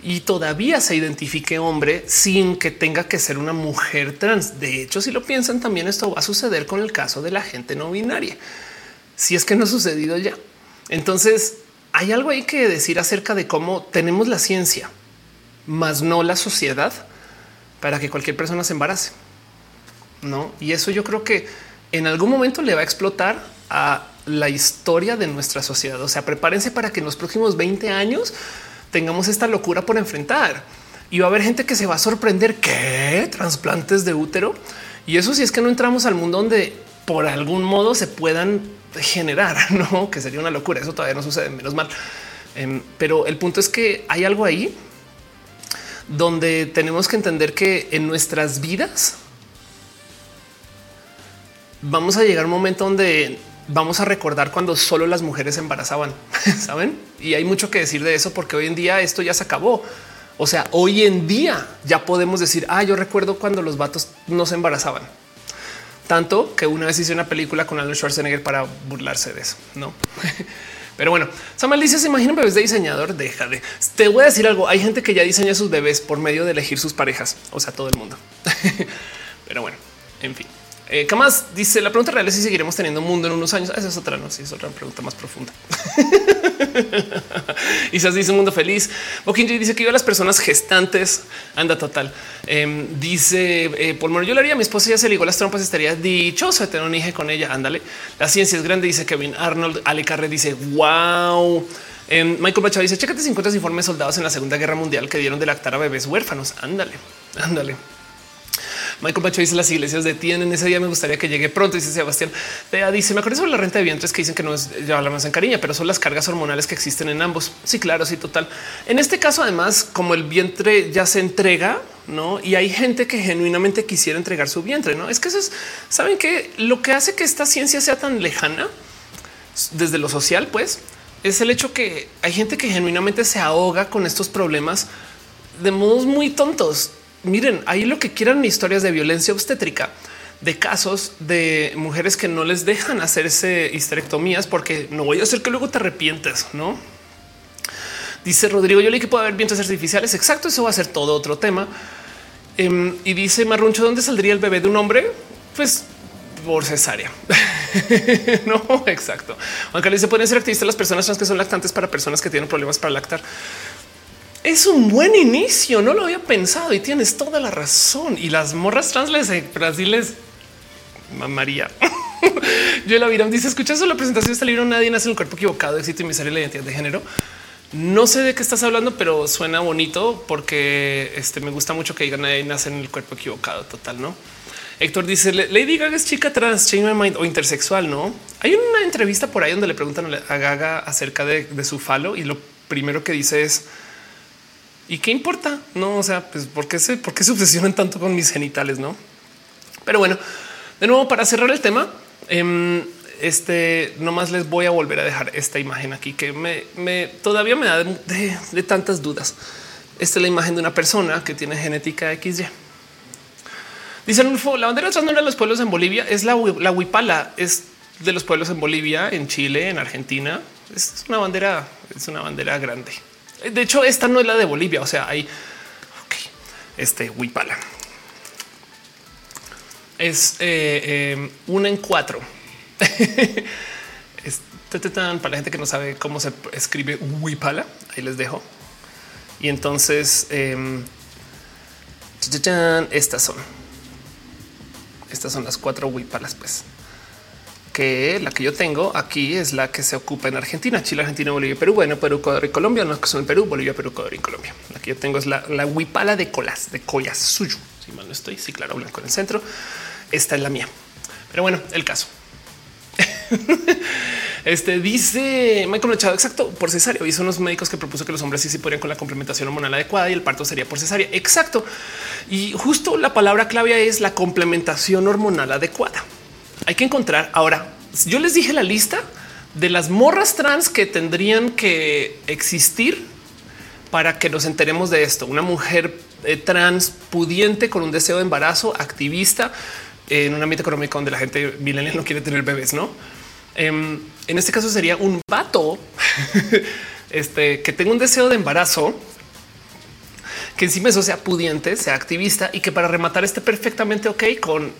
y todavía se identifique hombre sin que tenga que ser una mujer trans. De hecho, si lo piensan, también esto va a suceder con el caso de la gente no binaria. Si es que no ha sucedido ya. Entonces, hay algo ahí que decir acerca de cómo tenemos la ciencia, más no la sociedad para que cualquier persona se embarace. No, y eso yo creo que en algún momento le va a explotar a la historia de nuestra sociedad. O sea, prepárense para que en los próximos 20 años tengamos esta locura por enfrentar y va a haber gente que se va a sorprender que trasplantes de útero. Y eso si es que no entramos al mundo donde por algún modo se puedan generar, [LAUGHS] no que sería una locura. Eso todavía no sucede, menos mal. Em, pero el punto es que hay algo ahí donde tenemos que entender que en nuestras vidas vamos a llegar a un momento donde vamos a recordar cuando solo las mujeres embarazaban, [LAUGHS] saben? Y hay mucho que decir de eso porque hoy en día esto ya se acabó. O sea, hoy en día ya podemos decir, ah, yo recuerdo cuando los vatos no se embarazaban. Tanto que una vez hice una película con Arnold Schwarzenegger para burlarse de eso, no? [LAUGHS] Pero bueno, Samuel dice: Se imaginan bebés de diseñador. Deja de te voy a decir algo. Hay gente que ya diseña sus bebés por medio de elegir sus parejas, o sea, todo el mundo. [LAUGHS] Pero bueno, en fin. Eh, ¿Qué más dice? La pregunta real es si seguiremos teniendo un mundo en unos años. Esa es otra, no, sí, es otra pregunta más profunda. [LAUGHS] Isas dice un mundo feliz. Bokinji dice que yo a las personas gestantes anda total. Em, dice eh, por yo le haría a mi esposa ya se ligó las trompas, estaría dichoso de tener un hijo con ella. Ándale. La ciencia es grande, dice Kevin Arnold. Ale Carre dice wow. Em, Michael Bacha dice chécate 50 informes soldados en la Segunda Guerra Mundial que dieron de lactar a bebés huérfanos. Ándale, ándale. Michael Pacho dice las iglesias detienen. Ese día me gustaría que llegue pronto. Dice Sebastián. dice me acuerdo sobre la renta de vientres que dicen que no es ya hablamos en cariño, pero son las cargas hormonales que existen en ambos. Sí, claro, sí, total. En este caso, además, como el vientre ya se entrega, no? Y hay gente que genuinamente quisiera entregar su vientre. No es que eso es, saben que lo que hace que esta ciencia sea tan lejana desde lo social, pues es el hecho que hay gente que genuinamente se ahoga con estos problemas de modos muy tontos miren, ahí lo que quieran historias de violencia obstétrica, de casos de mujeres que no les dejan hacerse histerectomías porque no voy a hacer que luego te arrepientes, no? Dice Rodrigo, yo leí que puede haber vientos artificiales. Exacto, eso va a ser todo otro tema. Em, y dice Marruncho, ¿dónde saldría el bebé de un hombre? Pues por cesárea. [LAUGHS] no, exacto. Aunque le se pueden ser activistas las personas trans que son lactantes para personas que tienen problemas para lactar es un buen inicio. No lo había pensado y tienes toda la razón. Y las morras trans les brasiles María. Yo [LAUGHS] la Viram dice: Escuchas la presentación de este libro. Nadie nace en el cuerpo equivocado. Éxito y sale la identidad de género. No sé de qué estás hablando, pero suena bonito porque este, me gusta mucho que digan nadie nace en el cuerpo equivocado. Total, no? Héctor dice Lady Gaga es chica trans, change my mind o intersexual. No hay una entrevista por ahí donde le preguntan a Gaga acerca de, de su falo y lo primero que dice es ¿Y qué importa? No, o sea, pues ¿por qué se, por qué se obsesionan tanto con mis genitales? No, pero bueno, de nuevo, para cerrar el tema, eh, este nomás les voy a volver a dejar esta imagen aquí que me, todavía me da de, tantas dudas. Esta es la imagen de una persona que tiene genética XY. Dicen la bandera no de los pueblos en Bolivia es la, la huipala, es de los pueblos en Bolivia, en Chile, en Argentina. Es una bandera, es una bandera grande. De hecho, esta no es la de Bolivia. O sea, hay este huipala es eh, eh, una en cuatro. [LAUGHS] para la gente que no sabe cómo se escribe Huipala, ahí les dejo. Y entonces em, estas son. Estas son las cuatro Huipalas, pues que la que yo tengo aquí es la que se ocupa en Argentina, Chile, Argentina, Bolivia, Perú, bueno, Perú, Ecuador y Colombia, no que son en Perú, Bolivia, Perú, Ecuador y Colombia. La que yo tengo es la, la huipala de colas, de collas suyo. Si mal no estoy, sí, claro, blanco en el centro. Esta es la mía. Pero bueno, el caso. [LAUGHS] Este dice Michael Machado, exacto, por cesárea. Hizo unos médicos que propuso que los hombres sí se podrían con la complementación hormonal adecuada y el parto sería por cesárea. Exacto. Y justo la palabra clave es la complementación hormonal adecuada. Hay que encontrar ahora. Yo les dije la lista de las morras trans que tendrían que existir para que nos enteremos de esto. Una mujer eh, trans pudiente con un deseo de embarazo, activista, en un ámbito económico donde la gente milenial no quiere tener bebés, no? Em, en este caso sería un vato [LAUGHS] este, que tenga un deseo de embarazo, que encima eso sea pudiente, sea activista y que para rematar esté perfectamente ok con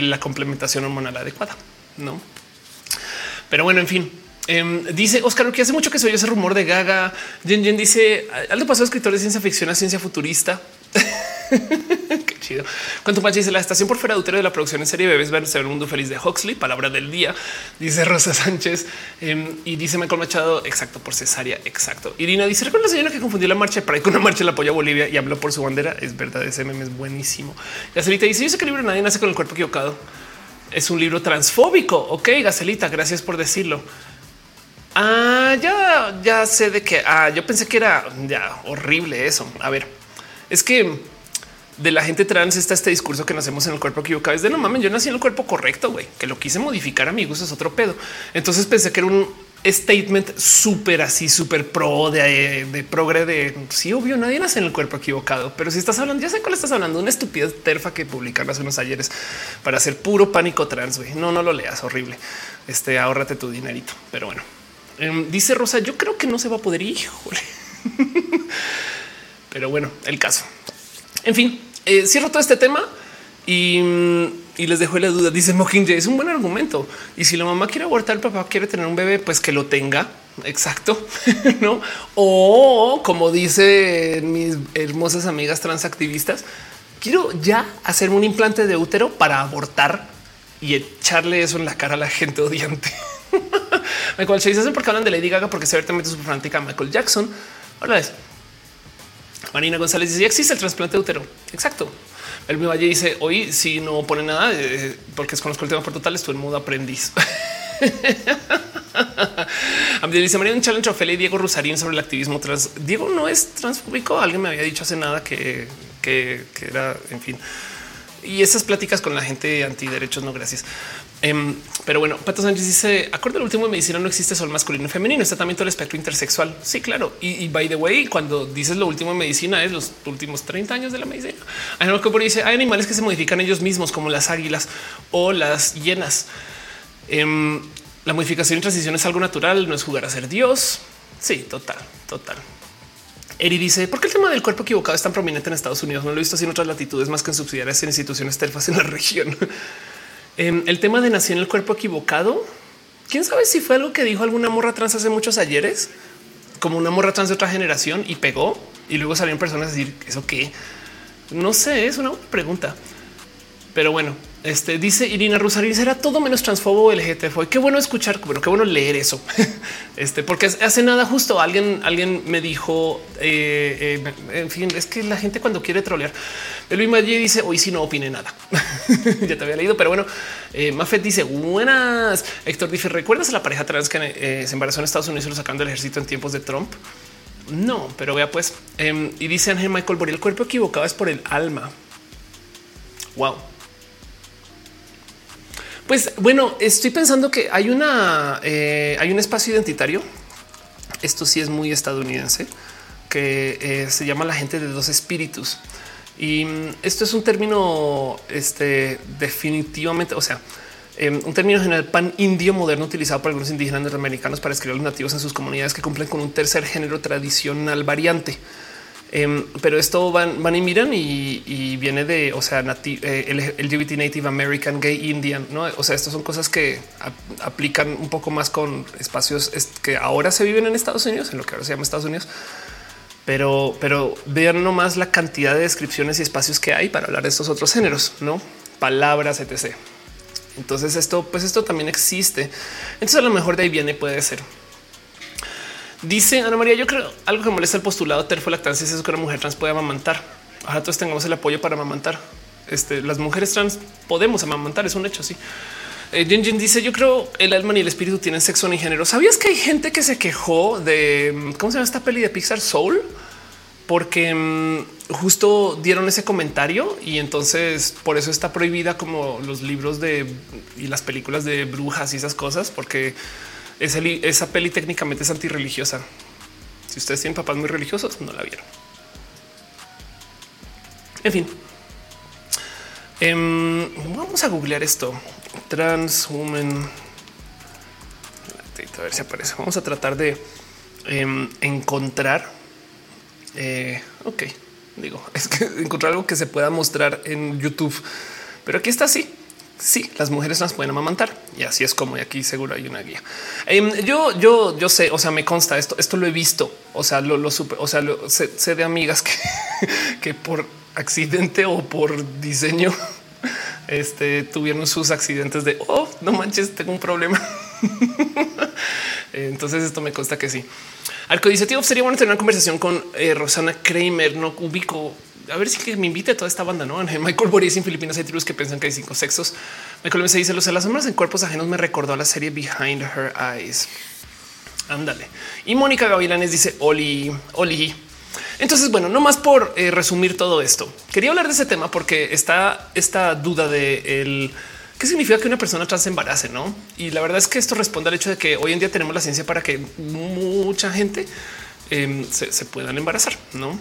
la complementación hormonal adecuada, no? Pero bueno, en fin, em, dice Oscar que hace mucho que se oye ese rumor de Gaga. Jen Jen dice algo pasó escritor de ciencia ficción a ciencia futurista. [LAUGHS] [LAUGHS] Qué chido. Cuánto más dice la estación por fuera de la producción en serie bebés verse el mundo feliz de Huxley, palabra del día, dice Rosa Sánchez em, y dice Michael Machado, exacto, por cesárea, exacto. Irina dice, recuerda la señora que confundió la marcha para con una marcha la apoyo Bolivia y habló por su bandera. Es verdad, ese meme es buenísimo. Gacelita dice, yo sé que el libro Nadie nace con el cuerpo equivocado. Es un libro transfóbico. Ok, Gacelita, gracias por decirlo. Ah, ya, ya sé de que ah, yo pensé que era ya horrible eso. A ver, es que de la gente trans está este discurso que nacemos en el cuerpo equivocado. Es de no mames, yo nací en el cuerpo correcto, güey, que lo quise modificar a mi gusto es otro pedo. Entonces pensé que era un statement súper así, súper pro de, de progre de sí, obvio, nadie nace en el cuerpo equivocado. Pero si estás hablando, ya sé cuál estás hablando, una estupidez terfa que publicaron hace unos ayeres para hacer puro pánico trans. güey. No, no lo leas, horrible. Este ahórrate tu dinerito. Pero bueno, em, dice Rosa, yo creo que no se va a poder. Híjole. [LAUGHS] Pero bueno, el caso. En fin, eh, cierro todo este tema y, les dejo la duda. Dice Mockingjay, es un buen argumento. Y si la mamá quiere abortar, el papá quiere tener un bebé, pues que lo tenga. Exacto. [LAUGHS] no? O como dice mis hermosas amigas transactivistas, quiero ya hacerme un implante de útero para abortar y echarle eso en la cara a la gente odiante. [LAUGHS] Michael se dice porque hablan de Lady Gaga porque se también súper fanática Michael Jackson. Ahora es Marina González dice: existe el trasplante de útero. Exacto. El Valle dice: Hoy, si no pone nada, eh, porque desconozco el tema por total, estoy en modo aprendiz. [LAUGHS] A mí dice María un challenge Ophelia y Diego Rosarín sobre el activismo trans. Diego no es transfóbico. Alguien me había dicho hace nada que, que, que era, en fin. Y esas pláticas con la gente antiderechos, no gracias. Em, pero bueno, Pato Sánchez dice: Acuerdo al último de medicina, no existe solo masculino y femenino, está también todo el espectro intersexual. Sí, claro. Y, by the way, cuando dices lo último de medicina, es los últimos 30 años de la medicina. Hay algo que dice: hay animales que se modifican ellos mismos, como las águilas o las hienas. Em, la modificación y transición es algo natural, no es jugar a ser Dios. Sí, total, total. Eri dice, ¿por qué el tema del cuerpo equivocado es tan prominente en Estados Unidos? No lo he visto así en otras latitudes más que en subsidiarias en instituciones terfas en la región. [LAUGHS] Em, el tema de nacer en el cuerpo equivocado. Quién sabe si fue algo que dijo alguna morra trans hace muchos ayeres, como una morra trans de otra generación y pegó y luego salieron personas a decir eso que no sé, es una pregunta. Pero bueno, este dice Irina Rusarín será todo menos transfobo LGTB. Qué bueno escuchar, bueno, qué bueno leer eso. [LAUGHS] Este, porque hace nada justo alguien, alguien me dijo, eh, eh, en fin, es que la gente cuando quiere trolear, Luis Maggi dice hoy si no opine nada. [LAUGHS] ya te había leído, pero bueno, eh, Mafet dice buenas. Héctor dice, ¿recuerdas a la pareja trans que se embarazó en Estados Unidos y lo sacaron del ejército en tiempos de Trump? No, pero vea pues. Em, y dice Ángel Michael Bory, el cuerpo equivocado es por el alma. Wow. Pues bueno, estoy pensando que hay una eh, hay un espacio identitario. Esto sí es muy estadounidense que eh, se llama la gente de dos espíritus. Y mm, esto es un término este, definitivamente, o sea, em, un término general pan indio moderno utilizado por algunos indígenas norteamericanos para escribir a los nativos en sus comunidades que cumplen con un tercer género tradicional variante. Em, pero esto van, y miran y, viene de, o sea, eh, el LGBT Native American, Gay Indian, ¿no? O sea, estas son cosas que aplican un poco más con espacios que ahora se viven en Estados Unidos, en lo que ahora se llama Estados Unidos. Pero, pero vean nomás la cantidad de descripciones y espacios que hay para hablar de estos otros géneros, ¿no? Palabras, etc. Entonces esto, pues esto también existe. Entonces a lo mejor de ahí viene, puede ser. Dice Ana María, yo creo algo que molesta el postulado terfo es que una mujer trans puede amamantar. Ahora todos tengamos el apoyo para amamantar. Este, las mujeres trans podemos amamantar, es un hecho, sí. Eh, Jin dice: Yo creo el alma y el espíritu tienen sexo ni género. ¿Sabías que hay gente que se quejó de mm, cómo se llama esta peli de Pixar Soul? Porque mm, justo dieron ese comentario y entonces por eso está prohibida como los libros de y las películas de brujas y esas cosas, porque esa peli técnicamente es antirreligiosa. Si ustedes tienen papás muy religiosos, no la vieron. En fin, em, vamos a googlear esto. Transhuman. A ver si aparece. Vamos a tratar de em, encontrar. Eh, ok, digo, [LAUGHS] es que encontrar algo que se pueda mostrar en YouTube, pero aquí está así sí, las mujeres las pueden amamantar y así es como y aquí seguro hay una guía. Em, yo, yo, yo sé, o sea, me consta esto, esto lo he visto, o sea, lo, lo supe, o sea, sé, de amigas que, [LAUGHS] que por accidente o por diseño [LAUGHS] este, tuvieron sus accidentes de oh, no manches, tengo un problema. [LAUGHS] Entonces, esto me consta que sí. Arco dice: sería bueno tener una conversación con eh, Rosana Kramer. No ubico a ver si me invite toda esta banda, ¿no? [LAUGHS] Michael Boris en Filipinas hay tribus que piensan que hay cinco sexos. Michael se dice, los sombras en cuerpos ajenos me recordó a la serie Behind Her Eyes. Ándale. Y Mónica Gavilanes dice, Oli, Oli. Entonces, bueno, no más por eh, resumir todo esto. Quería hablar de ese tema porque está esta duda de el qué significa que una persona trans se embarace, no? Y la verdad es que esto responde al hecho de que hoy en día tenemos la ciencia para que mucha gente em, se, se puedan embarazar, no?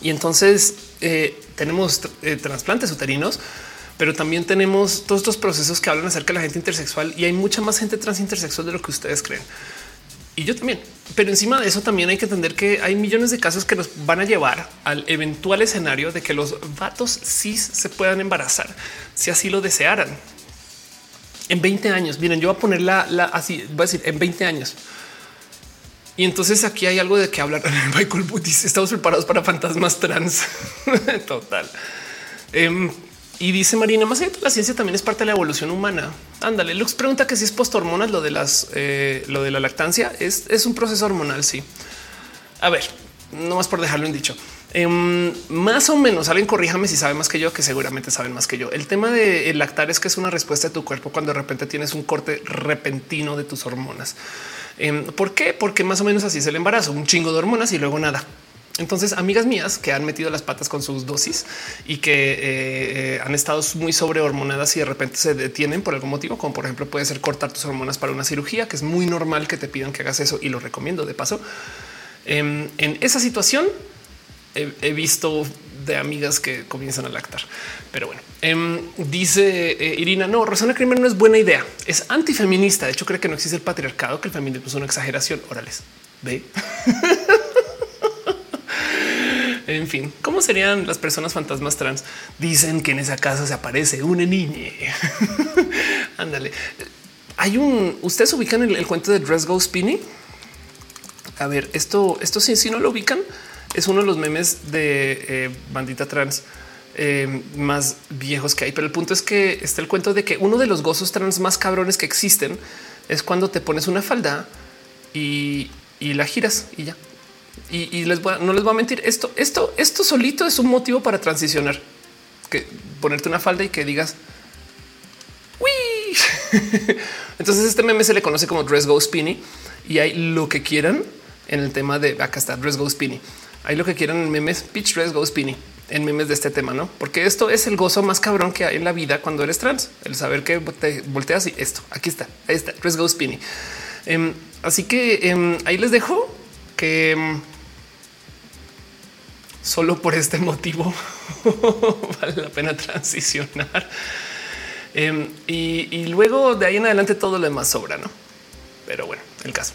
Y entonces eh, tenemos eh, trasplantes uterinos, pero también tenemos todos estos procesos que hablan acerca de la gente intersexual y hay mucha más gente trans intersexual de lo que ustedes creen. Y yo también. Pero encima de eso también hay que entender que hay millones de casos que nos van a llevar al eventual escenario de que los vatos cis se puedan embarazar si así lo desearan. En 20 años, miren, yo voy a poner la, la así, voy a decir en 20 años y entonces aquí hay algo de que hablar. [LAUGHS] Michael dice estamos preparados para fantasmas trans. [LAUGHS] Total. Em, y dice Marina, más allá de la ciencia también es parte de la evolución humana. Ándale, Lux pregunta que si es posthormonas lo de las, eh, lo de la lactancia es, es un proceso hormonal. Sí. A ver, no más por dejarlo en dicho. Em, más o menos alguien corríjame si sabe más que yo, que seguramente saben más que yo. El tema de lactar es que es una respuesta de tu cuerpo cuando de repente tienes un corte repentino de tus hormonas. Em, ¿Por qué? Porque más o menos así es el embarazo, un chingo de hormonas y luego nada. Entonces, amigas mías que han metido las patas con sus dosis y que eh, eh, han estado muy sobrehormonadas y de repente se detienen por algún motivo, como por ejemplo puede ser cortar tus hormonas para una cirugía, que es muy normal que te pidan que hagas eso y lo recomiendo de paso. Em, en esa situación he, visto de amigas que comienzan a lactar. Pero bueno, em, dice eh, Irina, no, Rosana Kramer no es buena idea, es antifeminista. De hecho, cree que no existe el patriarcado, que el feminismo es una exageración. Órales, ve. [LAUGHS] en fin, ¿cómo serían las personas fantasmas trans? Dicen que en esa casa se aparece una niña. [LAUGHS] Ándale. Hay un, ustedes ubican el, el, cuento de Dress Go Spinning. A ver, esto, esto sí, si no lo ubican, es uno de los memes de eh, bandita trans eh, más viejos que hay. Pero el punto es que está el cuento de que uno de los gozos trans más cabrones que existen es cuando te pones una falda y, la giras y ya. Y, les voy no les voy a mentir. Esto, esto, esto solito es un motivo para transicionar. Que ponerte una falda y que digas Uy. [LAUGHS] Entonces, este meme se le conoce como dress go spinny y hay lo que quieran en el tema de acá está Dress Go Spinny. Ahí lo que quieran en memes, pitch Dress Go Spinny en memes de este tema, no? Porque esto es el gozo más cabrón que hay en la vida cuando eres trans, el saber que te volteas y esto aquí está, ahí está, Dress Go Spinny. Em, así que em, ahí les dejo que em, solo por este motivo [LAUGHS] vale la pena transicionar. y, luego de ahí en adelante todo lo demás sobra, no? Pero bueno, el caso.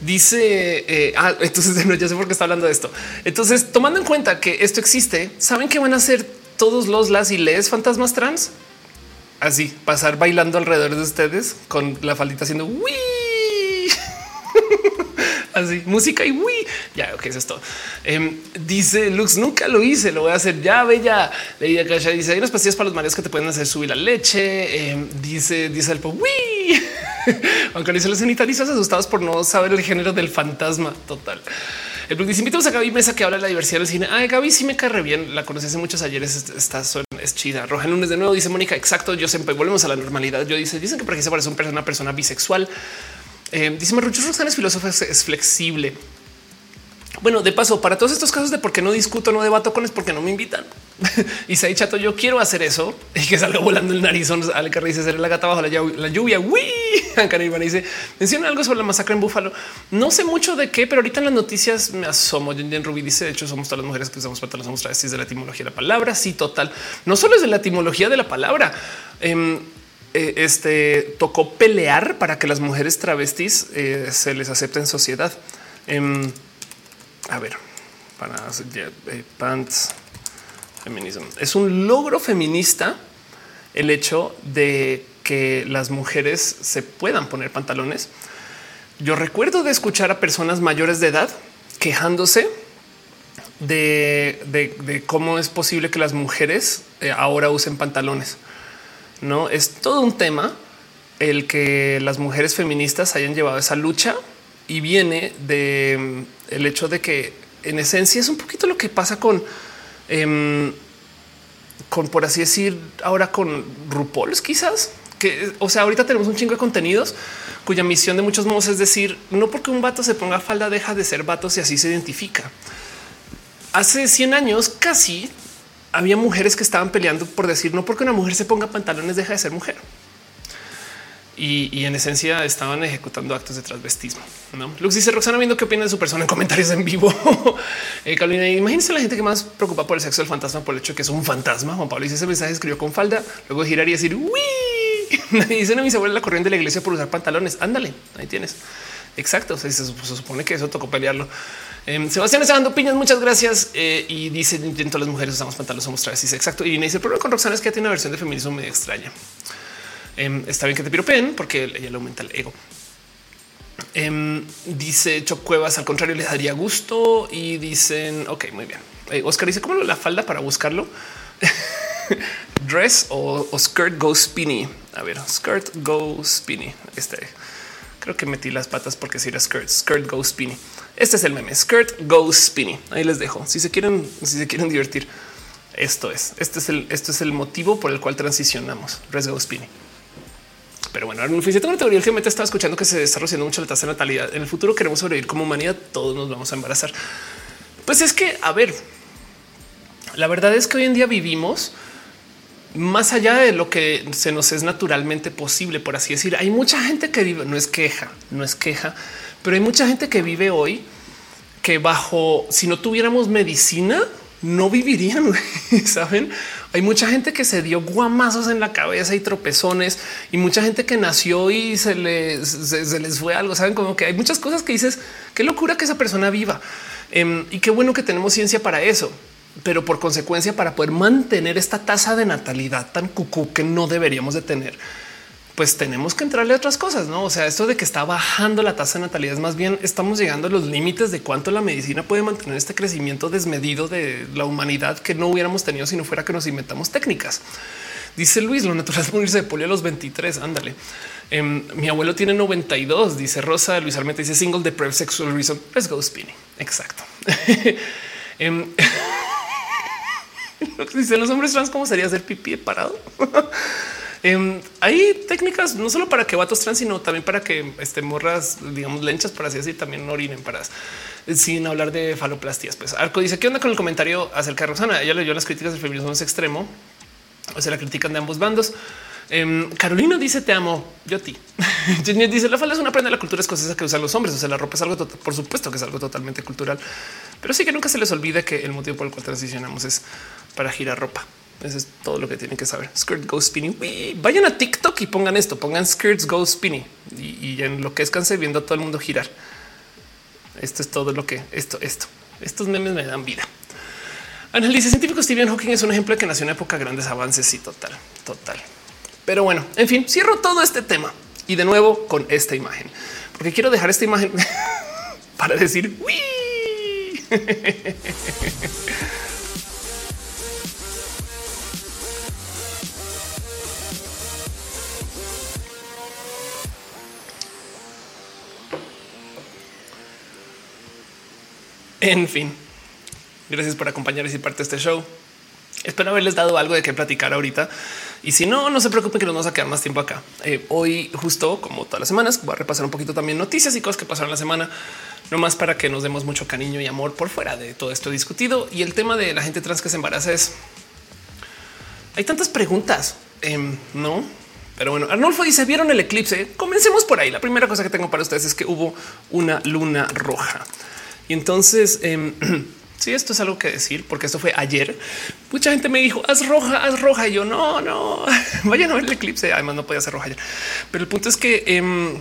Dice, eh, ah, entonces [LAUGHS] no, ya sé por qué está hablando de esto. Entonces, tomando en cuenta que esto existe, ¿saben qué van a hacer todos los las y fantasmas trans? Así, pasar bailando alrededor de ustedes con la faldita haciendo uy [LAUGHS] así música y uy, ya, ok, eso es todo. Em, dice Lux, nunca lo hice, lo voy a hacer ya, bella. Leía Kasha dice, hay unas pastillas para los mareos que te pueden hacer subir la leche. Em, dice, dice el uy. [LAUGHS] [LAUGHS] Aunque los sanitaristas asustados por no saber el género del fantasma total. El blog dice invitamos a Gaby Mesa que habla de la diversidad del cine. Ay, Gaby sí me cae bien. La conocí hace muchos ayeres. Está es chida. Roja lunes de nuevo. Dice Mónica. Exacto. Yo siempre volvemos a la normalidad. Yo dice, dicen que por aquí se parece una persona bisexual. Eh, dice Marruchos Roxana es filósofo, es, flexible. Bueno, de paso, para todos estos casos de por qué no discuto, no debato con es porque no me invitan. [LAUGHS] y se ha chato, yo quiero hacer eso [LAUGHS] y que salga volando el narizón al que dice ser la gata bajo la, lluvia. Uy, [LAUGHS] dice menciona algo sobre la masacre en Búfalo. No sé mucho de qué, pero ahorita en las noticias me asomo. En Rubí dice: De hecho, somos todas las mujeres que usamos pantalones, somos travestis de la etimología de la palabra. Sí, total. No solo es de la etimología de la palabra. Em, eh, este tocó pelear para que las mujeres travestis eh, se les acepte en sociedad. Em, a ver, para eh, pants feminismo es un logro feminista el hecho de que las mujeres se puedan poner pantalones. Yo recuerdo de escuchar a personas mayores de edad quejándose de, cómo es posible que las mujeres ahora usen pantalones. No es todo un tema el que las mujeres feministas hayan llevado esa lucha y viene de el hecho de que en esencia es un poquito lo que pasa con, em, con por así decir, ahora con RuPaul's quizás que, o sea, ahorita tenemos un chingo de contenidos cuya misión de muchos modos es decir, no porque un vato se ponga falda deja de ser vato si así se identifica. Hace 100 años casi había mujeres que estaban peleando por decir no porque una mujer se ponga pantalones deja de ser mujer. Y, en esencia estaban ejecutando actos de transvestismo. ¿no? Lux dice Roxana viendo qué opina de su persona en comentarios en vivo. [LAUGHS] eh, Carolina, imagínense la gente que más preocupa por el sexo del fantasma por el hecho de que es un fantasma. Juan Pablo dice ese mensaje escribió con falda, luego girar y decir uy. [LAUGHS] Nadie dice no, mi abuela la corriente de la iglesia por usar pantalones. Ándale, ahí tienes. Exacto. se, supone que eso tocó pelearlo. Em, Sebastián está dando piñas. Muchas gracias. Eh, y dice todas las mujeres usamos pantalones, somos travestis. Exacto. Y dice el problema con Roxana es que tiene una versión de feminismo medio extraña. Em, está bien que te piropen porque ella le aumenta el ego. Em, dice Choc Cuevas, al contrario, les daría gusto y dicen, ok, muy bien. Eh, Oscar dice, ¿cómo la falda para buscarlo? [LAUGHS] Dress o, skirt go spinny. A ver, skirt go spinny. Este Creo que metí las patas porque si era skirt, skirt go spinny. Este es el meme, skirt go spinny. Ahí les dejo. Si se quieren, si se quieren divertir, esto es. Este es el, esto es el motivo por el cual transicionamos. Res go spinny. Pero bueno, en tengo una teoría me estaba escuchando que se está reduciendo mucho la tasa de natalidad. En el futuro queremos sobrevivir como humanidad, todos nos vamos a embarazar. Pues es que, a ver, la verdad es que hoy en día vivimos más allá de lo que se nos es naturalmente posible, por así decir. Hay mucha gente que vive, no es queja, no es queja, pero hay mucha gente que vive hoy que bajo, si no tuviéramos medicina, no vivirían, [LAUGHS] saben? Hay mucha gente que se dio guamazos en la cabeza y tropezones y mucha gente que nació y se les, fue algo. Saben como que hay muchas cosas que dices qué locura que esa persona viva em, y qué bueno que tenemos ciencia para eso pero por consecuencia, para poder mantener esta tasa de natalidad tan cucú que no deberíamos de tener, pues tenemos que entrarle a otras cosas, no? O sea, esto de que está bajando la tasa de natalidad es más bien estamos llegando a los límites de cuánto la medicina puede mantener este crecimiento desmedido de la humanidad que no hubiéramos tenido si no fuera que nos inventamos técnicas. Dice Luis, lo natural es morirse de polio a los 23. Ándale. Em, mi abuelo tiene 92, dice Rosa. Luis Armenta dice single de pre sexual reason. Let's go spinning. Exacto. [LAUGHS] Em, [LAUGHS] Dicen los hombres trans, ¿cómo sería hacer pipí parado? [LAUGHS] Em, hay técnicas no solo para que vatos trans, sino también para que este, morras, digamos, lenchas, por así decir, también orinen para sin hablar de faloplastias. Pues Arco dice qué onda con el comentario acerca de Rosana. Ella leyó las críticas del feminismo extremo, o sea, la critican de ambos bandos. Em, Carolina dice te amo, yo a ti. [LAUGHS] dice la falda es una prenda de la cultura escocesa que usan los hombres. O sea, la ropa es algo, por supuesto que es algo totalmente cultural, pero sí que nunca se les olvide que el motivo por el cual transicionamos es para girar ropa. Eso es todo lo que tienen que saber. Skirt go spinning. vayan a TikTok y pongan esto, pongan skirts go spinning y, que enloquezcanse viendo a todo el mundo girar. Esto es todo lo que esto, esto, estos memes me dan vida. Dice científico Stephen Hawking es un ejemplo de que nació en época de grandes avances. y total, total. Pero bueno, en fin, cierro todo este tema y de nuevo con esta imagen, porque quiero dejar esta imagen [LAUGHS] para decir [LAUGHS] En fin, gracias por acompañar y ser parte de este show. Espero haberles dado algo de qué platicar ahorita. Y si no, no se preocupen que nos vamos a quedar más tiempo acá. Eh, hoy, justo como todas las semanas, voy a repasar un poquito también noticias y cosas que pasaron la semana, no más para que nos demos mucho cariño y amor por fuera de todo esto discutido. Y el tema de la gente trans que se embaraza es hay tantas preguntas, em, no? Pero bueno, Arnulfo dice: ¿Vieron el eclipse? Comencemos por ahí. La primera cosa que tengo para ustedes es que hubo una luna roja. Y entonces, eh, [CLEARS THROAT] sí, esto es algo que decir, porque esto fue ayer. Mucha gente me dijo, haz roja, haz roja. Y yo, no, no, [LAUGHS] vayan a ver el eclipse. Además, no podía ser roja ayer. Pero el punto es que em,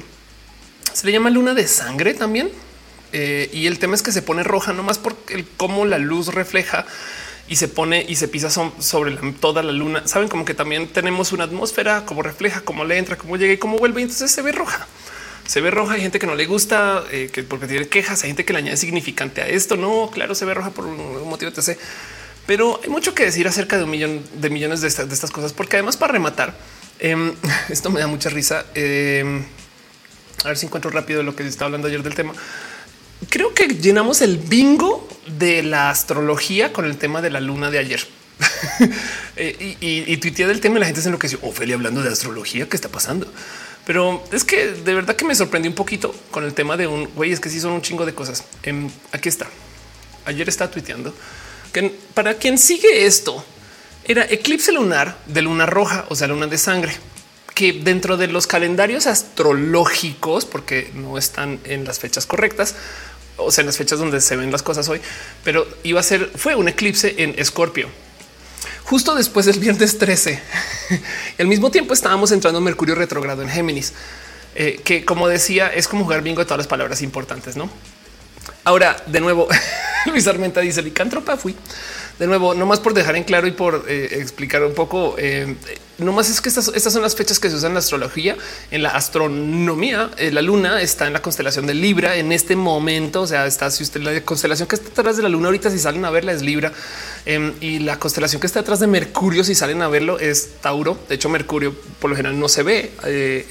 se le llama luna de sangre también. Eh, y el tema es que se pone roja nomás por el cómo la luz refleja y se pone y se pisa sobre toda la luna. Saben como que también tenemos una atmósfera, como refleja, cómo le entra, cómo llega y cómo vuelve. Y entonces se ve roja se ve roja. Hay gente que no le gusta, eh, que porque tiene quejas. Hay gente que le añade significante a esto. No, claro, se ve roja por un motivo sé, pero hay mucho que decir acerca de un millón de millones de estas, de estas cosas, porque además, para rematar, em, [LAUGHS] esto me da mucha risa. Em, a ver si encuentro rápido lo que estaba hablando ayer del tema. Creo que llenamos el bingo de la astrología con el tema de la luna de ayer. [LAUGHS] Eh, y, y, y tuiteé del tema y la gente se enloqueció. Ophelia hablando de astrología, ¿qué está pasando? Pero es que de verdad que me sorprendió un poquito con el tema de un güey. Es que sí son un chingo de cosas. Em, aquí está. Ayer está tuiteando que para quien sigue esto era eclipse lunar de luna roja, o sea, luna de sangre, que dentro de los calendarios astrológicos, porque no están en las fechas correctas, o sea, en las fechas donde se ven las cosas hoy, pero iba a ser, fue un eclipse en Escorpio justo después del viernes 13. y [LAUGHS] al mismo tiempo estábamos entrando en Mercurio retrogrado en Géminis, eh, que como decía, es como jugar bingo de todas las palabras importantes, ¿no? Ahora, de nuevo, [LAUGHS] Luis Armenta dice, licántropa fui de nuevo, no más por dejar en claro y por eh, explicar un poco, eh, no más es que estas, estas, son las fechas que se usan en la astrología, en la astronomía. Eh, la luna está en la constelación de Libra en este momento. O sea, está si usted la constelación que está detrás de la luna ahorita, si salen a verla, es Libra em, y la constelación que está detrás de Mercurio, si salen a verlo, es Tauro. De hecho, Mercurio por lo general no se ve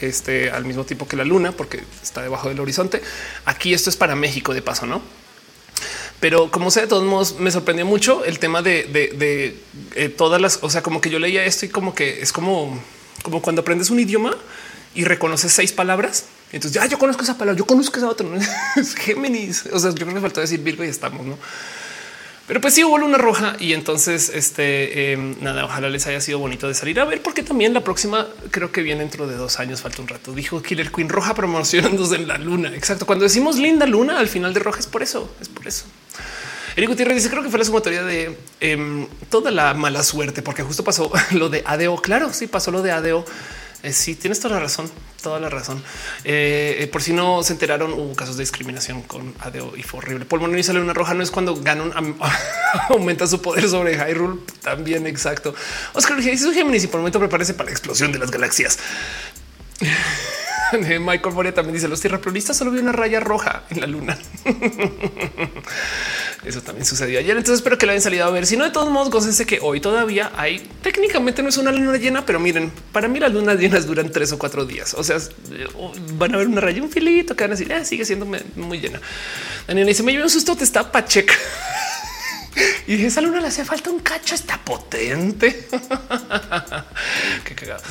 este, al mismo tiempo que la luna porque está debajo del horizonte. Aquí esto es para México de paso, no? Pero como sea, de todos modos, me sorprendió mucho el tema de, eh, todas las, o sea, como que yo leía esto y como que es como, como cuando aprendes un idioma y reconoces seis palabras. Entonces ya yo conozco esa palabra, yo conozco esa otra. [LAUGHS] es Géminis. O sea, yo creo que me faltó decir Virgo y estamos, no? Pero pues sí hubo luna roja y entonces este em, nada, ojalá les haya sido bonito de salir a ver, porque también la próxima creo que viene dentro de dos años. Falta un rato. Dijo Killer Queen roja promocionándose en la luna. Exacto. Cuando decimos linda luna al final de roja es por eso, es por eso. Eric Gutiérrez dice: Creo que fue la sumatoria de em, toda la mala suerte, porque justo pasó [LAUGHS] lo de ADO. Claro, sí pasó lo de ADO eh, sí, tienes toda la razón, toda la razón. Eh, eh, por si no se enteraron, hubo casos de discriminación con ADO y fue horrible. Polmonio y sale una roja no es cuando Ganon [LAUGHS] aumenta su poder sobre Hyrule. También exacto. Oscar dice Géminis y por el momento prepárese para la explosión de las galaxias. [LAUGHS] Michael Moria también dice los tierraplanistas solo vi una raya roja en la luna. [LAUGHS] Eso también sucedió ayer. Entonces espero que la hayan salido a ver. Si no, de todos modos, gócense que hoy todavía hay técnicamente no es una luna llena, pero miren, para mí las lunas llenas duran tres o cuatro días. O sea, van a ver una raya, un filito que van a decir ah, sigue siendo muy llena. Daniel dice: Me llevé un susto, te está pacheca. [LAUGHS] Y dije, esa luna le hace falta un cacho, está potente. Qué cagado.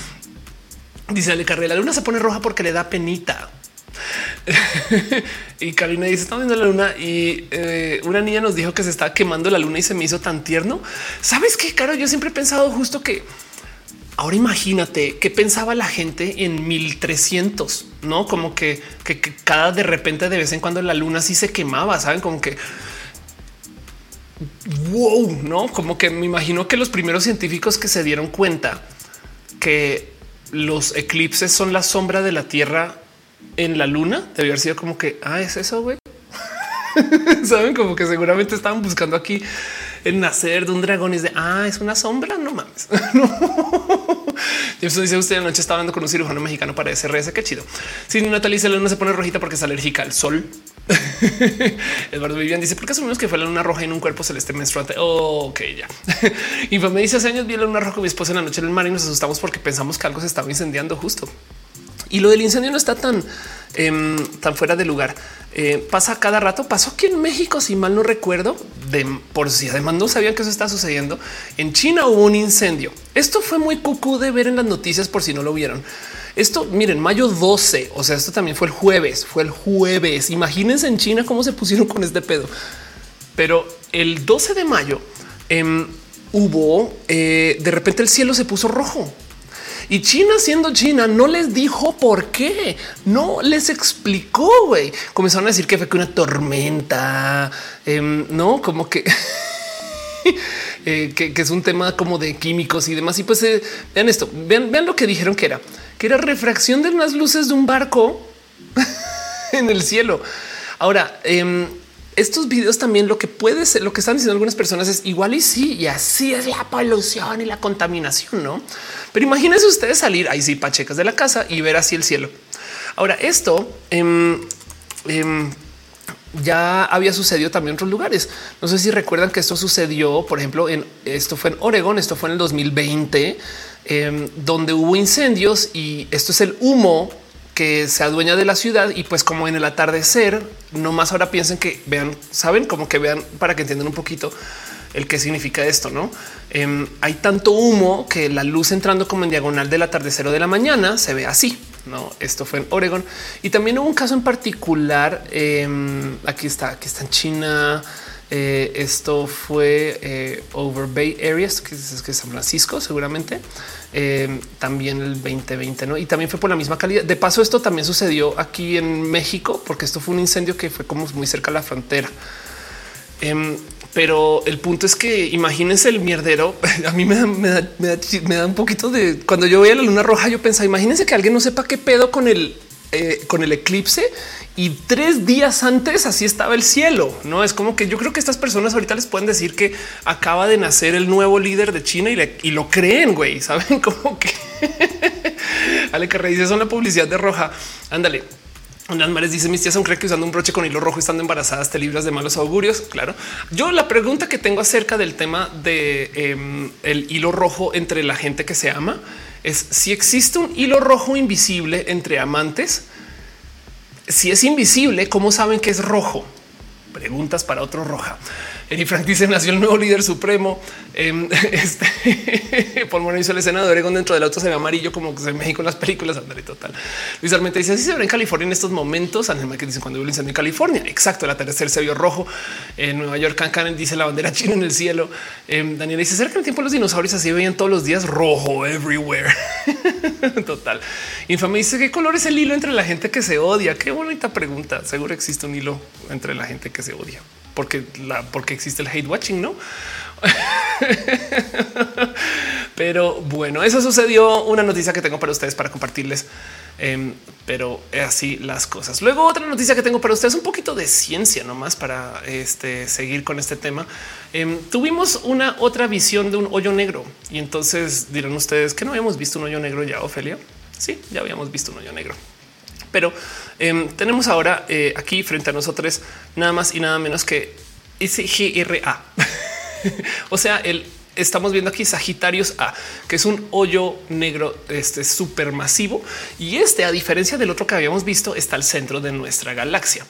Dice Ale Carrera, la luna se pone roja porque le da penita. [LAUGHS] y Karina dice: Estamos viendo la luna y eh, una niña nos dijo que se estaba quemando la luna y se me hizo tan tierno. Sabes qué, Caro? Yo siempre he pensado justo que ahora imagínate qué pensaba la gente en 1300, no como que, que, que cada de repente de vez en cuando la luna sí se quemaba, saben como que wow, no como que me imagino que los primeros científicos que se dieron cuenta que los eclipses son la sombra de la Tierra en la luna. Debe haber sido como que, ah, es eso, güey. [LAUGHS] Saben como que seguramente estaban buscando aquí el nacer de un dragón y es de, ah, es una sombra, no mames. [LAUGHS] Eso dice usted anoche estaba hablando con un cirujano mexicano para SRS, qué chido. Si sí, Natalie la luna se pone rojita porque es alérgica al sol. [LAUGHS] Eduardo Vivian dice, ¿por qué asumimos que fue la luna roja en un cuerpo celeste menstruante? Oh, ok, ya. [LAUGHS] y me dice, hace años vi la luna roja con mi esposa en la noche en el mar y nos asustamos porque pensamos que algo se estaba incendiando justo. Y lo del incendio no está tan, eh, tan fuera de lugar. Eh, pasa cada rato. Pasó aquí en México, si mal no recuerdo, de por si además no sabían que eso está sucediendo. En China hubo un incendio. Esto fue muy cucú de ver en las noticias por si no lo vieron. Esto, miren, mayo 12, o sea, esto también fue el jueves, fue el jueves. Imagínense en China cómo se pusieron con este pedo. Pero el 12 de mayo eh, hubo, eh, de repente el cielo se puso rojo y China siendo China no les dijo por qué, no les explicó, güey. Comenzaron a decir que fue que una tormenta, em, no como [LAUGHS] eh, que, que, es un tema como de químicos y demás. Y pues eh, vean esto, vean, vean lo que dijeron que era, que era refracción de unas luces de un barco [LAUGHS] en el cielo. Ahora, eh, estos videos también lo que puede ser, lo que están diciendo algunas personas es igual y sí, y así es la polución y la contaminación, ¿no? Pero imagínense ustedes salir ahí sí pachecas de la casa y ver así el cielo. Ahora esto eh, eh, ya había sucedido también en otros lugares. No sé si recuerdan que esto sucedió, por ejemplo, en esto fue en Oregon, esto fue en el 2020, eh, donde hubo incendios y esto es el humo que se adueña de la ciudad y pues como en el atardecer, no más ahora piensen que vean, saben como que vean para que entiendan un poquito el qué significa esto, ¿no? Eh, hay tanto humo que la luz entrando como en diagonal del atardecer o de la mañana se ve así. No, esto fue en Oregon y también hubo un caso en particular. Eh, aquí está, aquí está en China. Eh, esto fue eh, Over Bay Areas, que es, que es San Francisco, seguramente. Eh, también el 2020, ¿no? Y también fue por la misma calidad. De paso, esto también sucedió aquí en México, porque esto fue un incendio que fue como muy cerca a la frontera. Eh, pero el punto es que imagínense el mierdero. [LAUGHS] A mí me da, me da un poquito de cuando yo veía la luna roja, yo pensaba, imagínense que alguien no sepa qué pedo con el eh, con el eclipse y tres días antes así estaba el cielo. No es como que yo creo que estas personas ahorita les pueden decir que acaba de nacer el nuevo líder de China y, lo creen. Güey, saben [LAUGHS] como que Ale que dice son la publicidad de roja. Ándale. Unas Mares dice mis tías son creen que usando un broche con hilo rojo estando embarazadas te libras de malos augurios. Claro, yo la pregunta que tengo acerca del tema de eh, el hilo rojo entre la gente que se ama es si existe un hilo rojo invisible entre amantes. Si es invisible, ¿cómo saben que es rojo? Preguntas para otro roja. Eri Frank dice nació el nuevo líder supremo. Eh, [LAUGHS] este por hizo la escena de Oregon dentro del auto se ve amarillo como que en México en las películas. André total. Luis Armenta dice así se ve en California en estos momentos. Ángel que dice cuando hubo el incendio en California. Exacto. El atardecer se vio rojo en Nueva York. Cancan dice la bandera china en el cielo. Eh, Daniel dice cerca del tiempo los dinosaurios así veían todos los días rojo everywhere. [LAUGHS] total. Infame dice qué color es el hilo entre la gente que se odia. Qué bonita pregunta. Seguro existe un hilo entre la gente que se odia porque la porque existe el hate watching, no? [LAUGHS] pero bueno, eso sucedió. Una noticia que tengo para ustedes para compartirles, eh, pero así las cosas. Luego, otra noticia que tengo para ustedes, un poquito de ciencia nomás para este, seguir con este tema. Eh, tuvimos una otra visión de un hoyo negro y entonces dirán ustedes que no habíamos visto un hoyo negro ya, Ofelia. Sí, ya habíamos visto un hoyo negro. Pero eh, tenemos ahora eh, aquí frente a nosotros nada más y nada menos que SGRA. [LAUGHS] o sea, el estamos viendo aquí Sagitarios A, que es un hoyo negro este súper masivo y este, a diferencia del otro que habíamos visto, está al centro de nuestra galaxia.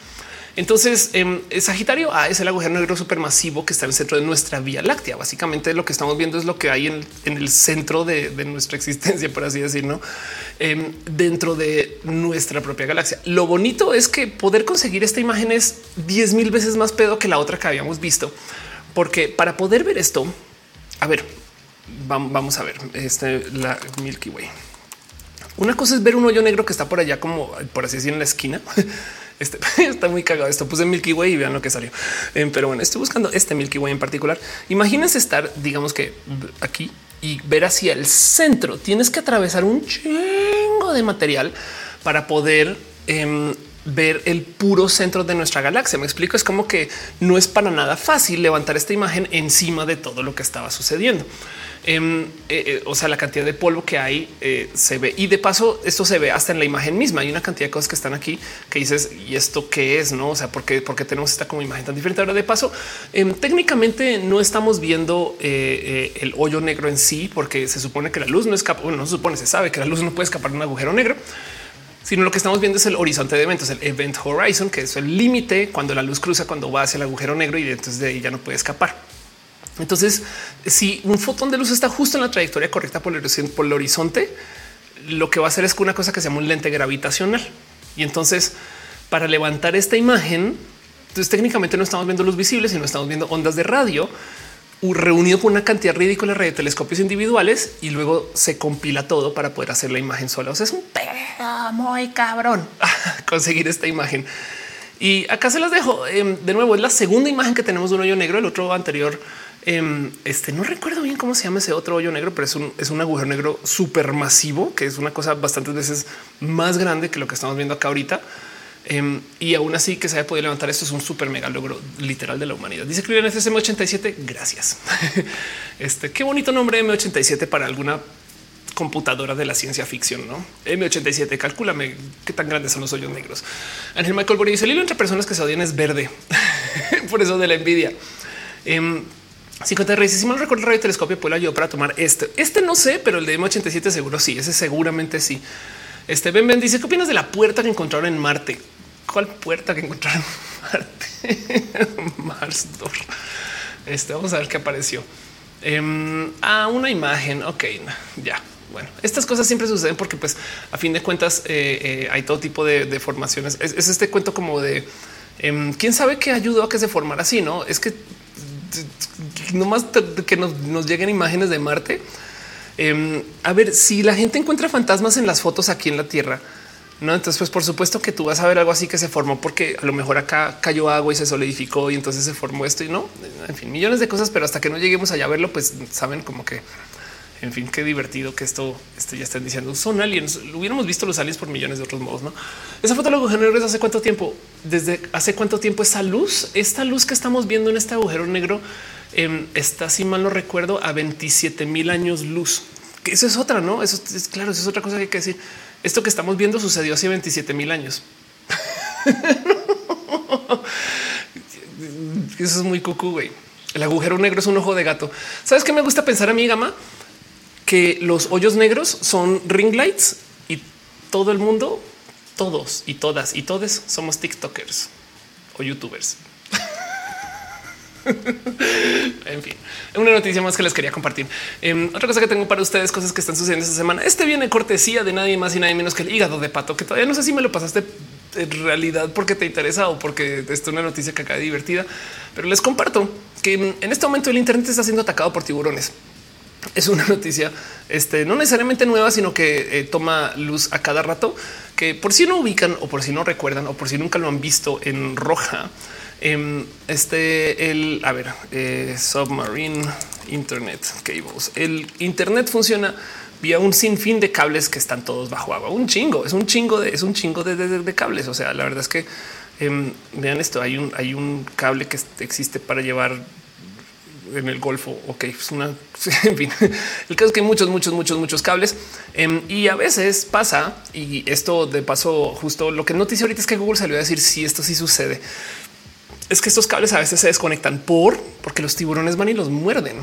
Entonces, em, Sagitario A es el agujero negro supermasivo que está en el centro de nuestra Vía Láctea. Básicamente lo que estamos viendo es lo que hay en, el centro de, nuestra existencia, por así decirlo, em, dentro de nuestra propia galaxia. Lo bonito es que poder conseguir esta imagen es 10 mil veces más pedo que la otra que habíamos visto, porque para poder ver esto, a ver, vamos a ver este, la Milky Way. Una cosa es ver un hoyo negro que está por allá, como por así decir, en la esquina. [LAUGHS] Este, [LAUGHS] está muy cagado. Esto puse Milky Way y vean lo que salió. Em, pero bueno, estoy buscando este Milky Way en particular. Imagínense estar, digamos que aquí y ver hacia el centro. Tienes que atravesar un chingo de material para poder em, ver el puro centro de nuestra galaxia. Me explico, es como que no es para nada fácil levantar esta imagen encima de todo lo que estaba sucediendo. Em, eh, eh, o sea, la cantidad de polvo que hay eh, se ve y de paso esto se ve hasta en la imagen misma. Hay una cantidad de cosas que están aquí que dices y esto qué es, no? O sea, porque porque tenemos esta como imagen tan diferente. Ahora de paso, em, técnicamente no estamos viendo el hoyo negro en sí, porque se supone que la luz no escapa. Bueno, no se supone, se sabe que la luz no puede escapar de un agujero negro sino lo que estamos viendo es el horizonte de eventos, el event horizon, que es el límite cuando la luz cruza, cuando va hacia el agujero negro y entonces de ahí ya no puede escapar. Entonces, si un fotón de luz está justo en la trayectoria correcta por el, horizonte, lo que va a hacer es una cosa que se llama un lente gravitacional. Y entonces, para levantar esta imagen, entonces técnicamente no estamos viendo luz visible, sino estamos viendo ondas de radio reunido por una cantidad ridícula de telescopios individuales y luego se compila todo para poder hacer la imagen sola. O sea, es un pedo muy cabrón [LAUGHS] conseguir esta imagen. Y acá se las dejo. Em, de nuevo, es la segunda imagen que tenemos de un hoyo negro. El otro anterior, em, este no recuerdo bien cómo se llama ese otro hoyo negro, pero es un, es un agujero negro súper masivo, que es una cosa bastantes veces más grande que lo que estamos viendo acá ahorita. Em, y aún así que se haya podido levantar esto es un súper mega logro literal de la humanidad. Dice en este M87. Gracias. [LAUGHS] este qué bonito nombre M87 para alguna computadora de la ciencia ficción, no M87. Calcúlame qué tan grandes son los hoyos negros. Ángel Michael Boris, el hilo entre personas que se odian es verde. [LAUGHS] Por eso de la envidia. Eh, 50 reyes. Si mal recuerdo, el radio telescopio puede ayudar para tomar este. Este no sé, pero el de M87 seguro sí. Ese seguramente sí. Este Ben Ben dice: ¿Qué opinas de la puerta que encontraron en Marte? ¿Cuál puerta que encontraron [LAUGHS] en Marte? Marsdor. Este vamos a ver qué apareció. em, ah, una imagen. Ok, ya. Bueno, estas cosas siempre suceden porque, pues, a fin de cuentas, eh, eh, hay todo tipo de, formaciones. Es, este cuento como de em, quién sabe qué ayudó a que se formara así. No es que nomás que nos, nos lleguen imágenes de Marte Em, a ver, si la gente encuentra fantasmas en las fotos aquí en la Tierra, no, entonces, pues por supuesto que tú vas a ver algo así que se formó porque a lo mejor acá cayó agua y se solidificó y entonces se formó esto y no, en fin, millones de cosas, pero hasta que no lleguemos allá a verlo, pues saben como que, en fin, qué divertido que esto, esto ya están diciendo son aliens. Lo hubiéramos visto los aliens por millones de otros modos. No, esa foto de agujero negro hace cuánto tiempo, desde hace cuánto tiempo esa luz, esta luz que estamos viendo en este agujero negro Em, está, si mal no recuerdo, a 27 mil años luz. Eso es otra, no? Eso es claro, eso es otra cosa que hay que decir. Esto que estamos viendo sucedió hace 27 mil años. [LAUGHS] eso es muy cucú, güey. El agujero negro es un ojo de gato. ¿Sabes qué me gusta pensar a mí, Gama? Que los hoyos negros son ring lights y todo el mundo, todos y todas y todos somos TikTokers o YouTubers. En fin, una noticia más que les quería compartir. Em, otra cosa que tengo para ustedes, cosas que están sucediendo esta semana. Este viene cortesía de nadie más y nadie menos que el hígado de pato, que todavía no sé si me lo pasaste en realidad porque te interesa o porque esto es una noticia que acá divertida, pero les comparto que en este momento el Internet está siendo atacado por tiburones. Es una noticia este, no necesariamente nueva, sino que eh, toma luz a cada rato, que por si no ubican o por si no recuerdan o por si nunca lo han visto en roja, Em, este, el, a ver, eh, Submarine Internet Cables. El Internet funciona vía un sinfín de cables que están todos bajo agua. Un chingo, es un chingo de, es un chingo de, cables. O sea, la verdad es que em, vean esto. Hay un, hay un cable que existe para llevar en el Golfo. Ok, es una, [LAUGHS] en fin, el caso es que hay muchos, muchos, muchos, muchos cables em, y a veces pasa. Y esto de paso, justo lo que noticia ahorita es que Google salió a decir si esto sí sucede es que estos cables a veces se desconectan por porque los tiburones van y los muerden.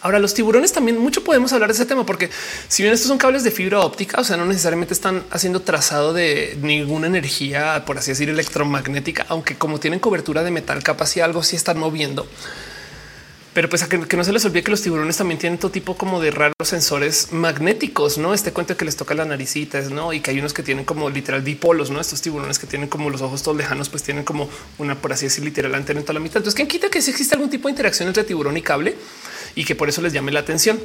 Ahora, los tiburones también mucho podemos hablar de ese tema, porque si bien estos son cables de fibra óptica, o sea, no necesariamente están haciendo trazado de ninguna energía, por así decir, electromagnética, aunque como tienen cobertura de metal, capaz y algo sí están moviendo. Pero pues a que, no se les olvide que los tiburones también tienen todo tipo como de raros sensores magnéticos, no este cuento que les toca las naricitas, no? Y que hay unos que tienen como literal dipolos, no? Estos tiburones que tienen como los ojos todos lejanos, pues tienen como una, por así decir, literal antena en toda la mitad. Entonces, ¿quién quita que si existe algún tipo de interacción entre tiburón y cable y que por eso les llame la atención?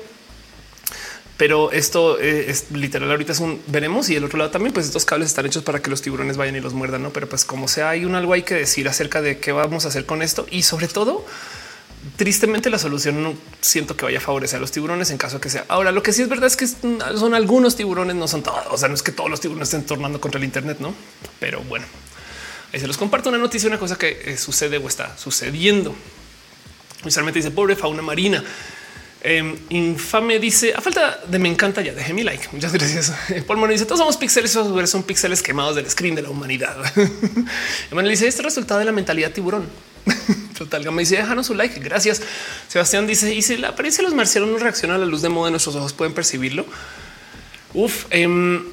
Pero esto eh, es literal. Ahorita es un veremos y el otro lado también, pues estos cables están hechos para que los tiburones vayan y los muerdan, no? Pero pues como sea, hay un algo hay que decir acerca de qué vamos a hacer con esto y sobre todo, tristemente la solución no siento que vaya a favorecer a los tiburones en caso que sea. Ahora, lo que sí es verdad es que son algunos tiburones, no son todos. O sea, no es que todos los tiburones estén tornando contra el Internet, no? Pero bueno, ahí se los comparto una noticia, una cosa que eh, sucede o está sucediendo. Usualmente dice pobre fauna marina. Em, infame dice a falta de me encanta ya dejé mi like. Muchas gracias. Paul dice todos somos píxeles, son píxeles quemados del screen de la humanidad. [LAUGHS] Emanuel dice este resultado de la mentalidad tiburón. [LAUGHS] Total, me dice déjanos su like. Gracias. Sebastián dice y si la apariencia de los marcianos no reacciona a la luz de modo de nuestros ojos, pueden percibirlo. Uf, em,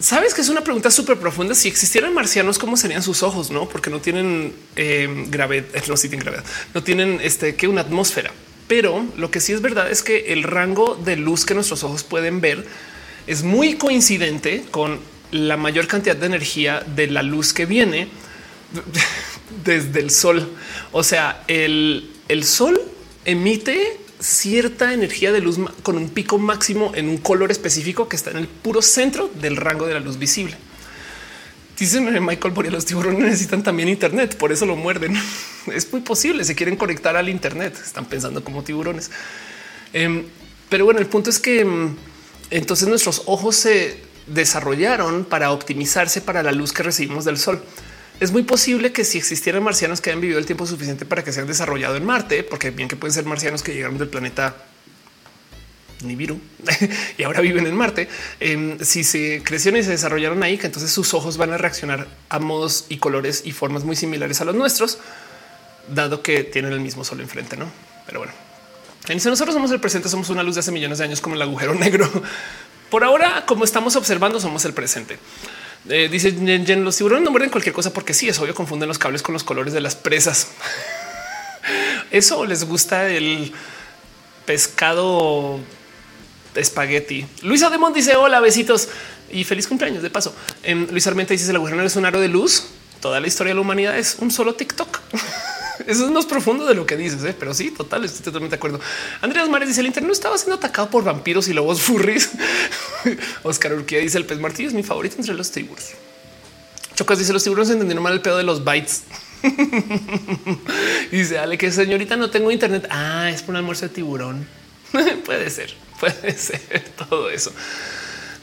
sabes que es una pregunta súper profunda. Si existieran marcianos, cómo serían sus ojos? No, porque no tienen eh, gravedad, no, tienen gravedad, no tienen este que una atmósfera. Pero lo que sí es verdad es que el rango de luz que nuestros ojos pueden ver es muy coincidente con la mayor cantidad de energía de la luz que viene [LAUGHS] desde el sol. O sea, el, el sol emite cierta energía de luz con un pico máximo en un color específico que está en el puro centro del rango de la luz visible. Dicen Michael Boria, los tiburones [LAUGHS] necesitan también Internet, por eso lo muerden. [LAUGHS] Es muy posible, se quieren conectar al Internet, están pensando como tiburones. Em, pero bueno, el punto es que em, entonces nuestros ojos se desarrollaron para optimizarse para la luz que recibimos del sol es muy posible que si existieran marcianos que hayan vivido el tiempo suficiente para que se hayan desarrollado en Marte, porque bien que pueden ser marcianos que llegaron del planeta Nibiru [LAUGHS] y ahora viven en Marte. Em, si se crecieron y se desarrollaron ahí, que entonces sus ojos van a reaccionar a modos y colores y formas muy similares a los nuestros, dado que tienen el mismo sol enfrente, no? Pero bueno, si nosotros somos el presente, somos una luz de hace millones de años como el agujero [LAUGHS] negro. Por ahora, como estamos observando, somos el presente. Eh, dice Jen, los tiburones no mueren cualquier cosa porque sí, es obvio, confunden los cables con los colores de las presas. [LAUGHS] Eso les gusta el pescado espagueti. Luisa Demont dice hola, besitos y feliz cumpleaños de paso. En Luis Armenta dice el agujero es un aro de luz. Toda la historia de la humanidad es un solo TikTok. [LAUGHS] Eso es más profundo de lo que dices, ¿eh? pero sí, total, estoy totalmente de acuerdo. Andrés Mares dice el internet estaba siendo atacado por vampiros y lobos furries. [LAUGHS] Oscar Urquía dice el pez martillo es mi favorito entre los tiburones. Chocas dice los tiburones entendieron mal el pedo de los bytes. [LAUGHS] dice Ale que señorita no tengo internet. Ah, es por un almuerzo de tiburón. [LAUGHS] puede ser, puede ser todo eso.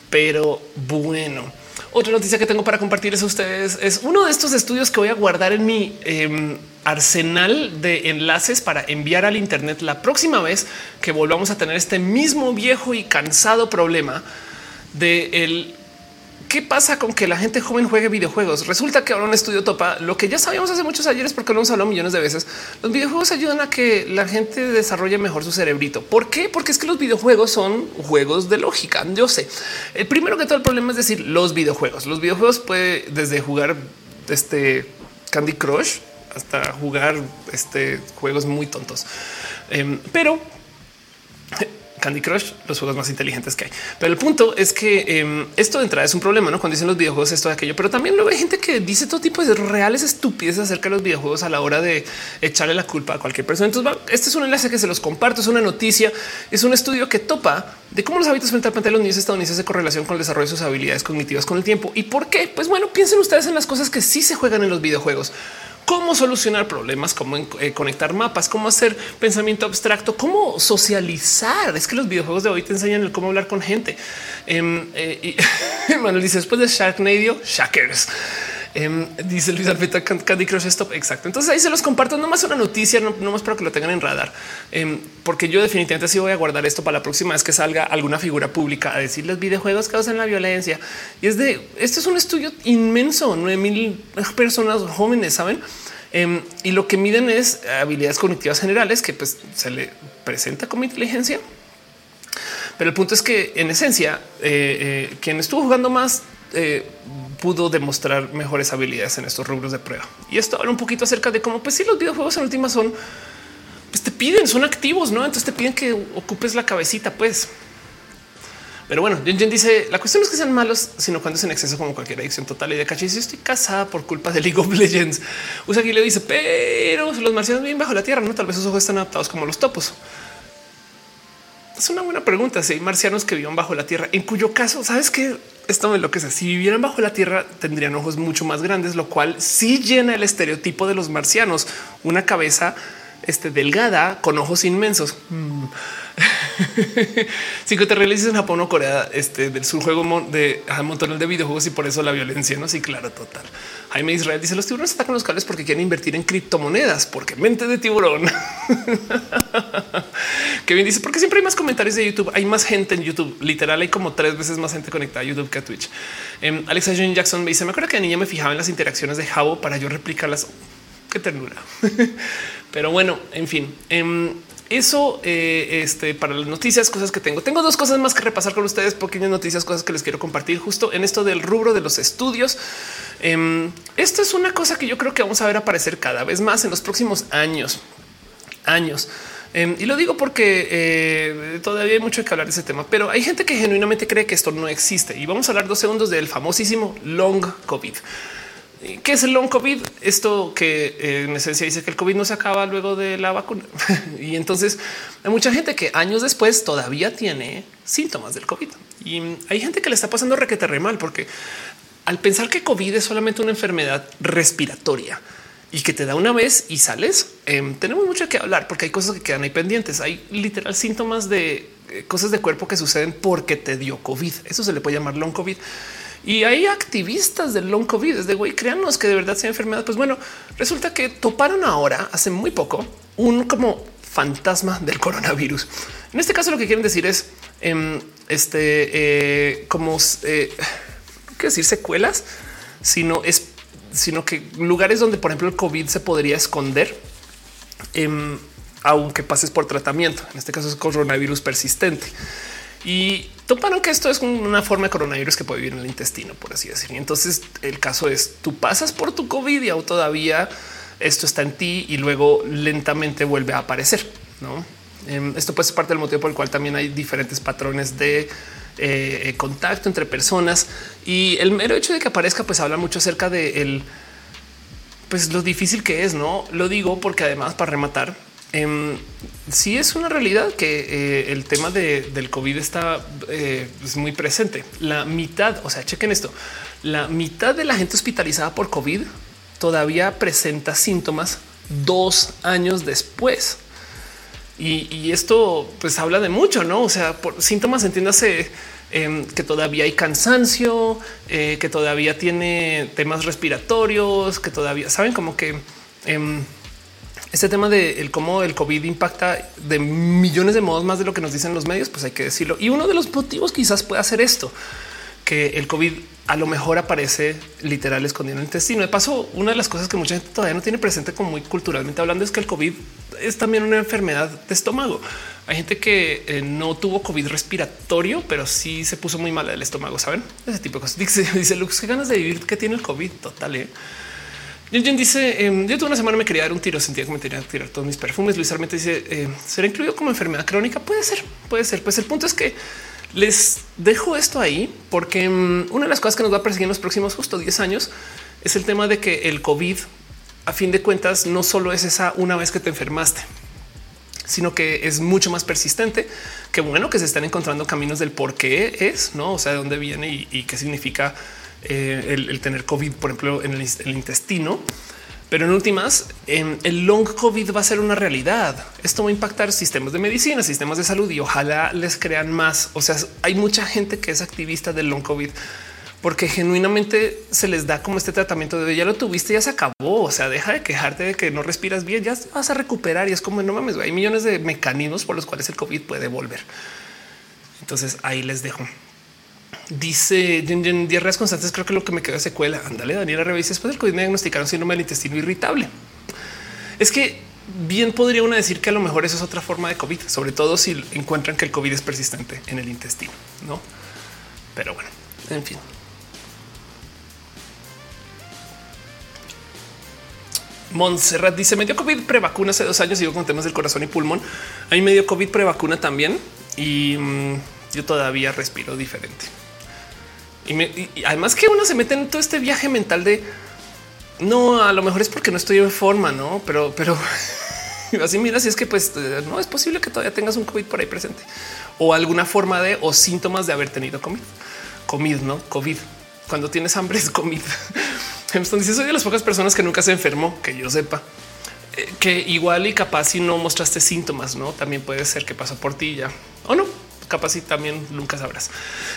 Pero bueno. Otra noticia que tengo para compartirles a ustedes es uno de estos estudios que voy a guardar en mi em, arsenal de enlaces para enviar al Internet la próxima vez que volvamos a tener este mismo viejo y cansado problema de el ¿Qué pasa con que la gente joven juegue videojuegos? Resulta que ahora un estudio topa lo que ya sabíamos hace muchos ayeres porque lo hemos hablado millones de veces. Los videojuegos ayudan a que la gente desarrolle mejor su cerebrito. ¿Por qué? Porque es que los videojuegos son juegos de lógica. Yo sé. El primero que todo el problema es decir los videojuegos. Los videojuegos puede desde jugar este Candy Crush hasta jugar este juegos muy tontos. Em, pero Candy Crush, los juegos más inteligentes que hay. Pero el punto es que em, esto de entrada es un problema, ¿no? Cuando dicen los videojuegos esto de aquello, pero también luego hay gente que dice todo tipo de reales estupideces acerca de los videojuegos a la hora de echarle la culpa a cualquier persona. Entonces, este es un enlace que se los comparto, es una noticia, es un estudio que topa de cómo los hábitos frente al pantalla de los niños estadounidenses se correlación con el desarrollo de sus habilidades cognitivas con el tiempo. ¿Y por qué? Pues bueno, piensen ustedes en las cosas que sí se juegan en los videojuegos cómo solucionar problemas, cómo eh, conectar mapas, cómo hacer pensamiento abstracto, cómo socializar. Es que los videojuegos de hoy te enseñan el cómo hablar con gente. Em, eh, y [LAUGHS] Manuel dice después de Sharknado, Shackers. Em, dice Luis Alfeta Candy Crush Stop. Exacto. Entonces ahí se los comparto. No más una noticia, no, más para que lo tengan en radar, em, porque yo definitivamente sí voy a guardar esto para la próxima vez que salga alguna figura pública a decir los videojuegos causan la violencia. Y es de esto es un estudio inmenso. 9 mil personas jóvenes saben Em, y lo que miden es habilidades cognitivas generales que pues, se le presenta como inteligencia. Pero el punto es que en esencia, eh, eh, quien estuvo jugando más eh, pudo demostrar mejores habilidades en estos rubros de prueba. Y esto habla un poquito acerca de cómo, pues si los videojuegos en última son, pues te piden, son activos, ¿no? Entonces te piden que ocupes la cabecita, pues. Pero bueno, Jen, dice la cuestión no es que sean malos, sino cuando es en exceso como cualquier adicción total y de caché. Si estoy casada por culpa de League of Legends, usa aquí le dice, pero los marcianos viven bajo la tierra, no tal vez sus ojos están adaptados como los topos. Es una buena pregunta. Si hay marcianos que viven bajo la tierra, en cuyo caso, sabes que esto me lo que Si vivieran bajo la tierra, tendrían ojos mucho más grandes, lo cual sí llena el estereotipo de los marcianos. Una cabeza este, delgada con ojos inmensos. Mm. [LAUGHS] Si que te realizas en Japón o Corea este, del sur juego de montón de videojuegos y por eso la violencia. No, sí, claro, total. Jaime Israel dice los tiburones atacan los cables porque quieren invertir en criptomonedas, porque mente de tiburón. [LAUGHS] Kevin dice porque siempre hay más comentarios de YouTube. Hay más gente en YouTube. Literal, hay como tres veces más gente conectada a YouTube que a Twitch. Um, Alexa John Jackson me dice: Me acuerdo que de niña me fijaba en las interacciones de Jabo para yo replicarlas. Qué ternura. [LAUGHS] Pero bueno, en fin. Um, eso eh, este, para las noticias, cosas que tengo. Tengo dos cosas más que repasar con ustedes, pequeñas noticias, cosas que les quiero compartir justo en esto del rubro de los estudios. Em, esto es una cosa que yo creo que vamos a ver aparecer cada vez más en los próximos años. Años. Em, y lo digo porque eh, todavía hay mucho que hablar de ese tema, pero hay gente que genuinamente cree que esto no existe. Y vamos a hablar dos segundos del famosísimo long COVID. ¿Qué es el long COVID? Esto que eh, en esencia dice que el COVID no se acaba luego de la vacuna. [LAUGHS] y entonces hay mucha gente que años después todavía tiene síntomas del COVID. Y hay gente que le está pasando requete re mal porque al pensar que COVID es solamente una enfermedad respiratoria y que te da una vez y sales, em, tenemos mucho que hablar porque hay cosas que quedan ahí pendientes. Hay literal síntomas de eh, cosas de cuerpo que suceden porque te dio COVID. Eso se le puede llamar long COVID. Y hay activistas del long COVID, es de güey, créanos que de verdad sea enfermedad. Pues bueno, resulta que toparon ahora hace muy poco un como fantasma del coronavirus. En este caso, lo que quieren decir es em, este eh, como eh, decir secuelas, sino es sino que lugares donde, por ejemplo, el COVID se podría esconder, em, aunque pases por tratamiento. En este caso es coronavirus persistente. Y toparon que esto es una forma de coronavirus que puede vivir en el intestino, por así decir. Y entonces el caso es tú pasas por tu COVID y aún todavía esto está en ti y luego lentamente vuelve a aparecer. No, em, esto puede ser parte del motivo por el cual también hay diferentes patrones de eh, contacto entre personas y el mero hecho de que aparezca, pues habla mucho acerca de el, pues lo difícil que es. No lo digo porque además, para rematar, eh, sí es una realidad que eh, el tema del COVID está eh, muy presente. La mitad, o sea, chequen esto, la mitad de la gente hospitalizada por COVID todavía presenta síntomas dos años después. Y, esto pues habla de mucho, ¿no? O sea, por síntomas entiéndase em, que todavía hay cansancio, eh, que todavía tiene temas respiratorios, que todavía saben como que em, este tema de cómo el COVID impacta de millones de modos más de lo que nos dicen los medios, pues hay que decirlo. Y uno de los motivos quizás pueda ser esto, que el COVID a lo mejor aparece literal escondido en el intestino. De paso, una de las cosas que mucha gente todavía no tiene presente como muy culturalmente hablando es que el COVID es también una enfermedad de estómago. Hay gente que eh, no tuvo COVID respiratorio, pero sí se puso muy mal el estómago, ¿saben? Ese tipo de cosas. [LAUGHS] Dice, dice Lux, qué ganas de vivir que tiene el COVID total. ¿eh? Jen dice: em, Yo tuve una semana, me quería dar un tiro, sentía que me tenía que tirar todos mis perfumes. Luis Armenta dice: eh, ¿Será incluido como enfermedad crónica? Puede ser, puede ser. Pues el punto es que les dejo esto ahí porque em, una de las cosas que nos va a perseguir en los próximos justo 10 años es el tema de que el COVID, a fin de cuentas, no solo es esa una vez que te enfermaste, sino que es mucho más persistente. Que bueno que se están encontrando caminos del por qué es, no? O sea, de dónde viene y qué significa eh, el, tener COVID, por ejemplo, en el, intestino. Pero en últimas, el long COVID va a ser una realidad. Esto va a impactar sistemas de medicina, sistemas de salud y ojalá les crean más. O sea, hay mucha gente que es activista del long COVID porque genuinamente se les da como este tratamiento de ya lo tuviste, ya se acabó. O sea, deja de quejarte de que no respiras bien, ya vas a recuperar y es como no mames. Hay millones de mecanismos por los cuales el COVID puede volver. Entonces ahí les dejo. Dice diarreas constantes. Creo que lo que me queda secuela. Ándale, Daniela revisa después del COVID me diagnosticaron síndrome del intestino irritable. Es que bien podría uno decir que a lo mejor eso es otra forma de COVID, sobre todo si encuentran que el COVID es persistente en el intestino, no? Pero bueno, en fin. Montserrat dice: Me dio COVID prevacuna hace dos años. Sigo con temas del corazón y pulmón. A mí me dio COVID prevacuna también y mm, yo todavía respiro diferente. Y, además que uno se mete en todo este viaje mental de no, a lo mejor es porque no estoy en forma, no, pero, pero [LAUGHS] así mira, si es que pues eh, no es posible que todavía tengas un COVID por ahí presente. O alguna forma de o síntomas de haber tenido COVID, COVID, no COVID. Cuando tienes hambre es COVID. [LAUGHS] Entonces soy de las pocas personas que nunca se enfermó, que yo sepa. Eh, que igual y capaz si no mostraste síntomas, no también puede ser que pasó por ti ya. O no. Capaz y también nunca sabrás.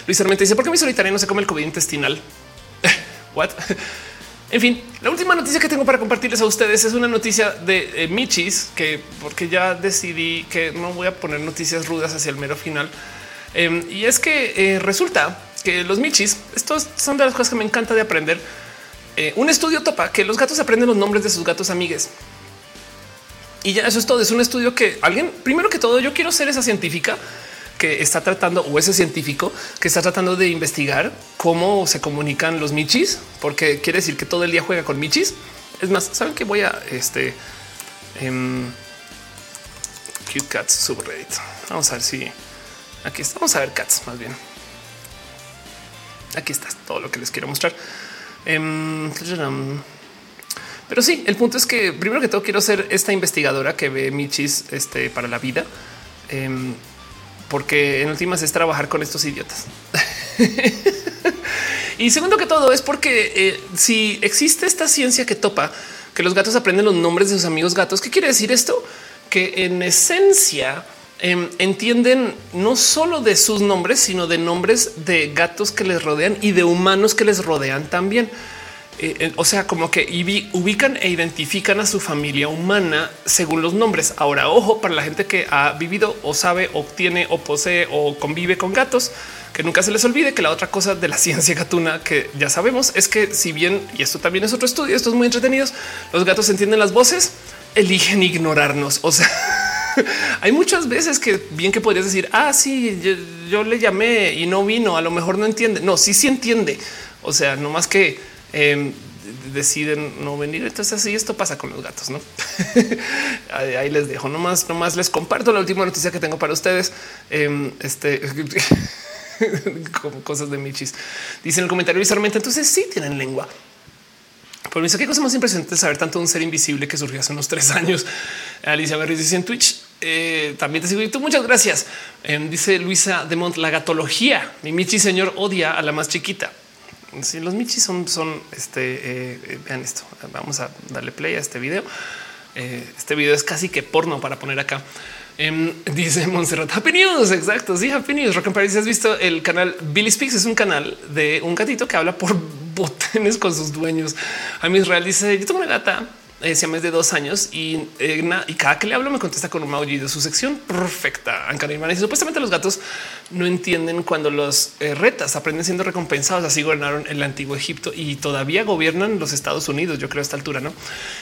Luis Armenta dice por qué mi solitario no se come el COVID intestinal. [LAUGHS] What? [LAUGHS] En fin, la última noticia que tengo para compartirles a ustedes es una noticia de eh, Michis, que porque ya decidí que no voy a poner noticias rudas hacia el mero final. Em, y es que eh, resulta que los Michis, estos son de las cosas que me encanta de aprender. Eh, un estudio topa que los gatos aprenden los nombres de sus gatos amigues. Y ya eso es todo. Es un estudio que alguien, primero que todo, yo quiero ser esa científica que está tratando o ese científico que está tratando de investigar cómo se comunican los michis, porque quiere decir que todo el día juega con michis. Es más, saben que voy a este um, cute cats subreddit. Vamos a ver si aquí estamos a ver cats más bien. Aquí está todo lo que les quiero mostrar. Em, pero sí, el punto es que primero que todo quiero ser esta investigadora que ve michis este, para la vida. Em, porque en últimas es trabajar con estos idiotas. [LAUGHS] y segundo que todo es porque eh, si existe esta ciencia que topa que los gatos aprenden los nombres de sus amigos gatos, ¿qué quiere decir esto? Que en esencia em, entienden no solo de sus nombres, sino de nombres de gatos que les rodean y de humanos que les rodean también. Eh, eh, o sea, como que ubican e identifican a su familia humana según los nombres. Ahora, ojo, para la gente que ha vivido o sabe o tiene o posee o convive con gatos, que nunca se les olvide que la otra cosa de la [LAUGHS] ciencia gatuna que ya sabemos es que si bien, y esto también es otro estudio, esto es muy entretenidos, los gatos entienden las voces, eligen ignorarnos. O sea, [LAUGHS] hay muchas veces que bien que podrías decir, ah, sí, yo, le llamé y no vino, a lo mejor no entiende. No, sí, sí entiende. O sea, no más que Em, deciden no venir. Entonces así esto pasa con los gatos, ¿no? [LAUGHS] ahí, les dejo, nomás, nomás les comparto la última noticia que tengo para ustedes. Em, este [LAUGHS] como cosas de Michis. Dice en el comentario visualmente, entonces sí tienen lengua. Por eso, qué cosa más impresionante saber tanto de un ser invisible que surgió hace unos tres [LAUGHS] años. Alicia Berry dice en Twitch. Eh, también te sigo y tú muchas gracias. Em, dice Luisa de Mont, la gatología. Mi Michi señor odia a la más chiquita. Si los michis son, son este, eh, eh, vean esto. Vamos a darle play a este video. Eh, este video es casi que porno para poner acá. Em, [LAUGHS] dice Montserrat Happy News. Exacto. Sí, Happy News. Rock and Paris. Has visto el canal Billy Speaks? Es un canal de un gatito que habla por [LAUGHS] botones con sus dueños. A Israel dice: Yo tengo una gata mes de dos años y, eh, y cada que le hablo me contesta con un maullido. Su sección perfecta. Y supuestamente los gatos no entienden cuando los eh, retas aprenden siendo recompensados. Así gobernaron el antiguo Egipto y todavía gobiernan los Estados Unidos. Yo creo a esta altura, no?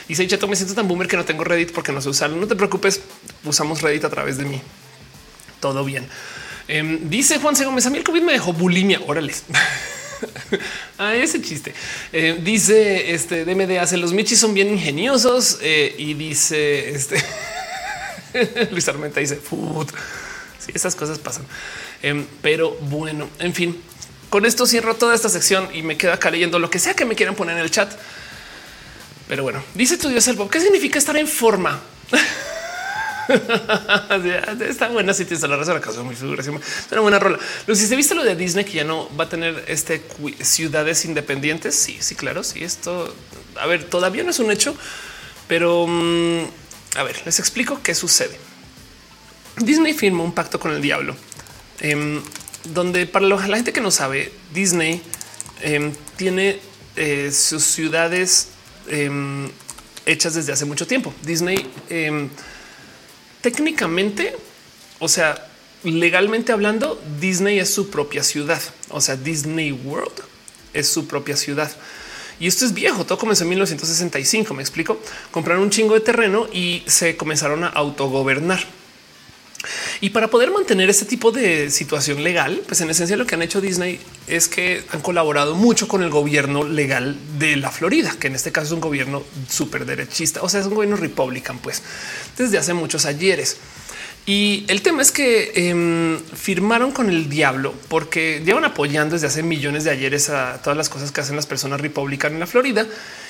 Y se dicho, me siento tan boomer que no tengo Reddit porque no sé usarlo. No te preocupes, usamos Reddit a través de mí. Todo bien. Em, dice Juan. Gómez, a mí el COVID me dejó bulimia. Órale. [LAUGHS] [LAUGHS] a ese chiste. Eh, dice este DMD hace los michis son bien ingeniosos eh, y dice este [LAUGHS] Luis Armenta dice food. Sí, esas cosas pasan. Em, pero bueno, en fin, con esto cierro toda esta sección y me quedo acá leyendo lo que sea que me quieran poner en el chat. Pero bueno, dice tu Dios el Bob, ¿qué significa estar en forma? [LAUGHS] [LAUGHS] Está buena. Si tienes la razón, acaso muy figuración. Es una buena rola. Si se viste lo de Disney que ya no va a tener este ciudades independientes. Sí, sí, claro. Sí, esto a ver, todavía no es un hecho, pero mm, a ver, les explico qué sucede. Disney firmó un pacto con el diablo, em, donde para la gente que no sabe, Disney em, tiene eh, sus ciudades em, hechas desde hace mucho tiempo. Disney técnicamente, o sea, legalmente hablando, Disney es su propia ciudad. O sea, Disney World es su propia ciudad. Y esto es viejo, todo comenzó en 1965, me explico. Compraron un chingo de terreno y se comenzaron a autogobernar. Y para poder mantener este tipo de situación legal, pues en esencia lo que han hecho Disney es que han colaborado mucho con el gobierno legal de la Florida, que en este caso es un gobierno súper derechista, o sea, es un gobierno republican, pues desde hace muchos ayeres. Y el tema es que em, firmaron con el diablo porque llevan apoyando desde hace millones de ayeres a todas las cosas que hacen las personas republicanas en la Florida.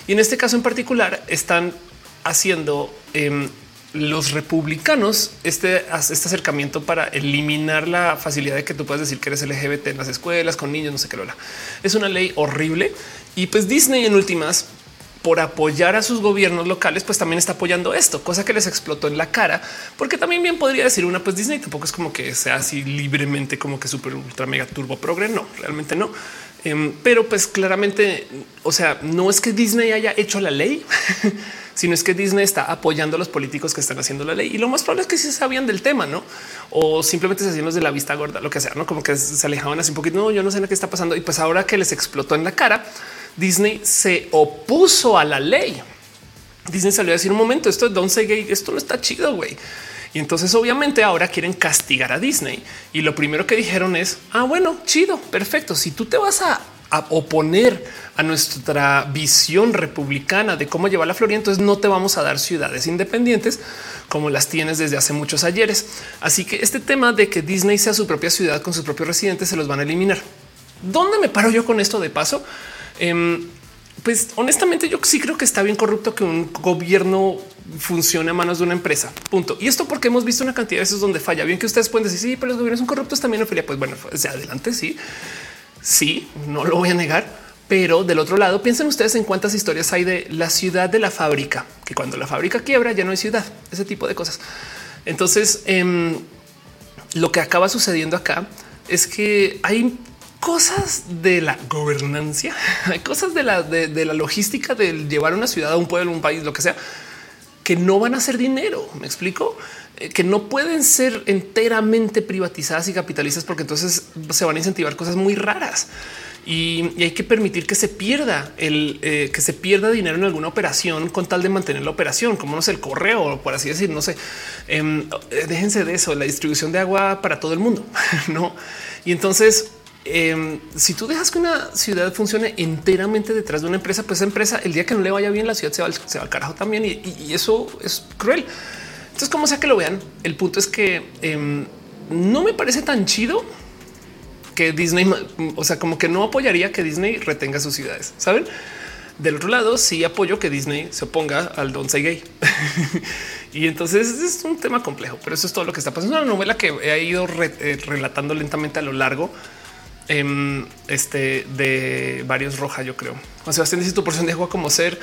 Y en este caso en particular están haciendo em, los republicanos este, este acercamiento para eliminar la facilidad de que tú puedas decir que eres LGBT en las escuelas con niños, no sé qué Es una ley horrible. Y pues Disney en últimas por apoyar a sus gobiernos locales, pues también está apoyando esto, cosa que les explotó en la cara, porque también bien podría decir una, pues Disney tampoco es como que sea así libremente como que súper ultra mega turbo progre, no, realmente no. Em, pero pues claramente, o sea, no es que Disney haya hecho la ley, [LAUGHS] sino es que Disney está apoyando a los políticos que están haciendo la ley. Y lo más probable es que sí sabían del tema, ¿no? O simplemente se hacían los de la vista gorda, lo que sea, ¿no? Como que se alejaban así un poquito, no, yo no sé qué está pasando. Y pues ahora que les explotó en la cara, Disney se opuso a la ley. Disney salió a decir un momento, esto es Don't Say Gay, esto no está chido, güey. Y entonces obviamente ahora quieren castigar a Disney. Y lo primero que dijeron es, ah, bueno, chido, perfecto. Si tú te vas a, oponer a nuestra visión republicana de cómo llevar la Florida, entonces no te vamos a dar ciudades independientes como las tienes desde hace muchos ayeres. Así que este tema de que Disney sea su propia ciudad con sus propios residentes se los van a eliminar. ¿Dónde me paro yo con esto de paso? Em, pues honestamente yo sí creo que está bien corrupto que un gobierno funcione a manos de una empresa. Punto. Y esto porque hemos visto una cantidad de veces donde falla. Bien que ustedes pueden decir, sí, pero los gobiernos son corruptos también. Ophelia, pues bueno, pues, adelante, sí, sí, no lo voy a negar. Pero del otro lado, piensen ustedes en cuántas historias hay de la ciudad de la fábrica, que cuando la fábrica quiebra ya no hay ciudad, ese tipo de cosas. Entonces, em, lo que acaba sucediendo acá es que hay cosas de la gobernancia, [LAUGHS] hay cosas de la, de, la logística de llevar una ciudad a un pueblo, un país, lo que sea, que no van a ser dinero. Me explico eh, que no pueden ser enteramente privatizadas y capitalistas porque entonces se van a incentivar cosas muy raras y, hay que permitir que se pierda el eh, que se pierda dinero en alguna operación con tal de mantener la operación, como no sé, el correo, por así decir, no sé. Em, eh, déjense de eso, la distribución de agua para todo el mundo, [LAUGHS] no? Y entonces Em, si tú dejas que una ciudad funcione enteramente detrás de una empresa, pues esa empresa el día que no le vaya bien la ciudad se va, al, carajo también y, eso es cruel. Entonces, como sea que lo vean, el punto es que em, no me parece tan chido que Disney, o sea, como que no apoyaría que Disney retenga sus ciudades, ¿saben? Del otro lado, sí apoyo que Disney se oponga al Don't Say Gay. [LAUGHS] y entonces es un tema complejo, pero eso es todo lo que está pasando. Es una novela que he ido eh, relatando lentamente a lo largo Em, este de varios roja, yo creo. Juan Sebastián dice tu porción de agua como ser.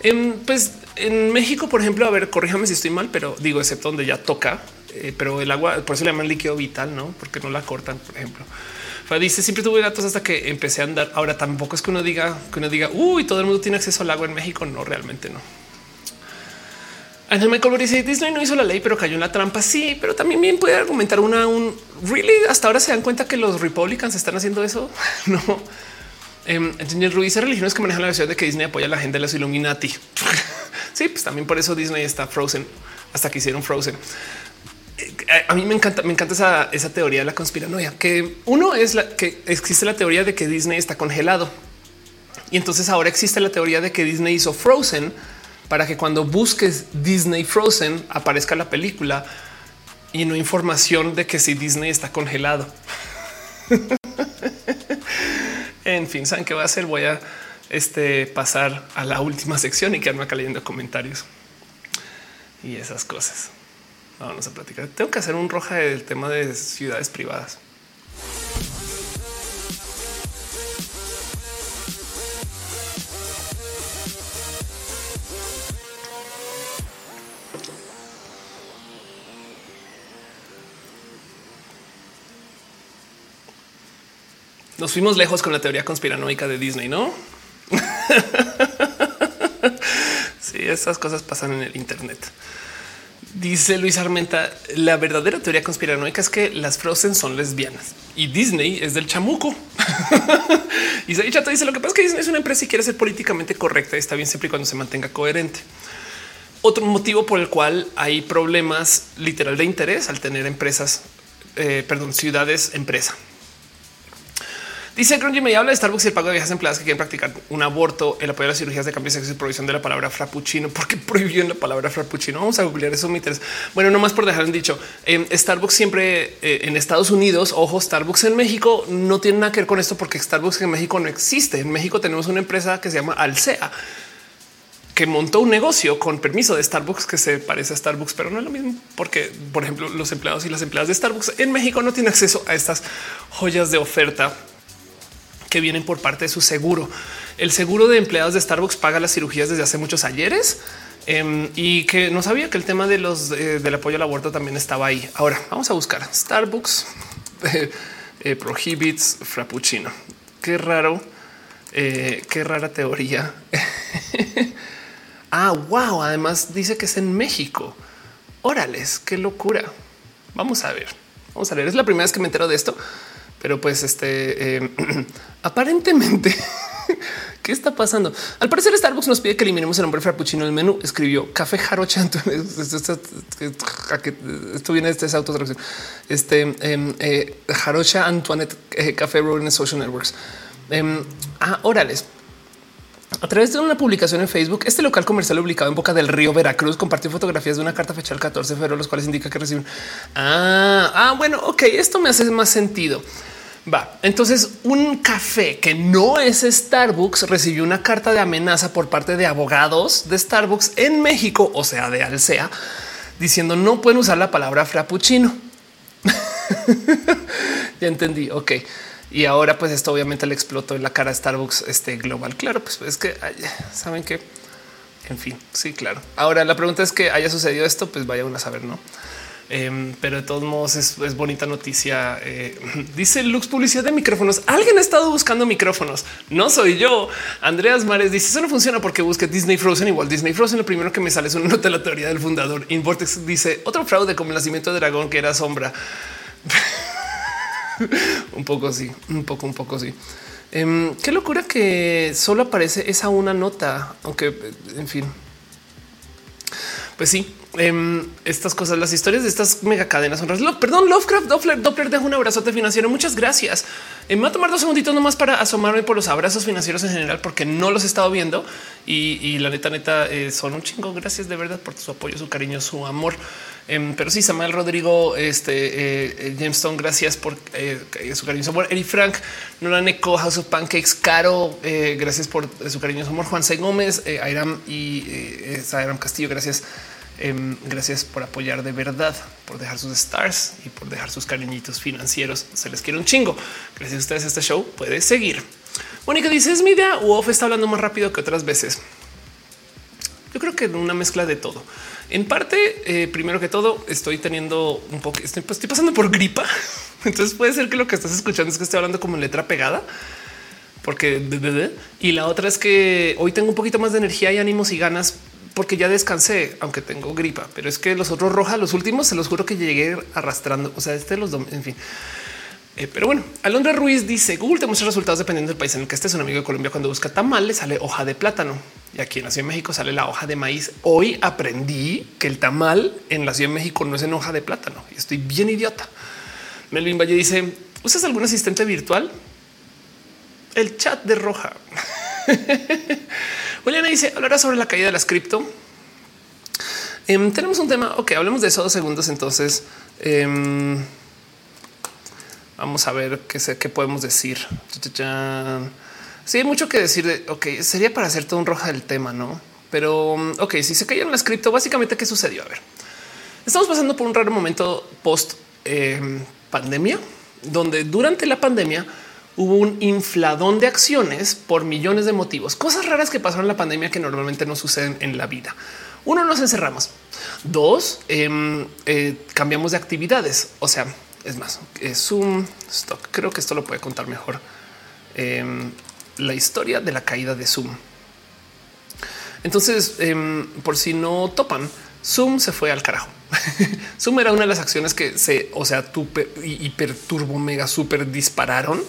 Em, pues en México, por ejemplo, a ver, corríjame si estoy mal, pero digo, excepto donde ya toca, eh, pero el agua, por eso le llaman líquido vital, no? Porque no la cortan, por ejemplo. Dice siempre tuve gatos hasta que empecé a andar. Ahora tampoco es que uno diga que uno diga uy, todo el mundo tiene acceso al agua en México. No, realmente no. Ángel Michael dice Disney no hizo la ley, pero cayó en la trampa. Sí, pero también bien puede argumentar una un really hasta ahora se dan cuenta que los Republicans están haciendo eso. [LAUGHS] no. Eh, Ruiz religiones que manejan la versión de que Disney apoya a la gente de los Illuminati. [LAUGHS] sí, pues también por eso Disney está Frozen hasta que hicieron Frozen. A mí me encanta, me encanta esa, esa teoría de la conspiranoia, que uno es la que existe la teoría de que Disney está congelado y entonces ahora existe la teoría de que Disney hizo Frozen para que cuando busques Disney Frozen aparezca la película y no información de que si Disney está congelado. [LAUGHS] en fin, saben qué voy a hacer. Voy a este, pasar a la última sección y quedarme acá leyendo comentarios y esas cosas. Vamos a platicar. Tengo que hacer un roja del tema de ciudades privadas. Nos fuimos lejos con la teoría conspiranoica de Disney, ¿no? [LAUGHS] sí, esas cosas pasan en el Internet. Dice Luis Armenta, la verdadera teoría conspiranoica es que las Frozen son lesbianas y Disney es del chamuco. [LAUGHS] y Chato dice lo que pasa es que es una empresa y quiere ser políticamente correcta. Está bien siempre y cuando se mantenga coherente. Otro motivo por el cual hay problemas literal de interés al tener empresas, eh, perdón, ciudades empresa. Dice Grungy me habla de Starbucks y el pago de viejas empleadas que quieren practicar un aborto, el apoyo a las cirugías de cambio de sexo y provisión de la palabra frappuccino. ¿Por qué prohibieron la palabra frappuccino? Vamos a googlear eso. Me. Bueno, no más por dejar en dicho. Eh, Starbucks siempre eh, en Estados Unidos, ojo, Starbucks en México no tiene nada que ver con esto porque Starbucks en México no existe. En México tenemos una empresa que se llama Alsea que montó un negocio con permiso de Starbucks que se parece a Starbucks, pero no es lo mismo porque, por ejemplo, los empleados y las empleadas de Starbucks en México no tienen acceso a estas joyas de oferta que vienen por parte de su seguro. El seguro de empleados de Starbucks paga las cirugías desde hace muchos ayeres em, y que no sabía que el tema de los eh, del apoyo al aborto también estaba ahí. Ahora vamos a buscar Starbucks [LAUGHS] eh, eh, prohibits frappuccino. Qué raro, qué rara teoría. [LAUGHS] ah, wow. Además dice que es en México. Órales, qué locura. Vamos a ver. Vamos a ver. Es la primera vez que me entero de esto pero pues este eh, [CLEARS THROAT] aparentemente [LAUGHS] ¿Qué está pasando? Al parecer Starbucks nos pide que eliminemos el nombre frappuccino del menú. Escribió café jarocha. [LAUGHS] Esto viene de esta autotraducción. Este em, eh, jarocha Antoinette eh, Café Rolling Social Networks. Em, ah, órales. A través de una publicación en Facebook, este local comercial ubicado en Boca del Río Veracruz compartió fotografías de una carta fechada el 14 de febrero, los cuales indica que reciben. Ah, ah, bueno, ok, esto me hace más sentido. Va. Entonces, un café que no es Starbucks recibió una carta de amenaza por parte de abogados de Starbucks en México, o sea, de Alsea, diciendo no pueden usar la palabra frappuccino. [LAUGHS] ya entendí. Ok. Y ahora, pues esto obviamente le explotó en la cara a Starbucks este global. Claro, pues es que saben que, en fin, sí, claro. Ahora la pregunta es que haya sucedido esto, pues vaya uno a saber, no? Em, pero de todos modos es, bonita noticia. Eh, [LAUGHS] dice Lux publicidad de micrófonos. Alguien ha estado buscando micrófonos. No soy yo. Andreas Mares dice eso no funciona porque busque Disney Frozen igual Disney Frozen. Lo primero que me sale es una nota de la teoría del fundador. Invortex dice otro fraude como el nacimiento de dragón que era sombra. [LAUGHS] un poco sí, un poco, un poco sí. Em, qué locura que solo aparece esa una nota, aunque en fin, pues sí, em, estas cosas, las historias de estas mega cadenas son raras. Perdón, Lovecraft Doppler, Doppler deja un abrazote financiero. Muchas gracias. Eh, me voy a tomar dos segunditos nomás para asomarme por los abrazos financieros en general, porque no los he estado viendo y, la neta, neta, eh, son un chingo. Gracias de verdad por su apoyo, su cariño, su amor. Em, pero sí, Samuel Rodrigo, este eh, Jameson, gracias por su cariño, su amor. Eri Frank, Nolan Eco, House of Pancakes, Caro, gracias por su cariño, su amor. Juan C. Gómez, Airam y Airam Castillo, gracias. Em, gracias por apoyar de verdad, por dejar sus stars y por dejar sus cariñitos financieros. Se les quiere un chingo. Gracias a ustedes. Este show puede seguir. Mónica dice: Es mi idea. Está hablando más rápido que otras veces. Yo creo que una mezcla de todo. En parte, eh, primero que todo, estoy teniendo un poco, estoy, pues, estoy pasando por gripa. [LAUGHS] Entonces puede ser que lo que estás escuchando es que estoy hablando como letra pegada porque y la otra es que hoy tengo un poquito más de energía y ánimos y ganas porque ya descansé, aunque tengo gripa, pero es que los otros rojas, los últimos, se los juro que llegué arrastrando. O sea, este los, en fin. Eh, pero bueno, Alondra Ruiz dice Google te muestra resultados dependiendo del país en el que estés. Un amigo de Colombia cuando busca tamal le sale hoja de plátano y aquí en la Ciudad de México sale la hoja de maíz. Hoy aprendí que el tamal en la Ciudad de México no es en hoja de plátano estoy bien idiota. Melvin Valle dice usas algún asistente virtual? El chat de roja. [LAUGHS] Juliana dice hablará sobre la caída de las cripto. Em, tenemos un tema. Ok, hablemos de eso dos segundos. Entonces em, vamos a ver qué sé qué podemos decir. Sí, hay mucho que decir. De, ok, sería para hacer todo un roja del tema, no? Pero ok, si se cayeron las cripto, básicamente qué sucedió? A ver, estamos pasando por un raro momento post em, pandemia, donde durante la pandemia hubo un infladón de acciones por millones de motivos, cosas raras que pasaron en la pandemia que normalmente no suceden en la vida. Uno, nos encerramos. Dos, em, eh, cambiamos de actividades. O sea, es más, es un stock. Creo que esto lo puede contar mejor. Em, la historia de la caída de Zoom. Entonces, em, por si no topan, Zoom se fue al carajo. [LAUGHS] Zoom era una de las acciones que se, o sea, hiper turbo mega super dispararon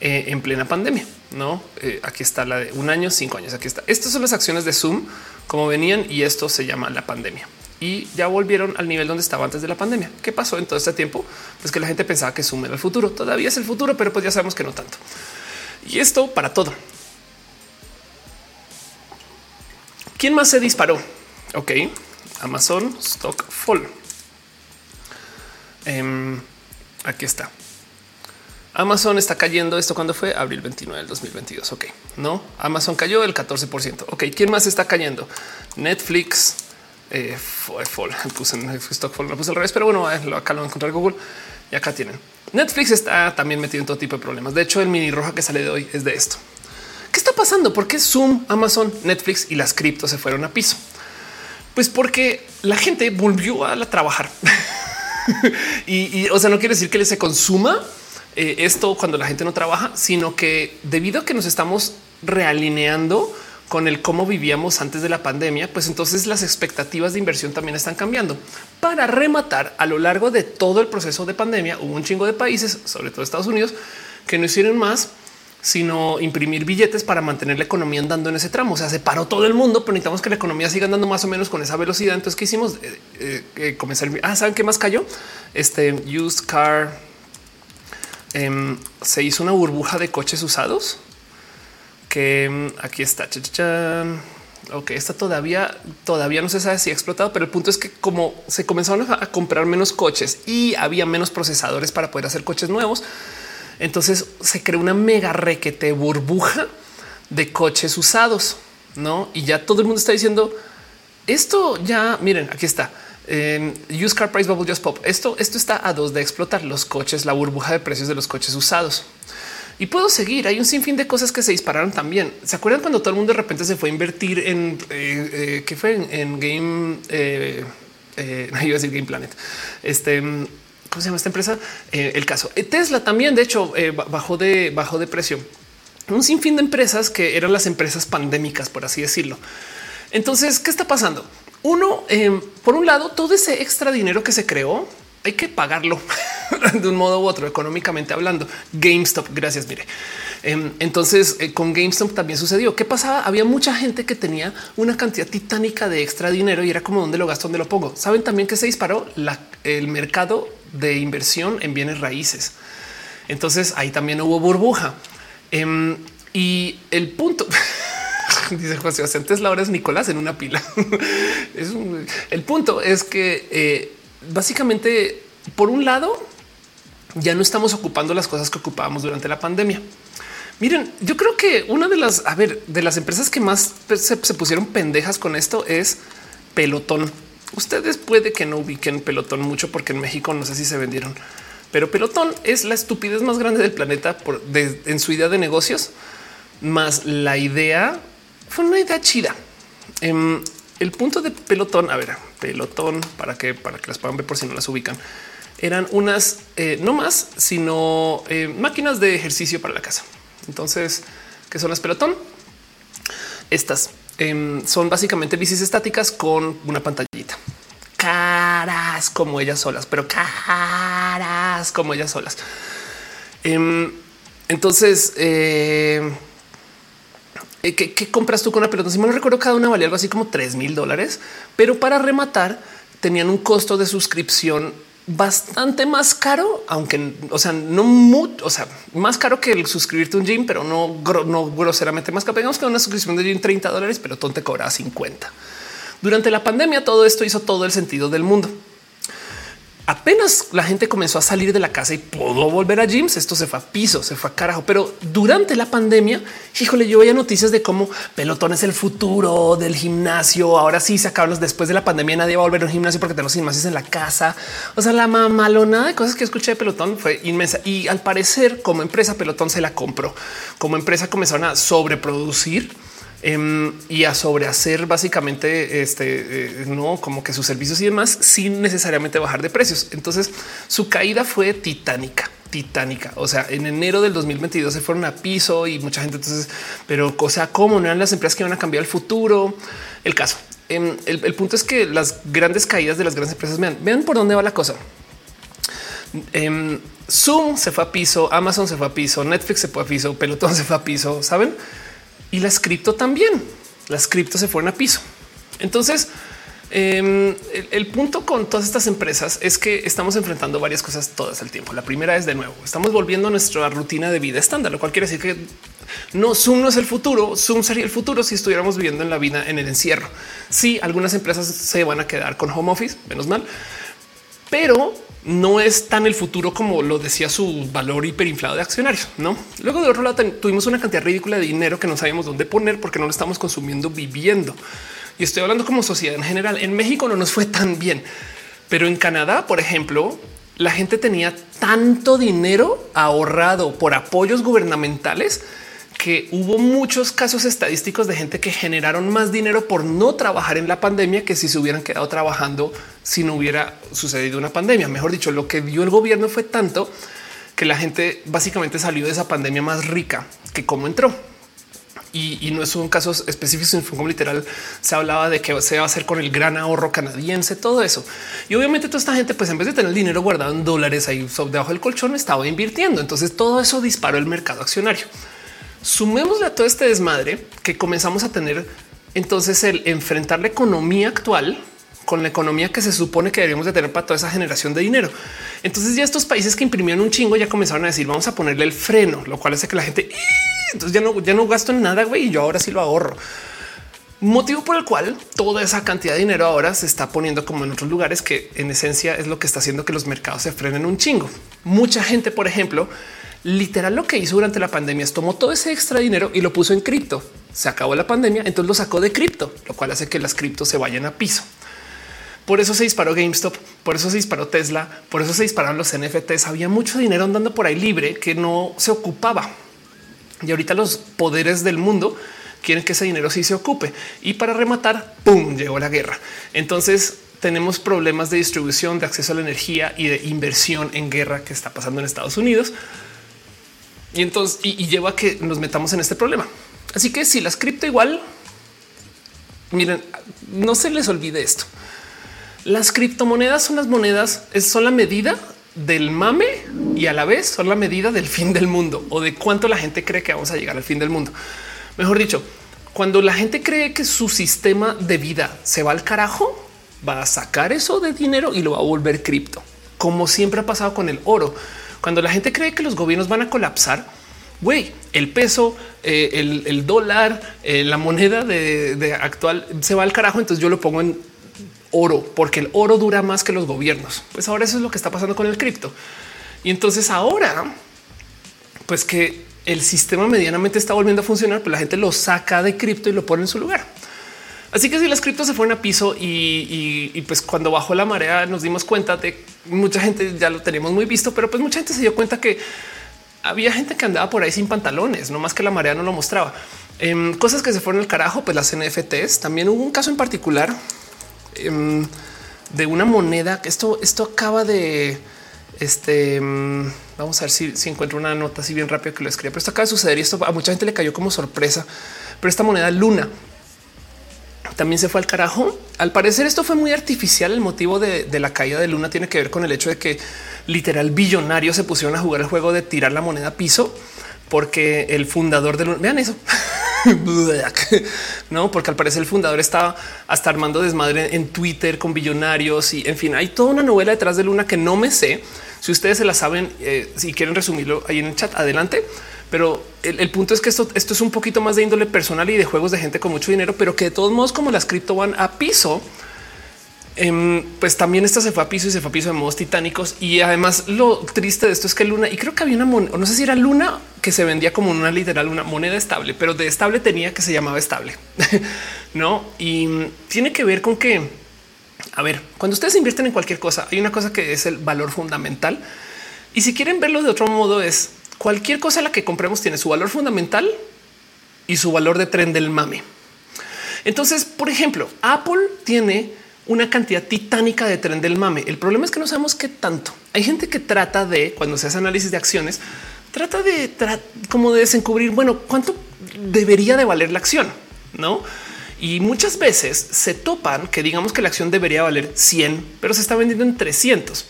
eh, en plena pandemia. No, eh, aquí está la de un año, cinco años. Aquí está. Estas son las acciones de Zoom como venían y esto se llama la pandemia y ya volvieron al nivel donde estaba antes de la pandemia. ¿Qué pasó en todo este tiempo? Pues que la gente pensaba que Zoom era el futuro. Todavía es el futuro, pero pues ya sabemos que no tanto. Y esto para todo. ¿Quién más se disparó? Ok, Amazon Stock Fall. Em, aquí está. Amazon está cayendo. Esto cuando fue abril 29 del 2022. Ok, no Amazon cayó el 14%. Ok, quién más está cayendo? Netflix, eh, fue fall. [LAUGHS] Puse en stock lo puse al revés, pero bueno, eh, acá lo encontré en Google y acá tienen. Netflix está también metido en todo tipo de problemas. De hecho, el mini roja que sale de hoy es de esto. ¿Qué está pasando? ¿Por qué Zoom, Amazon, Netflix y las criptos se fueron a piso? Pues porque la gente volvió a trabajar. [LAUGHS] y, o sea, no quiere decir que se consuma eh, esto cuando la gente no trabaja, sino que debido a que nos estamos realineando con el cómo vivíamos antes de la pandemia, pues entonces las expectativas de inversión también están cambiando. Para rematar, a lo largo de todo el proceso de pandemia, hubo un chingo de países, sobre todo Estados Unidos, que no hicieron más sino imprimir billetes para mantener la economía andando en ese tramo. O sea, se paró todo el mundo, pero necesitamos que la economía siga andando más o menos con esa velocidad. Entonces, ¿qué hicimos? Eh, eh, comenzar. Ah, ¿saben qué más cayó? Este used car. Em, se hizo una burbuja de coches usados que mm, aquí está. Ok, está todavía, todavía no se sabe si ha explotado, pero el punto es que como se comenzaron a comprar menos coches y había menos procesadores para poder hacer coches nuevos, entonces se creó una mega requete burbuja de coches usados, no? Y ya todo el mundo está diciendo esto. Ya miren, aquí está. Eh, used car price bubble just pop. Esto, esto está a dos de explotar los coches, la burbuja de precios de los coches usados. Y puedo seguir. Hay un sinfín de cosas que se dispararon también. ¿Se acuerdan cuando todo el mundo de repente se fue a invertir en eh, eh, qué fue en, Game? Eh, [LAUGHS] no iba a decir Game Planet. Este, ¿cómo se llama esta empresa? el caso Tesla también, de hecho, bajó de bajo de precio. Un sinfín de empresas que eran las empresas pandémicas, por así decirlo. Entonces, ¿qué está pasando? Uno, por un lado, todo ese extra dinero que se creó hay que pagarlo [LAUGHS] de un modo u otro, económicamente hablando. GameStop, gracias. Mire, em, entonces eh, con GameStop también sucedió. ¿Qué pasaba? Había mucha gente que tenía una cantidad titánica de extra dinero y era como dónde lo gasto, dónde lo pongo. Saben también que se disparó el mercado de inversión en bienes raíces. Entonces ahí también hubo burbuja. Em, y el punto [LAUGHS] [LAUGHS] dice José antes la hora es Nicolás en una pila. [LAUGHS] es el punto es que eh, básicamente, por un lado, ya no estamos ocupando las cosas que ocupábamos durante la pandemia. Miren, yo creo que una de las, a ver, de las empresas que más se, pusieron pendejas con esto es Pelotón. Ustedes puede que no ubiquen Pelotón mucho porque en México no sé si se vendieron, pero Pelotón es la estupidez más grande del planeta en su idea de negocios. Más la idea fue una idea chida. Em, el punto de pelotón, a ver, pelotón para que para que las puedan ver por si no las ubican, eran unas eh, no más, sino eh, máquinas de ejercicio para la casa. Entonces, ¿qué son las pelotón? Estas em, son básicamente bicis estáticas con una pantallita. Caras como ellas solas, pero caras como ellas solas. Em, entonces, eh, ¿Qué, compras tú con una pelota? Si me recuerdo, cada una valía algo así como 3 mil dólares, pero para rematar tenían un costo de suscripción bastante más caro, aunque, o sea, no mucho, o sea, más caro que el suscribirte un gym, pero no, no groseramente más caro. Digamos que una suscripción de gym 30 dólares, pero tú te cobraba 50. Durante la pandemia, todo esto hizo todo el sentido del mundo apenas la gente comenzó a salir de la casa y pudo volver a gyms, esto se fue a piso, se fue a carajo. Pero durante la pandemia, híjole, yo veía noticias de cómo pelotón es el futuro del gimnasio. Ahora sí se acaban después de la pandemia, nadie va a volver a un gimnasio porque tenemos gimnasios en la casa. O sea, la mamalona de cosas que escuché de pelotón fue inmensa y al parecer como empresa pelotón se la compró. Como empresa comenzaron a sobreproducir Em, y a sobrehacer básicamente este, eh, no como que sus servicios y demás sin necesariamente bajar de precios. Entonces su caída fue titánica titánica. O sea, en enero del 2022 se fueron a piso y mucha gente entonces, pero o sea, cómo no eran las empresas que van a cambiar el futuro. El caso, em, el, punto es que las grandes caídas de las grandes empresas vean, vean por dónde va la cosa. Em, Zoom se fue a piso, Amazon se fue a piso, Netflix se fue a piso, Pelotón [LAUGHS] se fue a piso, saben? Y las cripto también. Las cripto se fueron a piso. Entonces, em, el, punto con todas estas empresas es que estamos enfrentando varias cosas todas el tiempo. La primera es de nuevo, estamos volviendo a nuestra rutina de vida estándar, lo cual quiere decir que no Zoom no es el futuro. Zoom sería el futuro si estuviéramos viviendo en la vida en el encierro. Sí, algunas empresas se van a quedar con home office, menos mal, pero no es tan el futuro como lo decía su valor hiperinflado de accionarios. No, luego de otro lado tuvimos una cantidad ridícula de dinero que no sabíamos dónde poner porque no lo estamos consumiendo viviendo. Y estoy hablando como sociedad en general. En México no nos fue tan bien, pero en Canadá, por ejemplo, la gente tenía tanto dinero ahorrado por apoyos gubernamentales que hubo muchos casos estadísticos de gente que generaron más dinero por no trabajar en la pandemia que si se hubieran quedado trabajando si no hubiera sucedido una pandemia. Mejor dicho, lo que dio el gobierno fue tanto que la gente básicamente salió de esa pandemia más rica que como entró. Y, no es un caso específico, sino como literal se hablaba de que se va a hacer con el gran ahorro canadiense, todo eso. Y obviamente toda esta gente, pues en vez de tener el dinero guardado en dólares ahí debajo del colchón, estaba invirtiendo. Entonces todo eso disparó el mercado accionario. Sumémosle a todo este desmadre que comenzamos a tener entonces el enfrentar la economía actual con la economía que se supone que deberíamos de tener para toda esa generación de dinero. Entonces ya estos países que imprimieron un chingo ya comenzaron a decir vamos a ponerle el freno, lo cual hace que la gente entonces ya no, ya no gasto en nada, güey, y yo ahora sí lo ahorro. Motivo por el cual toda esa cantidad de dinero ahora se está poniendo como en otros lugares que en esencia es lo que está haciendo que los mercados se frenen un chingo. Mucha gente, por ejemplo, literal lo que hizo durante la pandemia es tomó todo ese extra dinero y lo puso en cripto. Se acabó la pandemia, entonces lo sacó de cripto, lo cual hace que las criptos se vayan a piso. Por eso se disparó GameStop, por eso se disparó Tesla, por eso se dispararon los NFTs. Había mucho dinero andando por ahí libre que no se ocupaba. Y ahorita los poderes del mundo quieren que ese dinero sí se ocupe. Y para rematar, ¡pum! llegó la guerra. Entonces tenemos problemas de distribución, de acceso a la energía y de inversión en guerra que está pasando en Estados Unidos y entonces y, lleva a que nos metamos en este problema. Así que si las cripto igual, miren, no se les olvide esto. Las criptomonedas son las monedas, son la medida del mame y a la vez son la medida del fin del mundo o de cuánto la gente cree que vamos a llegar al fin del mundo. Mejor dicho, cuando la gente cree que su sistema de vida se va al carajo, va a sacar eso de dinero y lo va a volver cripto, como siempre ha pasado con el oro. Cuando la gente cree que los gobiernos van a colapsar, güey, el peso, eh, el, dólar, eh, la moneda de, actual se va al carajo. Entonces yo lo pongo en oro porque el oro dura más que los gobiernos. Pues ahora eso es lo que está pasando con el cripto. Y entonces ahora, pues que el sistema medianamente está volviendo a funcionar, pues la gente lo saca de cripto y lo pone en su lugar. Así que si las criptos se fueron a piso y, pues cuando bajó la marea nos dimos cuenta de mucha gente ya lo tenemos muy visto, pero pues mucha gente se dio cuenta que había gente que andaba por ahí sin pantalones, no más que la marea no lo mostraba. Em, cosas que se fueron al carajo, pues las NFTs. También hubo un caso en particular em, de una moneda que esto, esto acaba de este. Em, vamos a ver si, si, encuentro una nota así bien rápido que lo escriba, pero esto acaba de suceder y esto a mucha gente le cayó como sorpresa. Pero esta moneda Luna también se fue al carajo. Al parecer esto fue muy artificial. El motivo de, la caída de Luna tiene que ver con el hecho de que literal billonarios se pusieron a jugar el juego de tirar la moneda a piso porque el fundador de Luna, vean eso, [LAUGHS] no, porque al parecer el fundador estaba hasta armando desmadre en Twitter con billonarios y en fin, hay toda una novela detrás de Luna que no me sé. Si ustedes se la saben, eh, si quieren resumirlo ahí en el chat, adelante. Pero el, punto es que esto, esto es un poquito más de índole personal y de juegos de gente con mucho dinero, pero que de todos modos, como las cripto van a piso, em, pues también esta se fue a piso y se fue a piso de modos titánicos. Y además lo triste de esto es que Luna, y creo que había una moneda, no sé si era Luna que se vendía como una literal, una moneda estable, pero de estable tenía que se llamaba estable. [LAUGHS] no, y tiene que ver con que, a ver, cuando ustedes invierten en cualquier cosa, hay una cosa que es el valor fundamental. Y si quieren verlo de otro modo, es cualquier cosa la que compremos tiene su valor fundamental y su valor de tren del mame. Entonces, por ejemplo, Apple tiene una cantidad titánica de tren del mame. El problema es que no sabemos qué tanto. Hay gente que trata de, cuando se hace análisis de acciones, trata de como de desencubrir, bueno, cuánto debería de valer la acción, no? Y muchas veces se topan que digamos que la acción debería valer 100, pero se está vendiendo en 300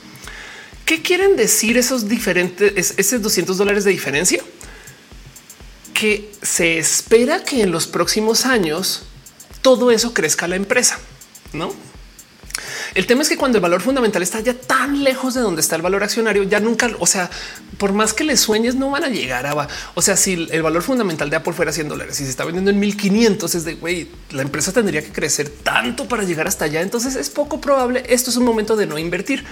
¿Qué quieren decir esos diferentes, esos 200 dólares de diferencia? Que se espera que en los próximos años todo eso crezca la empresa, ¿no? El tema es que cuando el valor fundamental está ya tan lejos de donde está el valor accionario, ya nunca, o sea, por más que les sueñes, no van a llegar a, o sea, si el valor fundamental de Apple fuera 100 dólares y se está vendiendo en 1500, es de güey, la empresa tendría que crecer tanto para llegar hasta allá. Entonces es poco probable. Esto es un momento de no invertir.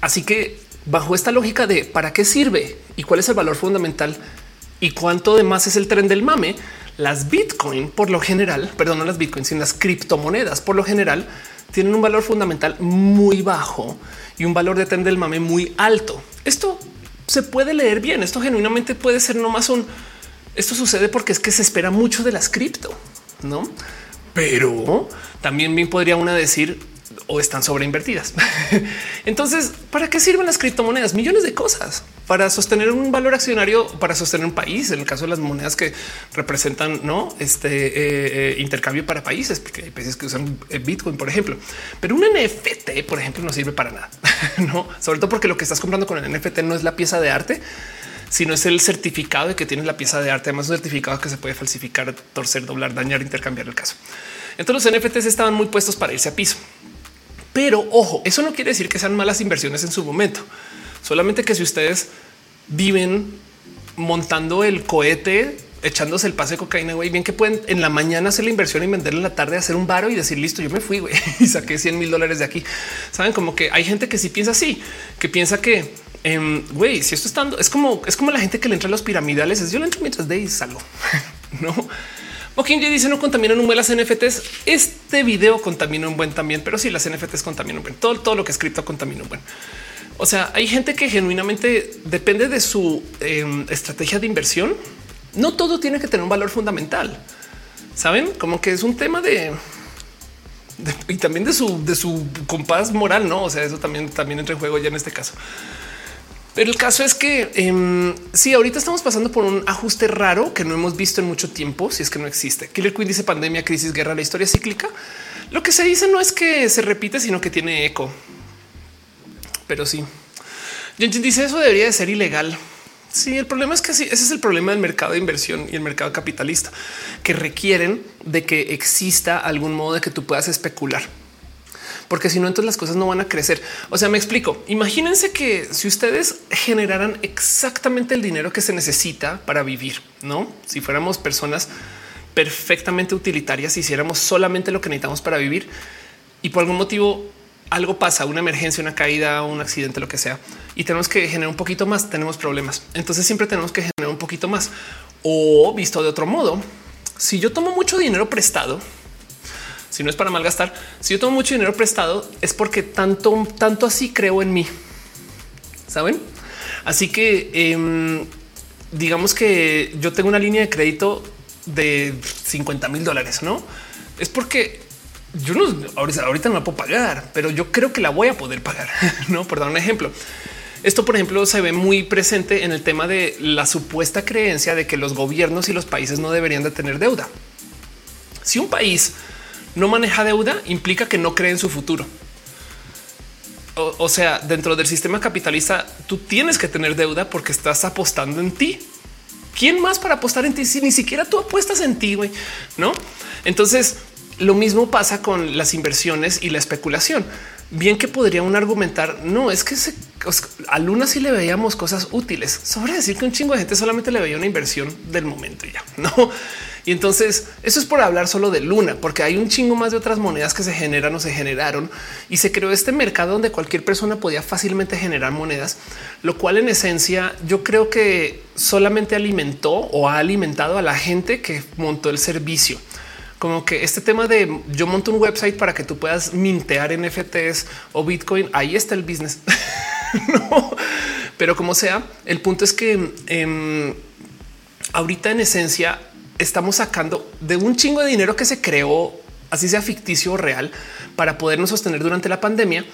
Así que bajo esta lógica de para qué sirve y cuál es el valor fundamental y cuánto de más es el tren del mame, las Bitcoin por lo general, perdón, no las Bitcoin, sino las criptomonedas por lo general tienen un valor fundamental muy bajo y un valor de tren del mame muy alto. Esto se puede leer bien. Esto genuinamente puede ser nomás un. Esto sucede porque es que se espera mucho de las cripto, no? Pero también bien podría una decir o están sobreinvertidas. [LAUGHS] Entonces, ¿para qué sirven las criptomonedas? Millones de cosas para sostener un valor accionario, para sostener un país. En el caso de las monedas que representan no este eh, eh, intercambio para países, porque hay países que usan eh, Bitcoin, por ejemplo, pero un NFT, por ejemplo, no sirve para nada, [LAUGHS] no? Sobre todo porque lo que estás comprando con el NFT no es la pieza de arte, sino es el certificado de que tienes la pieza de arte. Además, un certificado que se puede falsificar, torcer, doblar, dañar, intercambiar el caso. Entonces los NFTs estaban muy puestos para irse a piso. Pero ojo, eso no quiere decir que sean malas inversiones en su momento. Solamente que si ustedes viven montando el cohete, echándose el pase de cocaína, güey, bien que pueden en la mañana hacer la inversión y venderla en la tarde, hacer un varo y decir listo, yo me fui güey, [LAUGHS] y saqué 100 mil dólares de aquí. Saben como que hay gente que sí piensa así, que piensa que em, güey, si esto está es como es como la gente que le entra a los piramidales. Es yo le entro mientras de y salgo, [LAUGHS] no? O quien dice no contaminan un buen las NFTs. Este video contamina un buen también, pero sí las NFTs contaminan un buen. Todo, todo lo que es cripto contamina un buen. O sea, hay gente que genuinamente depende de su em, estrategia de inversión. No todo tiene que tener un valor fundamental. Saben como que es un tema de, y también de su de su compás moral, no? O sea, eso también también entra en juego ya en este caso. Pero el caso es que eh, sí, ahorita estamos pasando por un ajuste raro que no hemos visto en mucho tiempo, si es que no existe. Killer Queen dice pandemia, crisis, guerra, la historia cíclica. Lo que se dice no es que se repite, sino que tiene eco. Pero sí. Jensen dice eso debería de ser ilegal. Sí, el problema es que sí, ese es el problema del mercado de inversión y el mercado capitalista, que requieren de que exista algún modo de que tú puedas especular porque si no, entonces las cosas no van a crecer. O sea, me explico. Imagínense que si ustedes generaran exactamente el dinero que se necesita para vivir, no? Si fuéramos personas perfectamente utilitarias, hiciéramos solamente lo que necesitamos para vivir y por algún motivo algo pasa, una emergencia, una caída, un accidente, lo que sea, y tenemos que generar un poquito más, tenemos problemas. Entonces siempre tenemos que generar un poquito más. O visto de otro modo, si yo tomo mucho dinero prestado, si no es para malgastar, si yo tomo mucho dinero prestado es porque tanto, tanto así creo en mí. Saben? Así que em, digamos que yo tengo una línea de crédito de 50 mil dólares, no es porque yo no ahorita, no la puedo pagar, pero yo creo que la voy a poder pagar. [LAUGHS] No, por dar un ejemplo. Esto, por ejemplo, se ve muy presente en el tema de la supuesta creencia de que los gobiernos y los países no deberían de tener deuda. Si un país no maneja deuda implica que no cree en su futuro. O, sea, dentro del sistema capitalista, tú tienes que tener deuda porque estás apostando en ti. ¿Quién más para apostar en ti si ni siquiera tú apuestas en ti? güey? No? Entonces, lo mismo pasa con las inversiones y la especulación. Bien que podría un argumentar, no es que a Luna sí le veíamos cosas útiles. Sobre decir que un chingo de gente solamente le veía una inversión del momento y ya [LAUGHS] no. Y entonces eso es por hablar solo de Luna, porque hay un chingo más de otras monedas que se generan o se generaron y se creó este mercado donde cualquier persona podía fácilmente generar monedas, lo cual en esencia yo creo que solamente alimentó o ha alimentado a la gente que montó el servicio. Como que este tema de yo monto un website para que tú puedas mintear NFTs o Bitcoin, ahí está el business. [LAUGHS] pero como sea, el punto es que em, ahorita en esencia estamos sacando de un chingo de dinero que se creó, así sea ficticio o real, para podernos sostener durante la pandemia.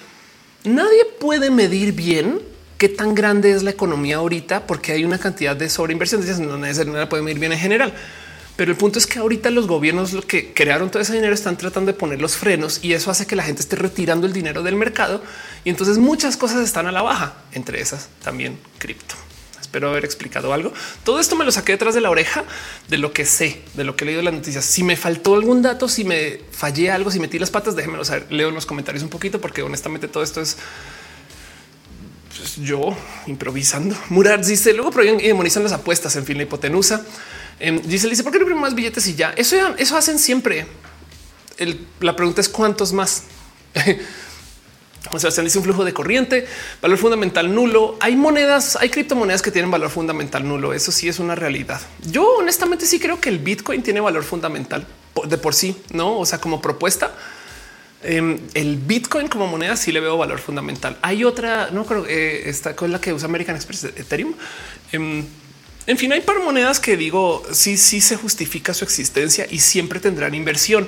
Nadie puede medir bien qué tan grande es la economía ahorita porque hay una cantidad de sobreinversión. No, nadie la puede medir bien en general. Pero el punto es que ahorita los gobiernos lo que crearon todo ese dinero están tratando de poner los frenos y eso hace que la gente esté retirando el dinero del mercado y entonces muchas cosas están a la baja, entre esas también cripto. Espero haber explicado algo. Todo esto me lo saqué detrás de la oreja de lo que sé, de lo que he leído en las noticias. Si me faltó algún dato, si me fallé algo, si metí las patas, déjenmelo saber. Leo en los comentarios un poquito porque honestamente todo esto es pues, yo improvisando. Murad dice luego prohíben y demonizan las apuestas. En fin, la hipotenusa em, dice, dice, ¿por qué no más billetes y ya? Eso, eso hacen siempre. la pregunta es cuántos más. [LAUGHS] O sea, se dice un flujo de corriente, valor fundamental nulo. Hay monedas, hay criptomonedas que tienen valor fundamental nulo. Eso sí es una realidad. Yo honestamente sí creo que el Bitcoin tiene valor fundamental de por sí, no? O sea, como propuesta, em, el Bitcoin como moneda sí le veo valor fundamental. Hay otra, no creo, eh, esta con la que usa American Express, Ethereum. Em, en fin, hay par monedas que digo sí, sí se justifica su existencia y siempre tendrán inversión.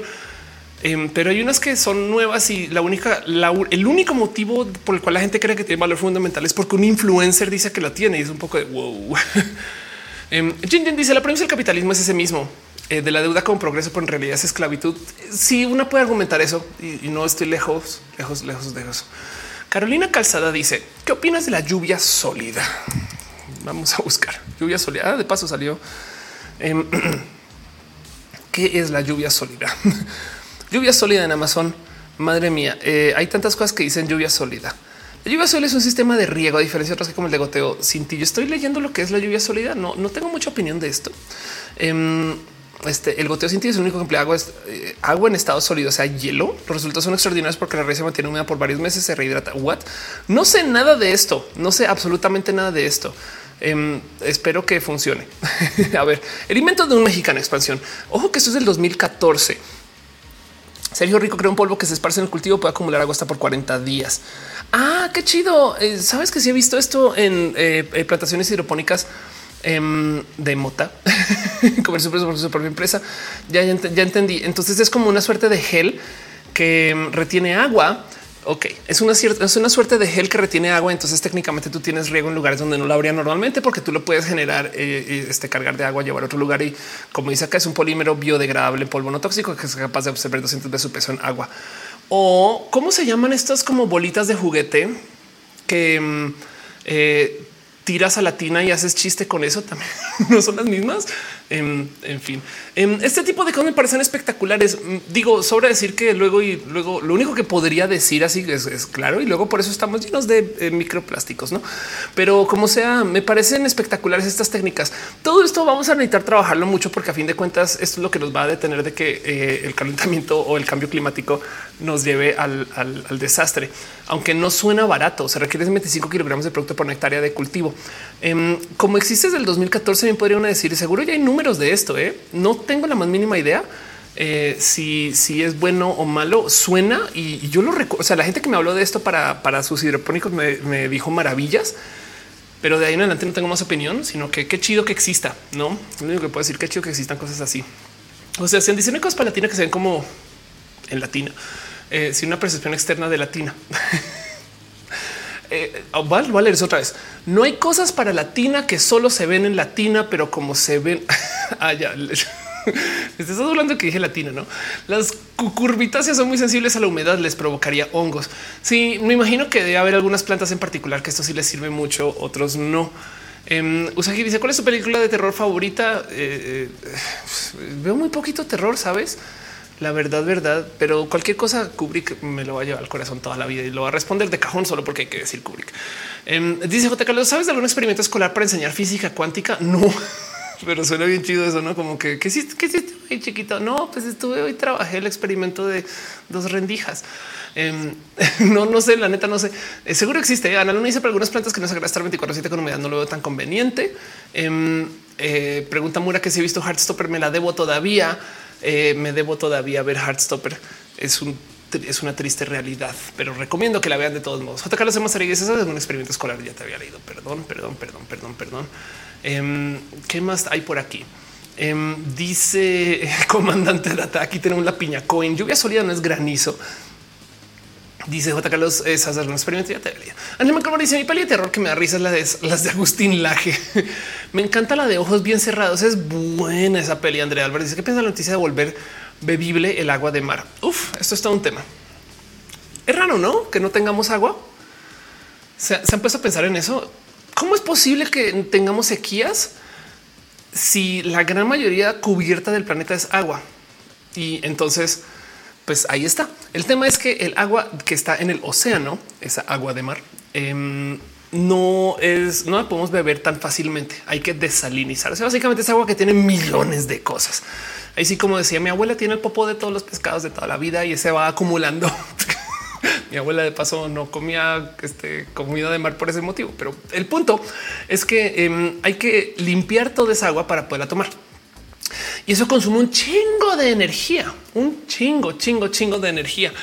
Em, pero hay unas que son nuevas y la única, el único motivo por el cual la gente cree que tiene valor fundamental es porque un influencer dice que lo tiene y es un poco de wow. [LAUGHS] Jin Jin dice la premisa del capitalismo es ese mismo eh, de la deuda como progreso, pero en realidad es esclavitud. Si sí, una puede argumentar eso y, no estoy lejos, lejos, lejos, lejos. Carolina Calzada dice qué opinas de la lluvia sólida? Vamos a buscar lluvia sólida. Ah, de paso salió. Em, [CLEARS THROAT] ¿Qué es la lluvia sólida? [LAUGHS] Lluvia sólida en Amazon. Madre mía, eh, hay tantas cosas que dicen lluvia sólida. La lluvia sólida es un sistema de riego, a diferencia de otras que como el de goteo ti. Yo estoy leyendo lo que es la lluvia sólida. No, no tengo mucha opinión de esto. Em, este, el goteo sin ti es el único que emplea agua, eh, agua en estado sólido, o sea, hielo. Los resultados son extraordinarios porque la raíz se mantiene húmeda por varios meses, se rehidrata. What? No sé nada de esto. No sé absolutamente nada de esto. Em, espero que funcione. [LAUGHS] a ver, el invento de un mexicano expansión. Ojo que esto es del 2014 Sergio Rico crea un polvo que se esparce en el cultivo, puede acumular agua hasta por 40 días. Ah, qué chido. Eh, Sabes que si he visto esto en eh, eh, plantaciones hidropónicas em, de mota, [LAUGHS] comer su, su propia empresa. Ya, ya entendí. Entonces es como una suerte de gel que em, retiene agua Ok, es una cierta, es una suerte de gel que retiene agua. Entonces, técnicamente tú tienes riego en lugares donde no lo habría normalmente, porque tú lo puedes generar, eh, eh, este cargar de agua, llevar a otro lugar. Y como dice acá, es un polímero biodegradable, polvo no tóxico que es capaz de absorber 200 veces su peso en agua. O cómo se llaman estas como bolitas de juguete que mm, eh, tiras a la tina y haces chiste con eso también. [LAUGHS] no son las mismas. En, fin, este tipo de cosas me parecen espectaculares. Mm, digo, sobre decir que luego y luego lo único que podría decir así es, claro, y luego por eso estamos llenos de eh, microplásticos, no? Pero como sea, me parecen espectaculares estas técnicas. Todo esto vamos a necesitar trabajarlo mucho porque a fin de cuentas esto es lo que nos va a detener de que eh, el calentamiento o el cambio climático nos lleve al, desastre, aunque no suena barato. Se requiere 25 kilogramos de producto por hectárea de cultivo. Em, como existe desde el 2014, me podrían decir seguro ya hay números de esto. ¿eh? No tengo la más mínima idea eh, si, si es bueno o malo. Suena y, yo lo recuerdo. O sea, la gente que me habló de esto para, para sus hidropónicos me, dijo maravillas, pero de ahí en adelante no tengo más opinión, sino que qué chido que exista. No lo único que puedo decir, qué chido que existan cosas así. O sea, se dicen cosas para latina que se ven como en latina, eh, sin una percepción externa de latina. [LAUGHS] eh, vale, vale, es otra vez. No hay cosas para latina que solo se ven en latina, pero como se ven allá. [LAUGHS] Ah, [LAUGHS] Estás hablando que dije latina, no? Las cucurbitáceas son muy sensibles a la humedad, les provocaría hongos. Sí, me imagino que debe haber algunas plantas en particular que esto sí les sirve mucho, otros no. Eh, Usagi dice cuál es su película de terror favorita. Eh, eh, veo muy poquito terror, sabes? La verdad, verdad, pero cualquier cosa Kubrick me lo va a llevar al corazón toda la vida y lo va a responder de cajón solo porque hay que decir Kubrick. Em, dice J. Carlos, ¿sabes de algún experimento escolar para enseñar física cuántica? [LAUGHS] No, pero suena bien chido eso, ¿no? Como que, ¿qué hiciste? ¿Qué hiciste chiquito? No, pues estuve hoy, trabajé el experimento de dos rendijas. Em, [LAUGHS] no, no sé, la neta no sé. Eh, seguro existe. Ana Luna dice para algunas plantas que no se agrada estar 24-7 con humedad, no lo veo tan conveniente. Em, eh, pregunta Mura que si he visto Heartstopper, me la debo todavía. Eh, me debo todavía ver Heartstopper. Es un es una triste realidad, pero recomiendo que la vean de todos modos. J. Carlos Esa es un experimento escolar. Ya te había leído. Perdón, perdón, perdón, perdón, perdón. Em, ¿Qué más hay por aquí? Em, dice [LAUGHS] comandante Data. Aquí tenemos la piña coin. Lluvia sólida no es granizo. Dice J. Carlos es hacer un experimento. Ya te Anima dice mi peli de terror que me da risa es la de las de Agustín Laje. [LAUGHS] me encanta la de ojos bien cerrados. Es buena esa peli. Andrea Álvarez dice que piensa la noticia de volver bebible el agua de mar. Uf, esto está un tema. Es raro, no? Que no tengamos agua. Se han puesto a pensar en eso. ¿Cómo es posible que tengamos sequías si la gran mayoría cubierta del planeta es agua? Y entonces, pues ahí está. El tema es que el agua que está en el océano, esa agua de mar, em, no es, no la podemos beber tan fácilmente. Hay que desalinizar. O sea, básicamente es agua que tiene millones de cosas. Ahí sí, como decía mi abuela, tiene el popó de todos los pescados de toda la vida y se va acumulando. [LAUGHS] mi abuela de paso no comía este, comida de mar por ese motivo, pero el punto es que em, hay que limpiar toda esa agua para poderla tomar. Y eso consume un chingo de energía, un chingo, chingo, chingo de energía.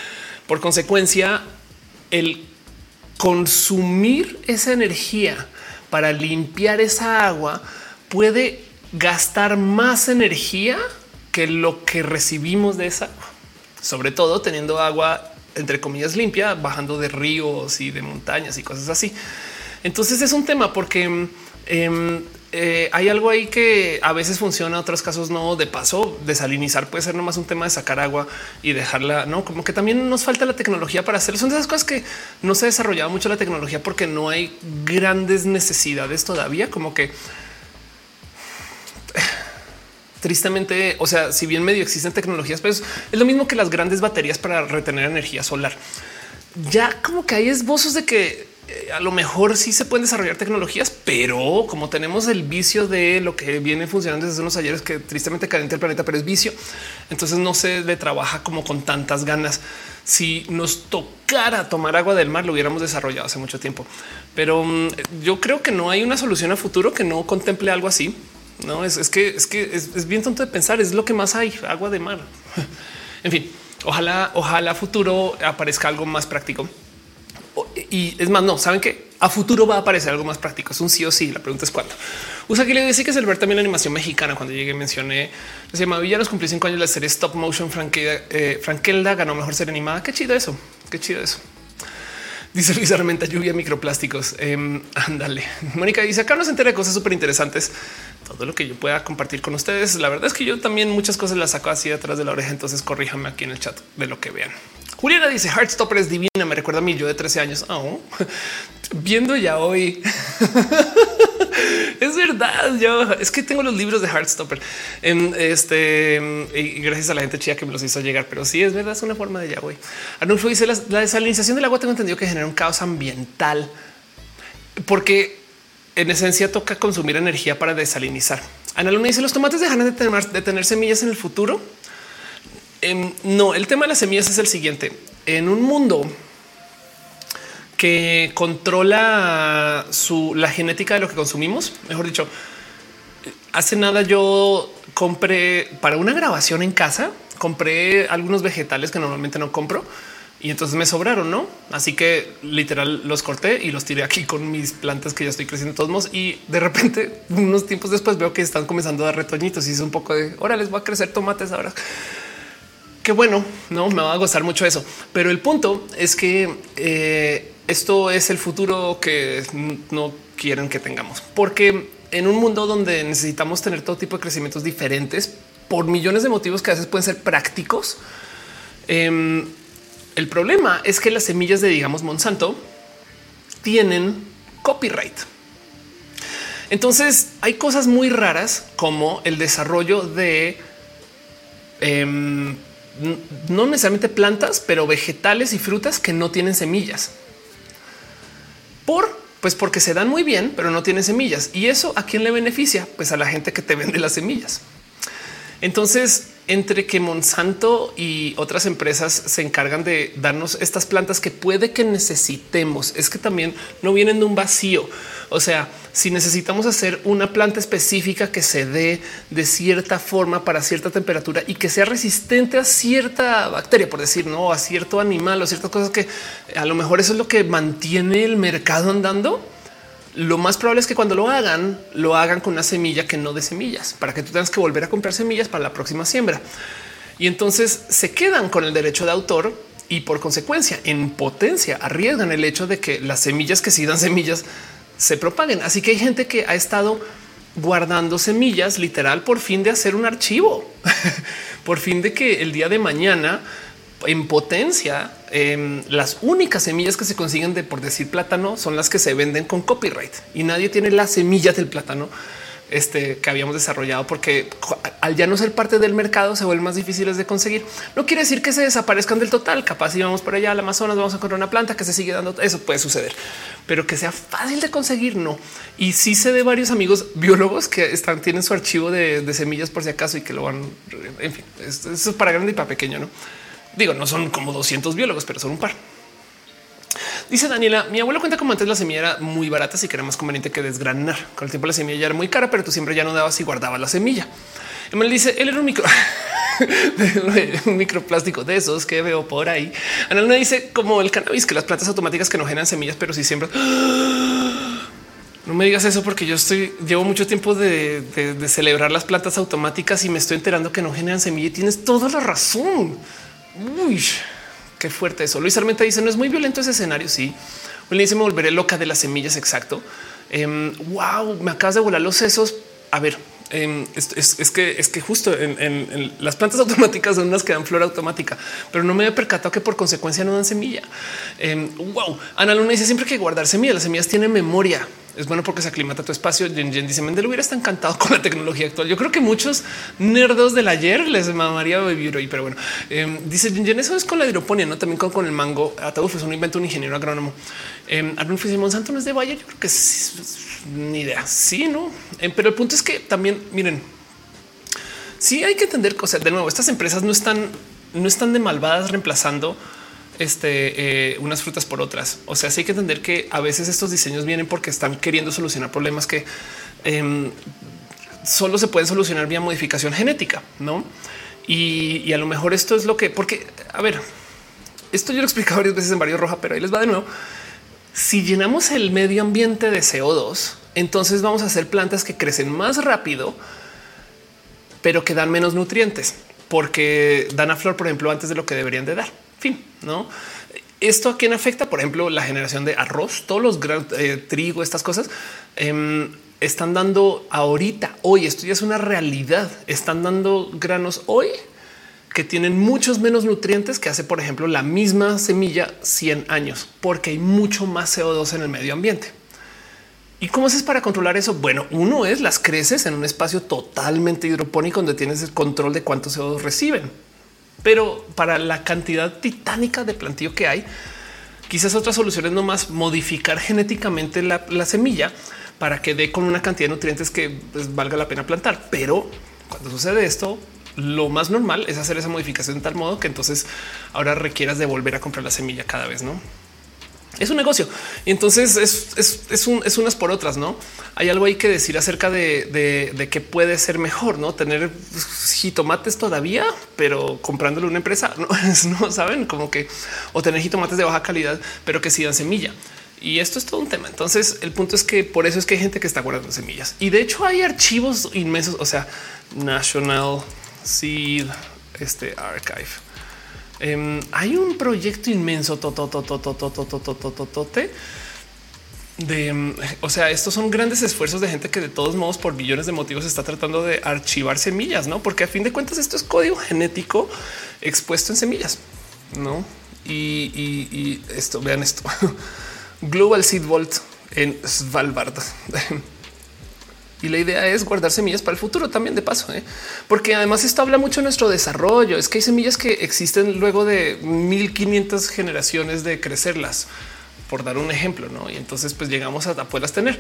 Por consecuencia, el consumir esa energía para limpiar esa agua puede gastar más energía que lo que recibimos de esa agua, sobre todo teniendo agua entre comillas limpia, bajando de ríos y de montañas y cosas así. Entonces es un tema porque em, eh, hay algo ahí que a veces funciona, otros casos no. De paso, desalinizar puede ser nomás un tema de sacar agua y dejarla, no como que también nos falta la tecnología para hacerlo. Son esas cosas que no se ha desarrollado mucho la tecnología porque no hay grandes necesidades todavía, como que [SIGHS] tristemente, o sea, si bien medio existen tecnologías, pues es lo mismo que las grandes baterías para retener energía solar. Ya como que hay esbozos de que eh, a lo mejor sí se pueden desarrollar tecnologías, pero como tenemos el vicio de lo que viene funcionando desde unos ayeres que tristemente calienta el planeta, pero es vicio, entonces no se le trabaja como con tantas ganas. Si nos tocara tomar agua del mar, lo hubiéramos desarrollado hace mucho tiempo, pero mm, yo creo que no hay una solución a futuro que no contemple algo así. No es, que es que es, bien tonto de pensar. Es lo que más hay agua de mar. [LAUGHS] en fin, ojalá, ojalá futuro aparezca algo más práctico y es más, no saben que a futuro va a aparecer algo más práctico. Es un sí o sí. La pregunta es cuándo. Usa que le decía que es el ver también la animación mexicana. Cuando llegué, mencioné se llama Villanos cumplió cinco años la serie Stop Motion. Frankelda, eh, Frankelda ganó mejor serie animada. Qué chido eso. Qué chido eso. Dice Luis Armenta, lluvia microplásticos. Em, ándale. Mónica dice acá nos entera de cosas súper interesantes. Todo lo que yo pueda compartir con ustedes. La verdad es que yo también muchas cosas las saco así detrás de la oreja. Entonces corríjame aquí en el chat de lo que vean. Juliana dice Heartstopper es divina. Me recuerda a mí yo de 13 años. Oh, [LAUGHS] viendo ya hoy. [LAUGHS] es verdad. Yo es que tengo los libros de Heartstopper en este y gracias a la gente chía que me los hizo llegar. Pero sí es verdad. Es una forma de ya hoy. Arnulfo dice la, desalinización del agua. Tengo entendido que genera un caos ambiental porque en esencia toca consumir energía para desalinizar. Ana Luna dice los tomates dejarán de tener semillas en el futuro. Em, no, el tema de las semillas es el siguiente. En un mundo que controla su, la genética de lo que consumimos, mejor dicho, hace nada yo compré para una grabación en casa, compré algunos vegetales que normalmente no compro y entonces me sobraron, ¿no? Así que literal los corté y los tiré aquí con mis plantas que ya estoy creciendo todos modos y de repente unos tiempos después veo que están comenzando a dar retoñitos y es un poco de ahora les voy a crecer tomates ahora qué bueno, no me va a gustar mucho eso. Pero el punto es que eh, esto es el futuro que no quieren que tengamos, porque en un mundo donde necesitamos tener todo tipo de crecimientos diferentes por millones de motivos que a veces pueden ser prácticos. Em, el problema es que las semillas de, digamos, Monsanto tienen copyright. Entonces hay cosas muy raras como el desarrollo de em, no necesariamente plantas, pero vegetales y frutas que no tienen semillas. Por pues porque se dan muy bien, pero no tienen semillas. Y eso a quién le beneficia? Pues a la gente que te vende las semillas. Entonces, entre que Monsanto y otras empresas se encargan de darnos estas plantas que puede que necesitemos, es que también no vienen de un vacío. O sea, si necesitamos hacer una planta específica que se dé de cierta forma para cierta temperatura y que sea resistente a cierta bacteria, por decir, no a cierto animal o ciertas cosas que a lo mejor eso es lo que mantiene el mercado andando lo más probable es que cuando lo hagan, lo hagan con una semilla que no de semillas, para que tú tengas que volver a comprar semillas para la próxima siembra. Y entonces se quedan con el derecho de autor y por consecuencia en potencia arriesgan el hecho de que las semillas que sí dan semillas se propaguen. Así que hay gente que ha estado guardando semillas literal por fin de hacer un archivo, [LAUGHS] por fin de que el día de mañana en potencia, em, las únicas semillas que se consiguen de por decir plátano son las que se venden con copyright y nadie tiene la semilla del plátano este, que habíamos desarrollado, porque al ya no ser parte del mercado se vuelven más difíciles de conseguir. No quiere decir que se desaparezcan del total. Capaz si vamos por allá al Amazonas, vamos a encontrar una planta que se sigue dando. Eso puede suceder, pero que sea fácil de conseguir, no. Y sí sé de varios amigos biólogos que están, tienen su archivo de, de semillas por si acaso y que lo van. En fin, eso es para grande y para pequeño, no? Digo, no son como 200 biólogos, pero son un par. Dice Daniela, mi abuelo cuenta como antes la semilla era muy barata, así que era más conveniente que desgranar. Con el tiempo la semilla ya era muy cara, pero tú siempre ya no dabas y guardabas la semilla. Emel dice, él era un micro... [LAUGHS] un microplástico de esos que veo por ahí. Ana dice como el cannabis, que las plantas automáticas que no generan semillas, pero sí siempre. [GASPS] No me digas eso porque yo estoy, llevo mucho tiempo de, de celebrar las plantas automáticas y me estoy enterando que no generan semilla y tienes toda la razón. Uy, qué fuerte eso. Luis Armenta dice no es muy violento ese escenario. Sí, le dice me volveré loca de las semillas. Exacto. wow, em, me acabas de volar los sesos. A ver, em, es, que es que justo en, las plantas [LAUGHS] automáticas son unas que dan flor automática, pero no me he percatado que por consecuencia no dan semilla. Em, wow, Ana Luna dice siempre que guardar semillas. Las semillas tienen memoria es bueno porque se aclimata tu espacio. Jen, dice Mendel hubiera está encantado con la tecnología actual. Yo creo que muchos nerdos del ayer les mamaría vivir hoy, pero bueno, eh, dice Jen, eso es con la hidroponía, no también con, el mango. Ataúd es un invento, un ingeniero agrónomo. Eh, Arnulfo Monsanto no es de Valle. Yo creo que es, ni idea. Sí, no, em, pero el punto es que también miren, sí hay que entender cosas. De nuevo, estas empresas no están, no están de malvadas reemplazando este, eh, unas frutas por otras. O sea, sí hay que entender que a veces estos diseños vienen porque están queriendo solucionar problemas que em, solo se pueden solucionar vía modificación genética, no? Y, a lo mejor esto es lo que, porque a ver, esto yo lo he explicado varias veces en varios roja, pero ahí les va de nuevo. Si llenamos el medio ambiente de CO2, entonces vamos a hacer plantas que crecen más rápido, pero que dan menos nutrientes porque dan a flor, por ejemplo, antes de lo que deberían de dar. Fin, no? Esto a quién afecta, por ejemplo, la generación de arroz, todos los gran, eh, trigo, estas cosas em, están dando ahorita, hoy, esto ya es una realidad, están dando granos hoy que tienen muchos menos nutrientes que hace, por ejemplo, la misma semilla 100 años, porque hay mucho más CO2 en el medio ambiente. ¿Y cómo haces para controlar eso? Bueno, uno es las creces en un espacio totalmente hidropónico donde tienes el control de cuántos CO2 reciben pero para la cantidad titánica de plantillo que hay, quizás otras soluciones no más modificar genéticamente la, semilla para que dé con una cantidad de nutrientes que pues, valga la pena plantar. Pero cuando sucede esto, lo más normal es hacer esa modificación de tal modo que entonces ahora requieras de volver a comprar la semilla cada vez, no? Es un negocio. Y entonces es, unas por otras, no hay algo ahí que decir acerca de, de, que puede ser mejor, no tener jitomates todavía, pero comprándole una empresa. [LAUGHS] No, no saben como que o tener jitomates de baja calidad, pero que sí dan semilla. Y esto es todo un tema. Entonces, el punto es que por eso es que hay gente que está guardando semillas. Y de hecho, hay archivos inmensos, o sea, National Seed este Archive Em, hay un proyecto inmenso de, o sea, estos son grandes esfuerzos de gente que de todos modos por billones de motivos está tratando de archivar semillas, no? Porque a fin de cuentas esto es código genético expuesto en semillas, no? Y, y esto, vean esto, Global Seed Vault en Svalbard. Y la idea es guardar semillas para el futuro también de paso, ¿eh? porque además esto habla mucho de nuestro desarrollo. Es que hay semillas que existen luego de 1500 generaciones de crecerlas, por dar un ejemplo, ¿no? Y entonces pues llegamos a poderlas tener.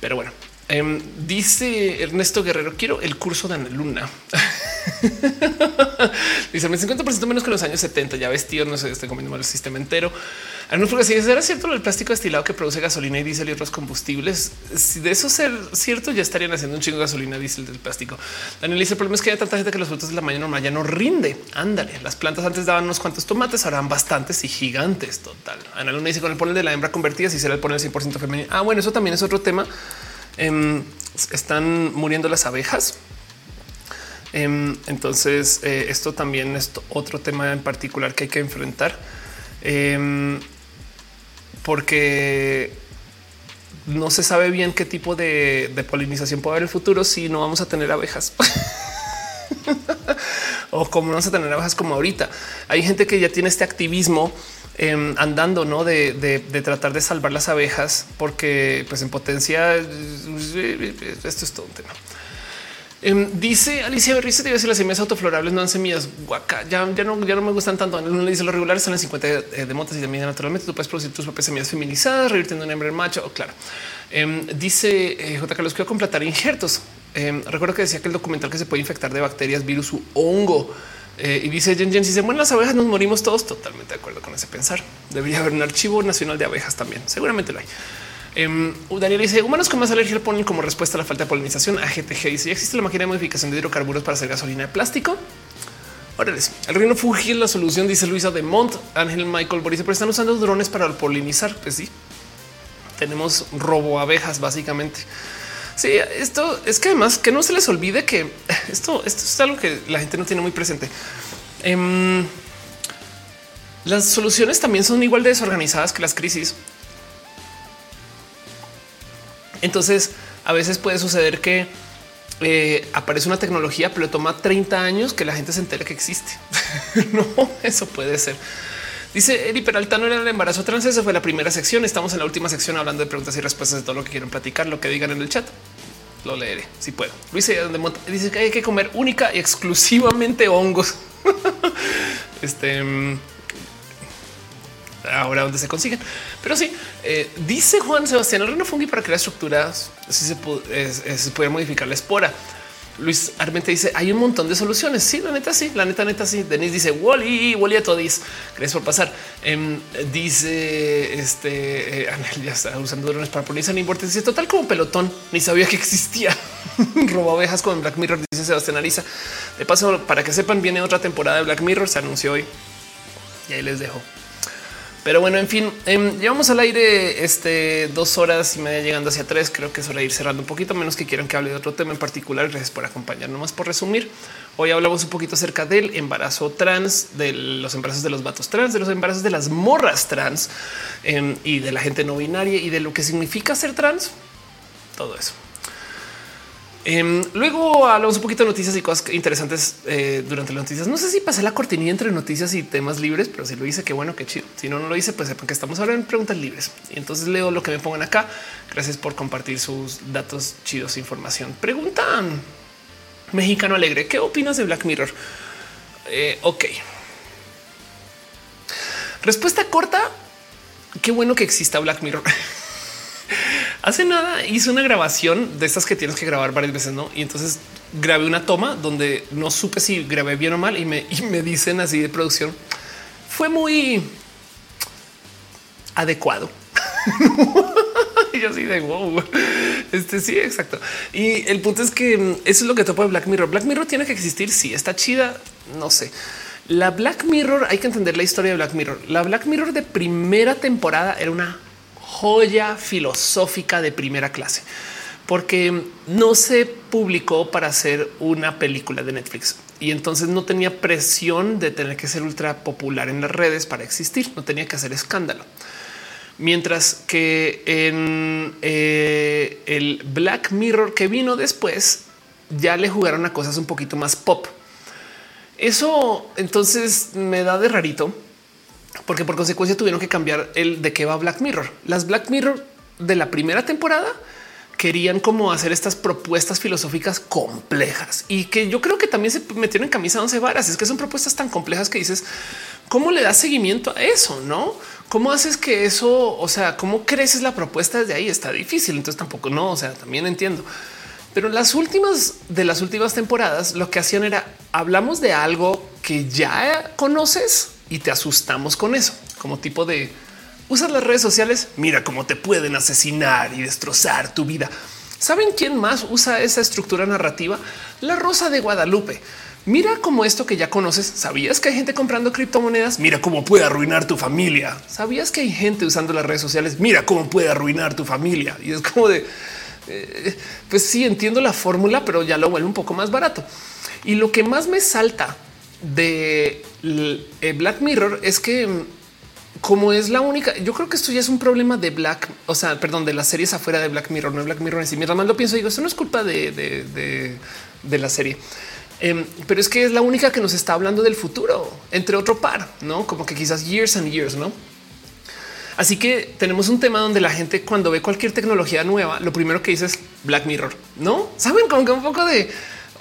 Pero bueno, em, dice Ernesto Guerrero, quiero el curso de Ana Luna. [LAUGHS] Dice el 50% menos que los años 70. Ya vestido, no sé, estoy comiendo mal el sistema entero. No, porque si era cierto el plástico destilado que produce gasolina y diésel y otros combustibles, si de eso ser cierto, ya estarían haciendo un chingo de gasolina diésel del plástico. Daniel dice: El problema es que hay tanta gente que los frutos de la mañana normal ya no rinde. Ándale, las plantas antes daban unos cuantos tomates, ahora dan bastantes y gigantes. Total. Ana Luna dice: Con el polen de la hembra convertida, si será el polen 100% femenino. Ah, bueno, eso también es otro tema. Em, están muriendo las abejas Em, entonces, eh, esto también es otro tema en particular que hay que enfrentar. Em, porque no se sabe bien qué tipo de, polinización puede haber en el futuro si no vamos a tener abejas. [LAUGHS] o como no vamos a tener abejas como ahorita. Hay gente que ya tiene este activismo em, andando, ¿no? De, tratar de salvar las abejas, porque pues en potencia esto es todo un tema. Em, dice Alicia Berriz, te las semillas autoflorables no dan semillas guaca. Ya, ya, no, ya no me gustan tanto. Le dice los regulares son las 50 de, montas y también naturalmente tú puedes producir tus propias semillas feminizadas, revirtiendo un hembra en macho. Oh, claro. Em, dice eh, J. Carlos a completar injertos. Recuerdo que decía que el documental que se puede infectar de bacterias, virus u hongo. Eh, y dice Jen Jen, si se mueren las abejas, nos morimos todos. Totalmente de acuerdo con ese pensar. Debería haber un archivo nacional de abejas también. Seguramente lo hay. Um, Daniel dice humanos con más alergia al polen como respuesta a la falta de polinización. AGTG dice ya existe la máquina de modificación de hidrocarburos para hacer gasolina de plástico. Órale, el reino Fuji la solución, dice Luisa de Mont. Ángel Michael Boris, pero están usando drones para polinizar. Pues sí, tenemos robo abejas básicamente. Sí, esto es que además que no se les olvide que esto, esto es algo que la gente no tiene muy presente. Um, las soluciones también son igual de desorganizadas que las crisis. Entonces, a veces puede suceder que eh, aparece una tecnología, pero toma 30 años que la gente se entere que existe. [LAUGHS] no, eso puede ser. Dice Eri Peralta, no era el embarazo trans. Esa fue la primera sección. Estamos en la última sección hablando de preguntas y respuestas de todo lo que quieren platicar, lo que digan en el chat. Lo leeré si puedo. Luis dice que hay que comer única y exclusivamente hongos. [LAUGHS] este mm, ahora donde se consiguen. Pero sí, eh, dice Juan Sebastián, el reino fungi para crear estructuras, si se, puede, modificar la espora. Luis Armente dice hay un montón de soluciones. Sí, la neta, sí, la neta, neta, sí. Denis dice Wally, Wally a todis. Gracias por pasar. Em, dice este eh, ya está usando drones para ponerse en importe. Dice total como pelotón. Ni sabía que existía. [LAUGHS] Robo abejas con Black Mirror. Dice Sebastián Ariza. De paso, para que sepan, viene otra temporada de Black Mirror. Se anunció hoy y ahí les dejo. Pero bueno, en fin, em, llevamos al aire este dos horas y media llegando hacia tres. Creo que es hora de ir cerrando un poquito, menos que quieran que hable de otro tema en particular. Gracias por acompañarnos. Más por resumir, hoy hablamos un poquito acerca del embarazo trans, de los embarazos de los vatos trans, de los embarazos de las morras trans em, y de la gente no binaria y de lo que significa ser trans. Todo eso. Em, luego hablamos un poquito de noticias y cosas interesantes eh, durante las noticias. No sé si pasé la cortinilla entre noticias y temas libres, pero si lo hice, qué bueno, qué chido. Si no, no lo hice, pues sepan que estamos ahora en preguntas libres. Y entonces leo lo que me pongan acá. Gracias por compartir sus datos chidos, e información. Preguntan mexicano alegre. ¿Qué opinas de Black Mirror? Eh, ok. Respuesta corta. Qué bueno que exista Black Mirror. [LAUGHS] Hace nada hice una grabación de estas que tienes que grabar varias veces, ¿no? Y entonces grabé una toma donde no supe si grabé bien o mal y me, dicen así de producción. Fue muy adecuado. [LAUGHS] y yo así de wow. Este sí, exacto. Y el punto es que mm, eso es lo que topa de Black Mirror. Black Mirror tiene que existir. Sí, está chida. No sé. La Black Mirror, hay que entender la historia de Black Mirror. La Black Mirror de primera temporada era una joya filosófica de primera clase, porque no se publicó para hacer una película de Netflix y entonces no tenía presión de tener que ser ultra popular en las redes para existir, no tenía que hacer escándalo. Mientras que en eh, el Black Mirror que vino después, ya le jugaron a cosas un poquito más pop. Eso entonces me da de rarito porque por consecuencia tuvieron que cambiar el de qué va Black Mirror. Las Black Mirror de la primera temporada querían como hacer estas propuestas filosóficas complejas y que yo creo que también se metieron en camisa once varas. Es que son propuestas tan complejas que dices, ¿cómo le das seguimiento a eso? No? ¿Cómo haces que eso, o sea, cómo creces la propuesta desde ahí? Está difícil. Entonces tampoco no, o sea, también entiendo. Pero las últimas de las últimas temporadas lo que hacían era hablamos de algo que ya conoces y te asustamos con eso, como tipo de usas las redes sociales. Mira cómo te pueden asesinar y destrozar tu vida. ¿Saben quién más usa esa estructura narrativa? La Rosa de Guadalupe. Mira cómo esto que ya conoces. ¿Sabías que hay gente comprando criptomonedas? Mira cómo puede arruinar tu familia. ¿Sabías que hay gente usando las redes sociales? Mira cómo puede arruinar tu familia. Y es como de eh, pues sí entiendo la fórmula, pero ya lo vuelve un poco más barato. Y lo que más me salta de eh, Black Mirror es que mm, como es la única, yo creo que esto ya es un problema de Black, o sea, perdón, de las series afuera de Black Mirror, no Black Mirror en sí. Mientras más lo pienso, digo, esto no es culpa de, la serie. Em, pero es que es la única que nos está hablando del futuro, entre otro par, no como que quizás years and years, no? Así que tenemos un tema donde la gente cuando ve cualquier tecnología nueva, lo primero que dice es Black Mirror, no saben como que un poco de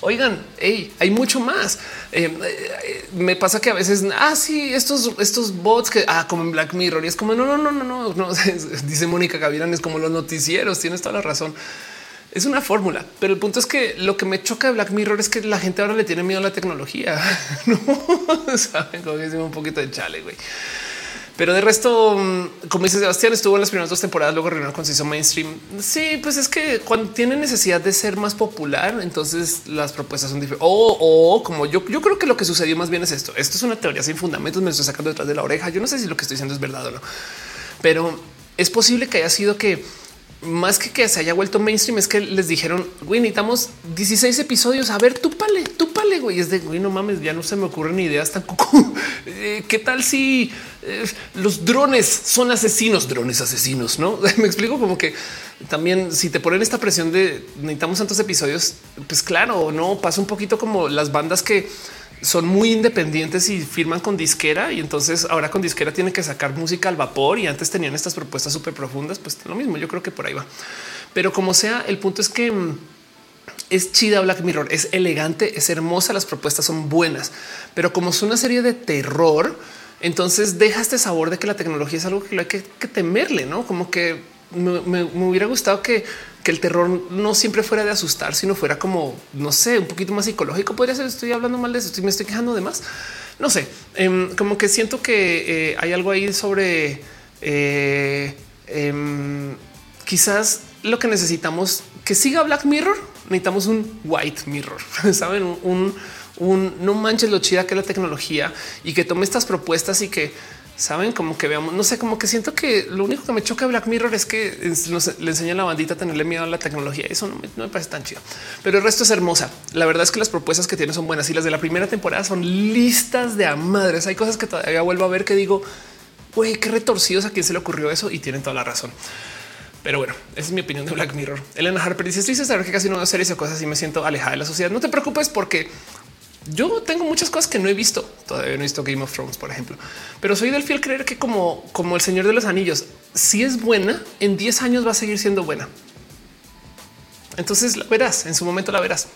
oigan, hey, hay mucho más. Eh, eh, me pasa que a veces, ah, sí, estos, estos bots que, ah, como en Black Mirror, y es como, no, no, no, no, no, no. [LAUGHS] dice Mónica Gavirán, es como los noticieros, tienes toda la razón. Es una fórmula, pero el punto es que lo que me choca de Black Mirror es que la gente ahora le tiene miedo a la tecnología. [LAUGHS] no [LAUGHS] saben cómo que un poquito de chale, güey. Pero de resto, mm, como dice Sebastián, estuvo en las primeras dos temporadas, luego reunió con se hizo mainstream. Sí, pues es que cuando tiene necesidad de ser más popular, entonces las propuestas son diferentes. O, como yo, yo creo que lo que sucedió más bien es esto. Esto es una teoría sin fundamentos, me estoy sacando detrás de la oreja. Yo no sé si lo que estoy diciendo es verdad o no, pero es posible que haya sido que más que que se haya vuelto mainstream, es que les dijeron, güey, necesitamos 16 episodios. A ver, tú pale, tú pale, güey. Es de güey, no mames, ya no se me ocurren ideas tan [LAUGHS] eh, ¿Qué tal si los drones son asesinos, drones asesinos? No [LAUGHS] me explico como que también si te ponen esta presión de necesitamos tantos episodios, pues claro, no pasa un poquito como las bandas que son muy independientes y firman con disquera y entonces ahora con disquera tienen que sacar música al vapor y antes tenían estas propuestas súper profundas, pues lo mismo, yo creo que por ahí va. Pero como sea, el punto es que mm, es chida Black Mirror, es elegante, es hermosa, las propuestas son buenas, pero como es una serie de terror, entonces deja este sabor de que la tecnología es algo que hay que, temerle, ¿no? Como que me hubiera gustado que el terror no siempre fuera de asustar, sino fuera como, no sé, un poquito más psicológico. Podría ser, estoy hablando mal de eso, me estoy quejando de más. No sé, em, como que siento que eh, hay algo ahí sobre eh, em, quizás lo que necesitamos que siga Black Mirror. Necesitamos un White Mirror, [LAUGHS] saben, un no manches lo chida que la tecnología y que tome estas propuestas y que saben como que veamos, no sé, como que siento que lo único que me choca Black Mirror es que le enseña a la bandita a tenerle miedo a la tecnología. Eso no me, parece tan chido, pero el resto es hermosa. La verdad es que las propuestas que tiene son buenas y las de la primera temporada son listas de a madres. Hay cosas que todavía vuelvo a ver que digo, güey, qué retorcidos a quién se le ocurrió eso y tienen toda la razón. Pero bueno, esa es mi opinión de Black Mirror. Elena Harper dice: Estoy saber que casi no veo series o cosas y me siento alejada de la sociedad. No te preocupes porque yo tengo muchas cosas que no he visto. Todavía no he visto Game of Thrones, por ejemplo, pero soy del fiel creer que como, como el Señor de los Anillos, si es buena, en 10 años va a seguir siendo buena. Entonces la verás, en su momento la verás.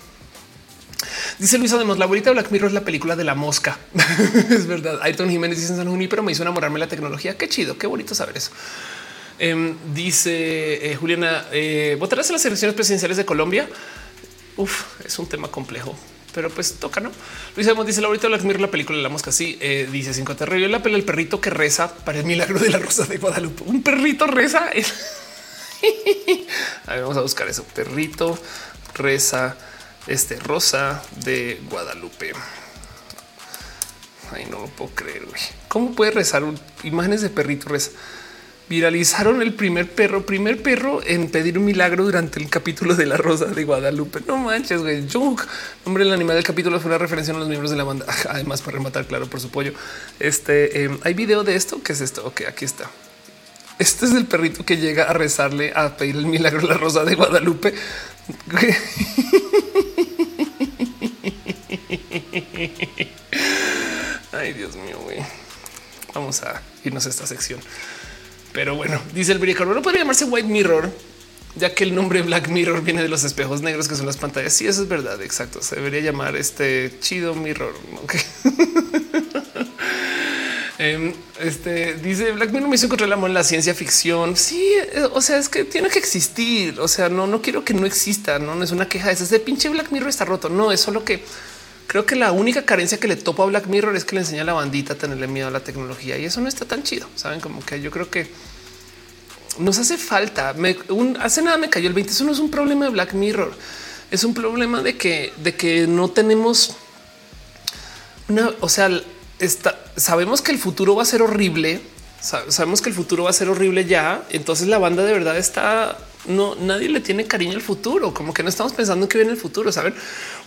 Dice Luis Además, la de Black Mirror es la película de la mosca. [LAUGHS] es verdad. Ayrton Jiménez dice en San Juni, pero me hizo enamorarme la tecnología. Qué chido, qué bonito saber eso. Em, dice eh, Juliana, eh, ¿votarás en las elecciones presidenciales de Colombia? Uf, es un tema complejo pero pues toca, ¿no? Luis Amos dice ahorita Black Mirror, la película de la mosca. Sí, eh, dice cinco te la pela el perrito que reza para el milagro de la rosa de Guadalupe. Un perrito reza. [LAUGHS] a ver, vamos a buscar eso. Perrito reza este rosa de Guadalupe. Ay, no lo puedo creer. ¿Cómo puede rezar imágenes de perrito reza? Viralizaron el primer perro, primer perro en pedir un milagro durante el capítulo de la Rosa de Guadalupe. No manches, güey. nombre del animal del capítulo fue una referencia a los miembros de la banda. [LAUGHS] Además, para rematar, claro, por su pollo. Este em, hay video de esto. ¿Qué es esto? Ok, aquí está. Este es el perrito que llega a rezarle a pedir el milagro de la Rosa de Guadalupe. [LAUGHS] Ay, Dios mío, güey. Vamos a irnos a esta sección. Pero bueno, dice el Bricor, no podría llamarse White Mirror, ya que el nombre Black Mirror viene de los espejos negros que son las pantallas. Sí, eso es verdad. Exacto. Se debería llamar este chido Mirror. [LAUGHS] Em, este dice Black Mirror me hizo encontrar el amor en la ciencia ficción. Sí, eh, o sea, es que tiene que existir. O sea, no, no quiero que no exista. No, es una queja. Es ese pinche Black Mirror está roto. No es solo que creo que la única carencia que le topa a Black Mirror es que le enseña a la bandita a tenerle miedo a la tecnología y eso no está tan chido. Saben como que yo creo que nos hace falta. hace nada me cayó el 20. Eso no es un problema de Black Mirror. Es un problema de que, de que no tenemos una, o sea, sabemos que el futuro va a ser horrible. Sabemos que el futuro va a ser horrible ya. Entonces la banda de verdad está no nadie le tiene cariño al futuro, como que no estamos pensando en qué viene el futuro. Saben,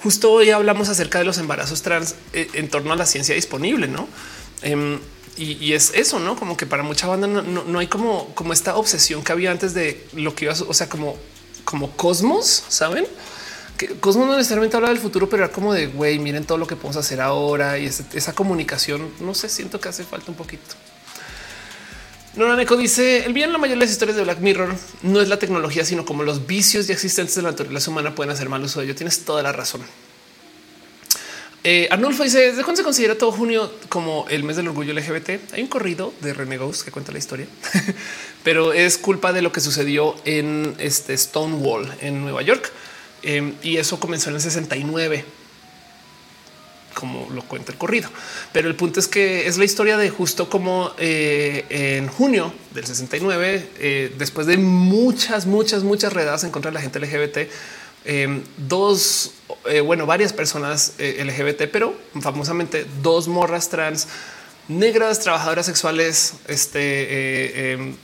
justo hoy hablamos acerca de los embarazos trans eh, en torno a la ciencia disponible, no? Em, y, es eso, no como que para mucha banda no, hay como, como esta obsesión que había antes de lo que iba, o sea, como, como cosmos, saben? Que Cosmos no necesariamente habla del futuro, pero era como de güey, miren todo lo que podemos hacer ahora y esa comunicación. No sé, siento que hace falta un poquito. Noraneco dice el bien la mayoría de las historias de Black Mirror no es la tecnología, sino como los vicios ya existentes de la naturaleza humana pueden hacer mal uso de ello. Tienes toda la razón. Eh, Arnulfo dice desde cuándo se considera todo junio como el mes del orgullo LGBT. Hay un corrido de Renegos que cuenta la historia, [LAUGHS] pero es culpa de lo que sucedió en este Stonewall en Nueva York. Eh, y eso comenzó en el 69 como lo cuenta el corrido. Pero el punto es que es la historia de justo como eh, en junio del 69, eh, después de muchas, muchas, muchas redadas en contra de la gente LGBT, eh, dos, bueno, varias personas LGBT, pero famosamente dos morras trans negras, trabajadoras sexuales, este, em,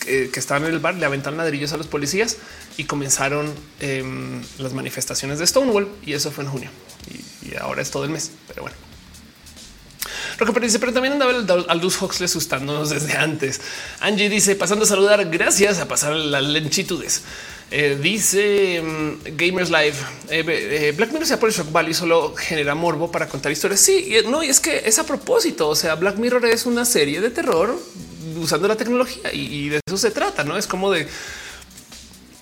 que, estaban en el bar, le aventaron ladrillos a los policías y comenzaron em, las manifestaciones de Stonewall y eso fue en junio y, ahora es todo el mes. Pero bueno. Lo que dice, pero también andaba el Aldous Huxley asustándonos desde antes. Angie dice pasando a saludar. Gracias a pasar las lenchitudes. Eh, dice mm, Gamers Live eh, eh, Black Mirror sea por el shock value solo genera morbo para contar historias. Sí, no, y es que es a propósito. O sea, Black Mirror es una serie de terror usando la tecnología y de eso se trata. No es como de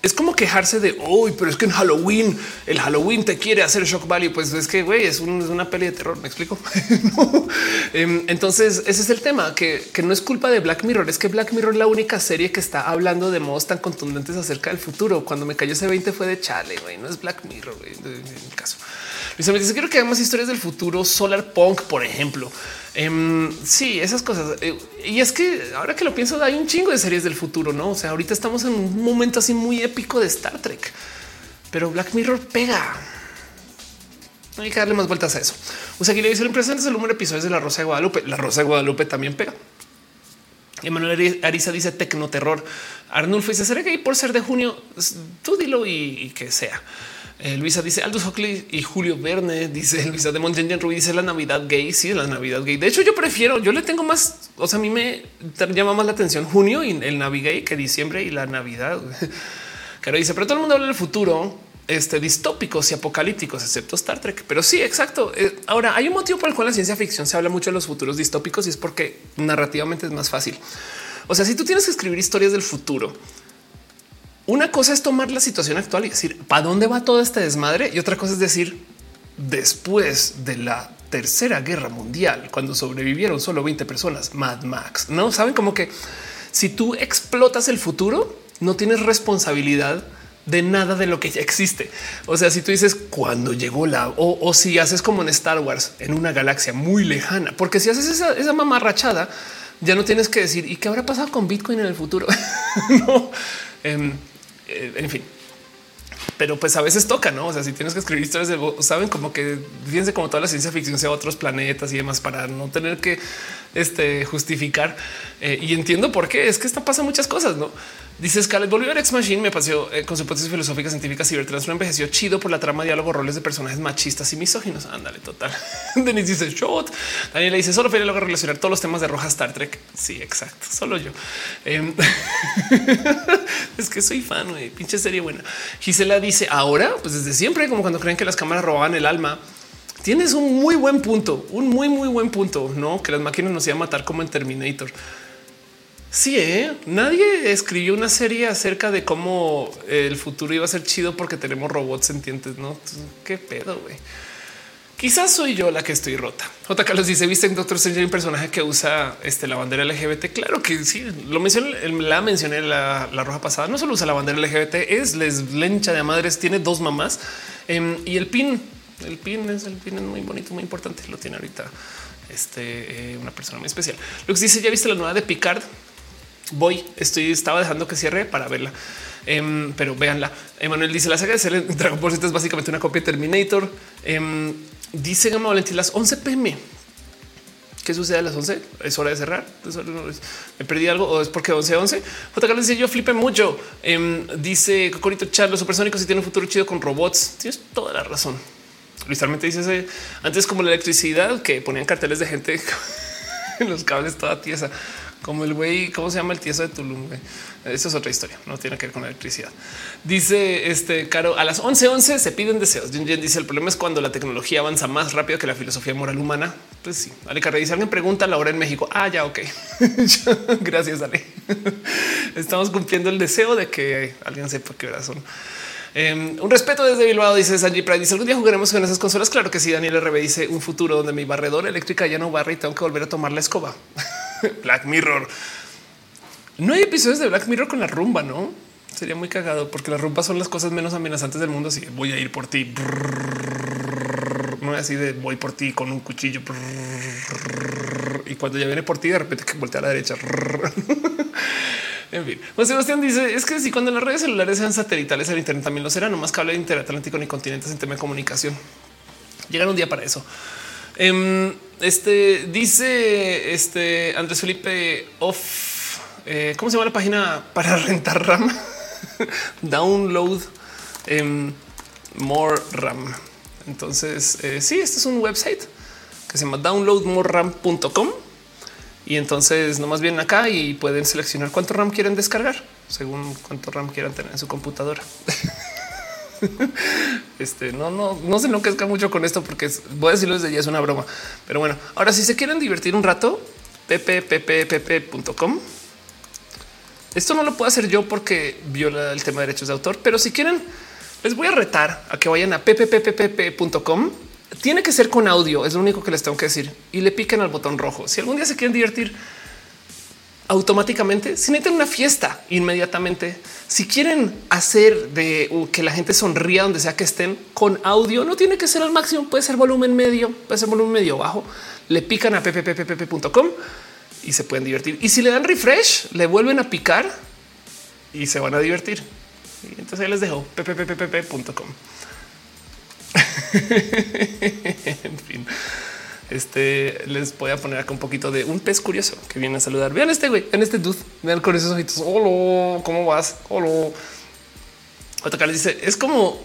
es como quejarse de hoy, pero es que en Halloween el Halloween te quiere hacer shock value. Pues es que güey, es, una peli de terror. Me explico. [LAUGHS] Em, entonces, ese es el tema que, no es culpa de Black Mirror. Es que Black Mirror es la única serie que está hablando de modos tan contundentes acerca del futuro. Cuando me cayó ese 20 fue de chale. Güey, no es Black Mirror. en mi caso, Me dice: Quiero que hagamos historias del futuro. Solar Punk, por ejemplo. Em, sí, esas cosas. Eh, y es que ahora que lo pienso, hay un chingo de series del futuro, no? O sea, ahorita estamos en un momento así muy épico de Star Trek, pero Black Mirror pega. No hay que darle más vueltas a eso. O sea, aquí le dice el presente es el número de episodios de La Rosa de Guadalupe. La Rosa de Guadalupe también pega. Emanuel Ariza dice tecnoterror. Arnulfo dice será que por ser de junio, tú dilo y que sea. Eh, Luisa dice Aldous Huxley y Julio Verne dice [LAUGHS] Luisa de Montaigne Rubí dice la Navidad gay. Sí, la Navidad gay. De hecho, yo prefiero, yo le tengo más, o sea, a mí me llama más la atención junio y el Navigay que diciembre y la Navidad. [LAUGHS] Claro, dice, pero todo el mundo habla del futuro este, distópicos y apocalípticos, excepto Star Trek. Pero sí, exacto. Eh, ahora hay un motivo por el cual la ciencia ficción se habla mucho de los futuros distópicos y es porque narrativamente es más fácil. O sea, si tú tienes que escribir historias del futuro, una cosa es tomar la situación actual y decir para dónde va todo este desmadre y otra cosa es decir después de la tercera guerra mundial, cuando sobrevivieron solo 20 personas, Mad Max, no saben como que si tú explotas el futuro, no tienes responsabilidad de nada de lo que ya existe. O sea, si tú dices cuando llegó la o, si haces como en Star Wars en una galaxia muy lejana, porque si haces esa, esa mamarrachada, ya no tienes que decir y qué habrá pasado con Bitcoin en el futuro. [LAUGHS] no. Em, eh, en fin. Pero pues a veces toca, ¿no? O sea, si tienes que escribir historias de, saben, como que fíjense como toda la ciencia ficción sea otros planetas y demás para no tener que este, justificar. Eh, y entiendo por qué, es que esto pasa muchas cosas, ¿no? Dice Scarlett Bolívar Ex Machine me pasó eh, con su hipótesis filosófica científica cibertrans envejeció chido por la trama diálogo roles de personajes machistas y misóginos. Ándale, total. [LAUGHS] Denis dice shot. Daniela dice solo quería luego relacionar todos los temas de roja Star Trek. Sí, exacto. Solo yo. Em, [LAUGHS] es que soy fan, güey. Pinche serie buena. Gisela dice ahora, pues desde siempre, como cuando creen que las cámaras robaban el alma. Tienes un muy buen punto, un muy, muy buen punto, no que las máquinas nos iban a matar como en Terminator. Sí, ¿eh? nadie escribió una serie acerca de cómo el futuro iba a ser chido porque tenemos robots sentientes. No qué pedo, güey. Quizás soy yo la que estoy rota. J. Carlos dice: Viste en Doctor Strange un personaje que usa este, la bandera LGBT. Claro que sí, lo mencioné, la mencioné la, la roja pasada. No solo usa la bandera LGBT, es les lencha de madres, tiene dos mamás em, y el pin. El pin es el pin es muy bonito, muy importante. Lo tiene ahorita este, eh, una persona muy especial. Que dice: Ya viste la nueva de Picard voy, estoy, estaba dejando que cierre para verla. Em, pero véanla. Emanuel dice la saga de ser Dragon Ball Z es básicamente una copia de Terminator. Em, dice Gama Valentín las 11 pm. ¿Qué sucede a las 11? Es hora de cerrar. Me perdí algo o es porque 11 11. JK dice yo flipé mucho. Em, dice Cocorito Charlo, supersónicos y tiene un futuro chido con robots. Tienes toda la razón. Literalmente dice antes como la electricidad que ponían carteles de gente [LAUGHS] en los cables toda tiesa como el güey, ¿cómo se llama el tieso de Tulum? Eso es otra historia, no tiene que ver con la electricidad. Dice este Caro a las 11:11 11 se piden deseos. dice el problema es cuando la tecnología avanza más rápido que la filosofía moral humana. Pues sí, Ale Carrera dice alguien pregunta la hora en México. Ah, ya, ok. [LAUGHS] Gracias, Ale. [LAUGHS] Estamos cumpliendo el deseo de que alguien sepa qué hora son. Em, un respeto desde Bilbao, dice Sanji Pride. Dice algún día jugaremos con esas consolas. Claro que sí. Daniel RB dice un futuro donde mi barredora eléctrica ya no barre y tengo que volver a tomar la escoba. [LAUGHS] Black Mirror. No hay episodios de Black Mirror con la rumba, no sería muy cagado porque las rumba son las cosas menos amenazantes del mundo. Así voy a ir por ti. No es así de voy por ti con un cuchillo. Y cuando ya viene por ti, de repente que voltea a la derecha. En fin, Sebastián dice es que si cuando las redes celulares sean satelitales, el Internet también lo será, no más cable interatlántico ni continentes en tema de comunicación. Llegan un día para eso. Em, este dice este Andrés Felipe off. Eh, ¿Cómo se llama la página para [LAUGHS] rentar RAM? Download em, more RAM. Entonces, eh, sí, este es un website que se llama downloadmoreram.com y entonces nomás vienen acá y pueden seleccionar cuánto RAM quieren descargar según cuánto RAM quieran tener en su computadora. [LAUGHS] este no, no, no se enloquezca mucho con esto porque voy a decirlo desde ya es una broma. Pero bueno, ahora si se quieren divertir un rato, pppp.com. Esto no lo puedo hacer yo porque viola el tema de derechos de autor, pero si quieren, les voy a retar a que vayan a pppp.com. Tiene que ser con audio, es lo único que les tengo que decir y le piquen al botón rojo. Si algún día se quieren divertir, automáticamente, si necesitan una fiesta inmediatamente, si quieren hacer de que la gente sonría donde sea que estén con audio, no tiene que ser al máximo, puede ser volumen medio, puede ser volumen medio bajo. Le pican a pppp.com y se pueden divertir. Y si le dan refresh, le vuelven a picar y se van a divertir. Entonces ahí les dejo pppp.com. en fin. Este les voy a poner acá un poquito de un pez curioso que viene a saludar. Vean este güey, en este dude, vean con esos ojitos. Hola, ¿cómo vas? Hola. Otra les dice es como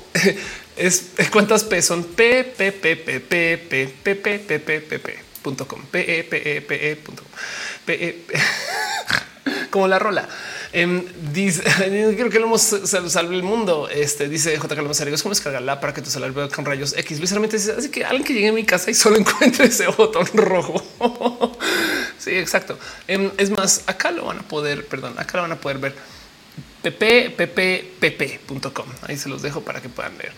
es cuántas P son P P P P P P P P P P P P punto com P E P E P E punto P E [LAUGHS] como la rola. Em, dice, [LAUGHS] creo que lo hemos salvado el mundo. Este dice J. Carlos es como descargarla para que tu celular vea con rayos X. Literalmente dice así que alguien que llegue a mi casa y solo [LAUGHS] encuentre ese botón rojo. sí, exacto. Em, es más, acá lo van a poder, perdón, acá lo van a poder ver pppp.com. Ahí se los dejo para que puedan ver.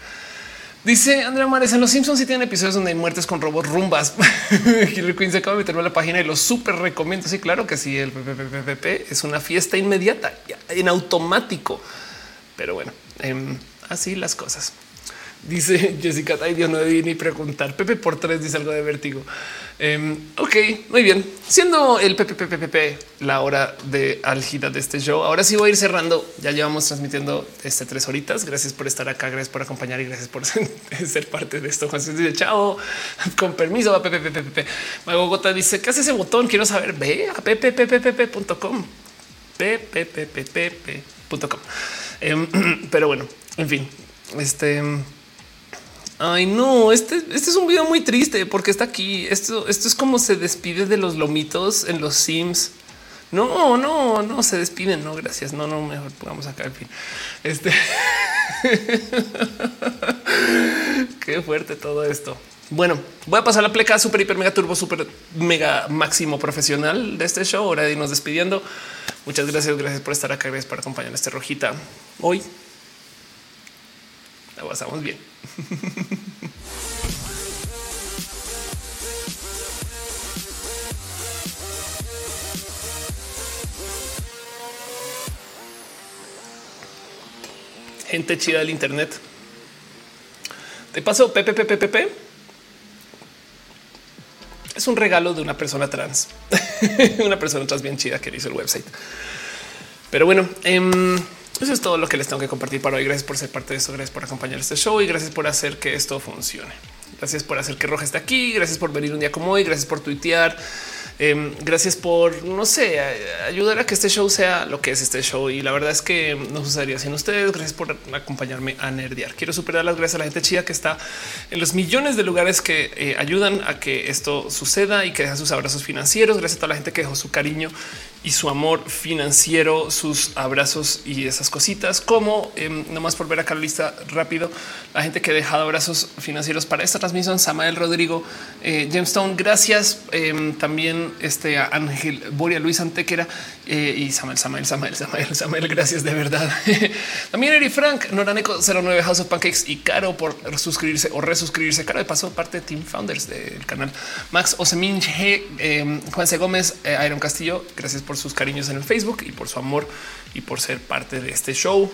Dice Andrea Mares en los Simpsons si tienen episodios donde hay muertes con robots rumbas. [LAUGHS] Hillary Quinn se acaba de meterme a la página y lo súper recomiendo. Sí, claro que sí. El PPPP es una fiesta inmediata en automático. Pero bueno, em, así las cosas. Dice Jessica, ay Dios, no debí ni preguntar. Pepe por tres dice algo de vértigo. Em, ok, muy bien. Siendo el PPPPP la hora de álgida de este show, ahora sí voy a ir cerrando. Ya llevamos transmitiendo este tres horitas. Gracias por estar acá, gracias por acompañar y gracias por [LAUGHS] ser parte de esto. Juan dice chao, con permiso a PPPPP. Magogota dice ¿qué hace ese botón? Quiero saber. Ve a pppppp.com, pppppp.com. Em, [CLEARS THROAT] pero bueno, en fin, este Ay, no, este, este es un video muy triste porque está aquí. Esto, esto es como se despide de los lomitos en los Sims. No, no, no se despiden. No, gracias. No, no, mejor pongamos acá. En fin, este [LAUGHS] qué fuerte todo esto. Bueno, voy a pasar la pleca super, hiper, mega turbo, super, mega máximo profesional de este show. Ahora de irnos despidiendo. Muchas gracias. Gracias por estar acá. Gracias por acompañar este rojita hoy. La pasamos bien. [LAUGHS] Gente chida del Internet. Te paso PPPPP. Es un regalo de una persona trans, [LAUGHS] una persona trans bien chida que hizo el website. Pero bueno, eh, eso es todo lo que les tengo que compartir para hoy. Gracias por ser parte de esto. Gracias por acompañar este show y gracias por hacer que esto funcione. Gracias por hacer que Roja esté aquí. Gracias por venir un día como hoy. Gracias por tuitear. Em, gracias por, no sé, ayudar a que este show sea lo que es este show. Y la verdad es que no sucedería sin ustedes. Gracias por acompañarme a nerdear. Quiero superar las gracias a la gente chida que está en los millones de lugares que eh, ayudan a que esto suceda y que deja sus abrazos financieros. Gracias a toda la gente que dejó su cariño y su amor financiero, sus abrazos y esas cositas, como eh, nomás por ver acá la lista rápido, la gente que ha dejado abrazos financieros para esta transmisión, Samael Rodrigo, eh, Gemstone, gracias. Em, este Ángel Boria, Luis Antequera eh, y Samuel, Samuel, Samuel, Samuel, Samuel, gracias de verdad. [LAUGHS] también Eri Frank, Noraneco 09, House of Pancakes y Caro por suscribirse o resuscribirse. Caro de paso, parte de Team Founders del canal. Max Osemin, eh, Juan C. Gómez, eh, Iron Castillo, gracias por sus cariños en el Facebook y por su amor y por ser parte de este show.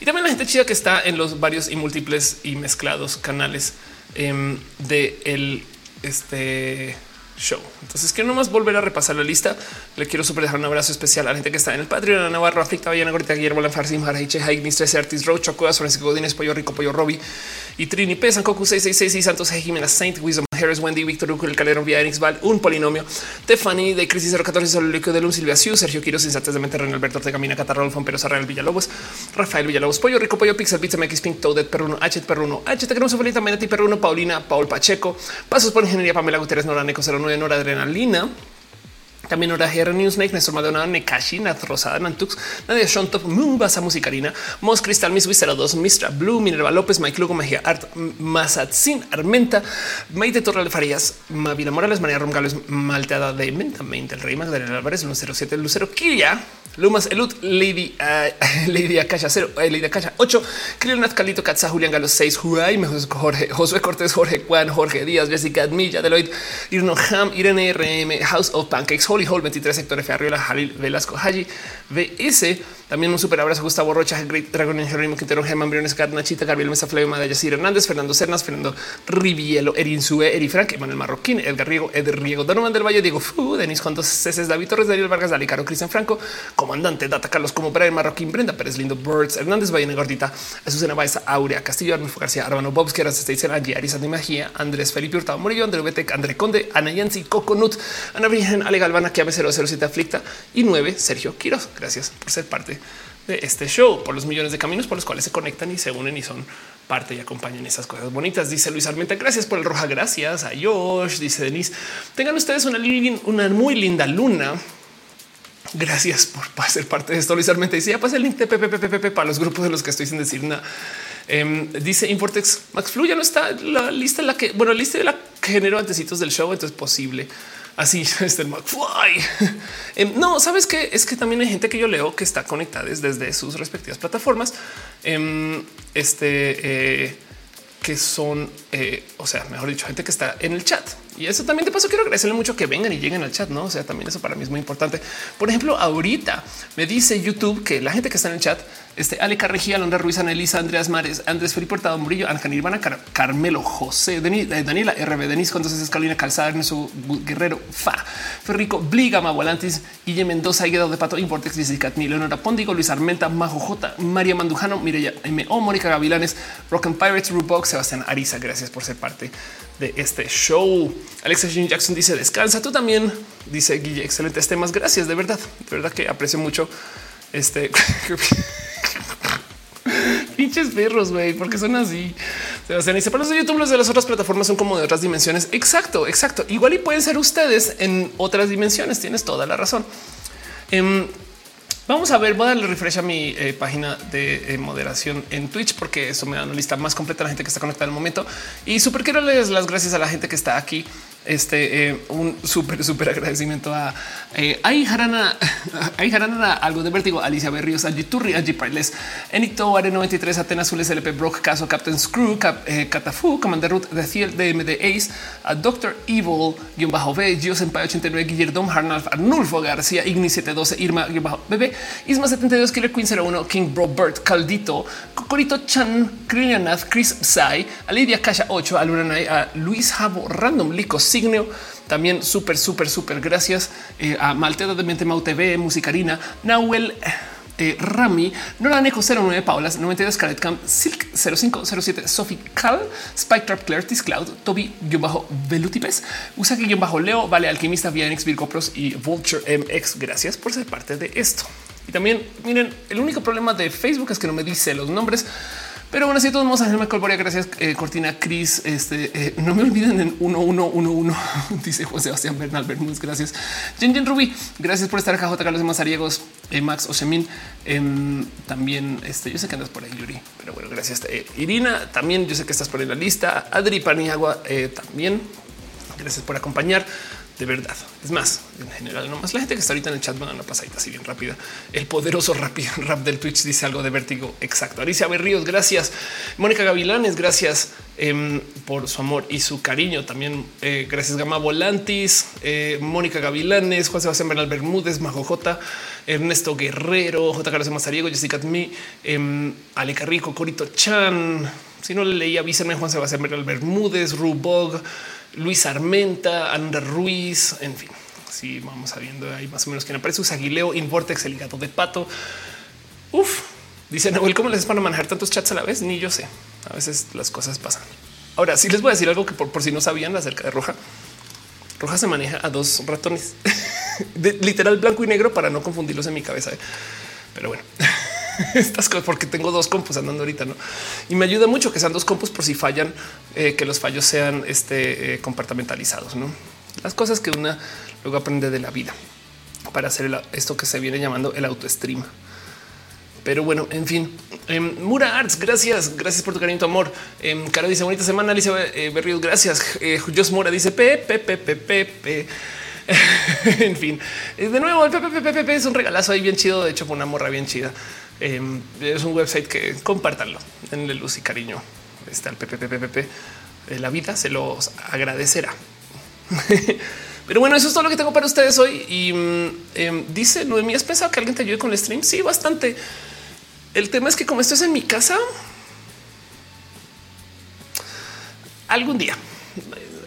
Y también la gente chida que está en los varios y múltiples y mezclados canales em, de el este show. Entonces quiero nomás volver a repasar la lista. Le quiero super dejar un abrazo especial a la gente que está en el Patreon, a Navarro, Aflicta, Vallana, Gorita, Guillermo, Lanfarsim, Jarahiche, Haig, Mistres, Artis, Roach, Chocudas, Francisco Godínez, Pollo Rico, Pollo Robbie y Trini P, Sankoku 666 y Santos G, Jimena Saint, Wisdom Harris, Wendy, Víctor Uco, el Calero, Vía Val, un polinomio, Tefani de Crisis 014, Solo Líquido de Luz, Silvia Siu, Sergio Quiros, Instantes de Mente, Alberto Ortega, Mina, Catarro, Pero Sarreal, Villalobos, Rafael Villalobos, Pollo Rico, Pollo Pixel, Pizza, MX, Pink, Toadette, Perruno, H, Perruno, H, Te queremos Felita, Menati, Perruno, Paulina, Paul Pacheco, Pasos por Ingeniería, Pamela Guterres, Noraneco 09, Nora Adrenalina, también Hora GR Newsnake, Néstor Madonna, Nekashi, Nat Rosada, Nantux, Nadia Shontop, Basa Musicarina, Mos Cristal, Miss Wizard 2, Mistra Blue, Minerva López, Mike Lugo, Magia Art, Mazatzin, Armenta, Maite Torral Farías, Mavila Morales, María Romgales, Malteada de Menta, el Rey Magdalena Álvarez, Lucero 7, Lucero Kiria, Lumas Elut, Lady, uh, [LAUGHS] Lady Akasha 0, uh, Lady Akasha 8, Krill Nat Calito, Katza, Julián Galo 6, Huay, Jorge, Josué Cortés, Jorge Juan, Jorge Díaz, Jessica Admilla, Deloitte, Irno Ham, Irene RM, House of Pancakes, Holy Hall 23, Sector F, Arriola, Jalil, Velasco, Haji, VS, también un super abrazo a Gustavo Rocha, Great Dragon, Jerónimo Quintero, Germán Briones, Nachita, Gabriel Mesa, Flavio Madaya, Yacir Hernández, Fernando Cernas, Fernando Rivielo, Erin Sue, Eri Frank, Emanuel Marroquín, Edgar Riego, Ed Riego, Donovan del Valle, Diego Fu, Denis Juan dos Ceces, David Torres, Daniel Vargas, Dalicaro, Cristian Franco, Comandante, Data Carlos como Marroquín, Brenda Pérez Lindo, Birds, Hernández Valle, Gordita, Azucena Baeza, Aurea, Castillo, Arnulfo García, Arbano Bobs, que dice Angie, Arisa de Magia, Andrés Felipe Hurtado Murillo, André Betec, André Conde, Ana Yancy, Coconut, Ana Virgen, Ale Galvana, Kiame 007 Aflicta y 9, Sergio Quiroz. Gracias por ser parte de este show, por los millones de caminos por los cuales se conectan y se unen y son parte y acompañan esas cosas bonitas. Dice Luis Armenta, gracias por el roja, gracias a Josh, dice Denise. Tengan ustedes una, una muy linda luna. Gracias por ser parte de esto. Luis Armenta dice, ya pasa el link de PPPPP para los grupos de los que estoy sin decir nada. Em, dice Importex, Max Flu ya no está la lista en la que, bueno, la lista de la que generó antecitos del show, entonces es posible así [LAUGHS] está el McFly. [LAUGHS] Em, no, sabes que es que también hay gente que yo leo que está conectada desde sus respectivas plataformas. Em, este eh, que son, eh, o sea, mejor dicho, gente que está en el chat. Y eso también de paso quiero agradecerle mucho que vengan y lleguen al chat, no? O sea, también eso para mí es muy importante. Por ejemplo, ahorita me dice YouTube que la gente que está en el chat este Ale Carregía, Londra Ruiz, Anelisa, Andreas Mares, Andrés Felipe Portado Murillo, Ángel Nirvana, Carmelo José, eh, Daniela RB, Denis entonces Escalina Calzada, Ernesto Guerrero, Fa, Ferrico, Bliga, Magualantis, Guille Mendoza, Guedo de Pato, Importex, Jessica Leonora Póndigo, Luis Armenta, Majo J, María Mandujano, Mireya M.O., Mónica Gavilanes, Rock and Pirates, Rubox, Sebastián Ariza. Gracias por ser parte de este show. Alexa Jean Jackson dice descansa. Tú también dice Guille. Excelentes temas. Gracias. De verdad, de verdad que aprecio mucho este. [LAUGHS] Pinches perros, güey, porque son así. Sebastián dice, para los de YouTube, los de las otras plataformas son como de otras dimensiones. Exacto, exacto. Igual y pueden ser ustedes en otras dimensiones. Tienes toda la razón. Em, vamos a ver, voy a darle refresh a mi eh, página de eh, moderación en Twitch porque eso me da una lista más completa de la gente que está conectada el momento. Y súper quiero darles las gracias a la gente que está aquí este eh, un súper, súper agradecimiento a eh, Jarana, [LAUGHS] hay Jarana, algo de vértigo, Alicia Berrios, Angie Turri, Angie Parles, Enito, Are 93, Atenas Azules, LP Brock, Caso, Captain Screw, Cap, eh, Catafu, Commander Root, Ciel, DMD Ace, a Doctor Evil, guion bajo B, Gio Senpai 89, Guillermo Harnalf, Arnulfo García, Igni 712, Irma, guion bajo BB, Isma 72, Killer Queen 01, King Robert, Caldito, Cocorito Chan, Krilianath, Chris Psy, Alidia Kasha 8, a Luna a Luis Jabo, Random Lico, También súper, súper, súper gracias eh, a Malteda de Mente Mau TV, Musicarina, Nahuel. eh, Rami, Nora Neco 09, Paulas 92, Scarlet Camp, Silk 0507, Sophie Cal, Spike Trap, Clarity Cloud, Toby, yo bajo Velutipes, Usagi, yo bajo Leo, Vale, Alquimista, Vianix, Virgo Pros y Vulture MX. Gracias por ser parte de esto. Y también miren, el único problema de Facebook es que no me dice los nombres pero bueno, así todos modos, Ángel Michael gracias eh, Cortina, Cris, este, eh, no me olviden en 1111, [LAUGHS] dice José Sebastián Bernal Bermúdez, gracias. Jen Jen Ruby, gracias por estar acá. Carlos de Mazariegos, eh, Max Osemin, em, también, este, yo sé que andas por ahí, Yuri, pero bueno, gracias. Irina, también yo sé que estás por ahí en la lista, Adri Paniagua, también, gracias por acompañar de verdad. Es más, en general, no más la gente que está ahorita en el chat, van a una pasadita así bien rápida. El poderoso [LAUGHS] rap, del Twitch dice algo de vértigo. Exacto. Alicia Berríos, gracias. Mónica Gavilanes, gracias em, por su amor y su cariño. También eh, gracias Gama Volantis, eh, Mónica Gavilanes, Juan Sebastián Bernal Bermúdez, Majo J, Ernesto Guerrero, J. Carlos Mazariego, Jessica Tmi, eh, Ale Carrico, Corito Chan. Si no le leía, avísenme Juan Sebastián Bernal Bermúdez, Rubog. Luis Armenta, Andrés Ruiz, en fin. Si vamos sabiendo ahí más o menos quién aparece. Usaguileo, Invortex, el gato de pato. Uf, dice Nahuel, ¿cómo les van a manejar tantos chats a la vez? Ni yo sé. A veces las cosas pasan. Ahora sí les voy a decir algo que por, si no sabían acerca de Roja. Roja se maneja a dos ratones, [LAUGHS] de, literal blanco y negro para no confundirlos en mi cabeza. ¿eh? Pero bueno. [LAUGHS] estas cosas porque tengo dos compus andando ahorita, ¿no? Y me ayuda mucho que sean dos compus por si fallan, eh, que los fallos sean este, eh, compartamentalizados, ¿no? Las cosas que una luego aprende de la vida para hacer esto que se viene llamando el autostream. Pero bueno, en fin, em, Mura Arts, gracias, gracias por tu cariño, tu amor. Eh, Caro dice bonita semana, Alicia eh, Berrios, gracias. Jos Mora dice p, p, p, p, p, p. en fin, de nuevo, el PPPPP es un regalazo ahí bien chido. De hecho, fue una morra bien chida. Em, es un website que compártanlo en luz y cariño. Está el PPPPP. Eh, la vida se los agradecerá. [LAUGHS] Pero bueno, eso es todo lo que tengo para ustedes hoy. Y em, dice Noemí, ¿has pensado que alguien te ayude con el stream? Sí, bastante. El tema es que como esto es en mi casa, algún día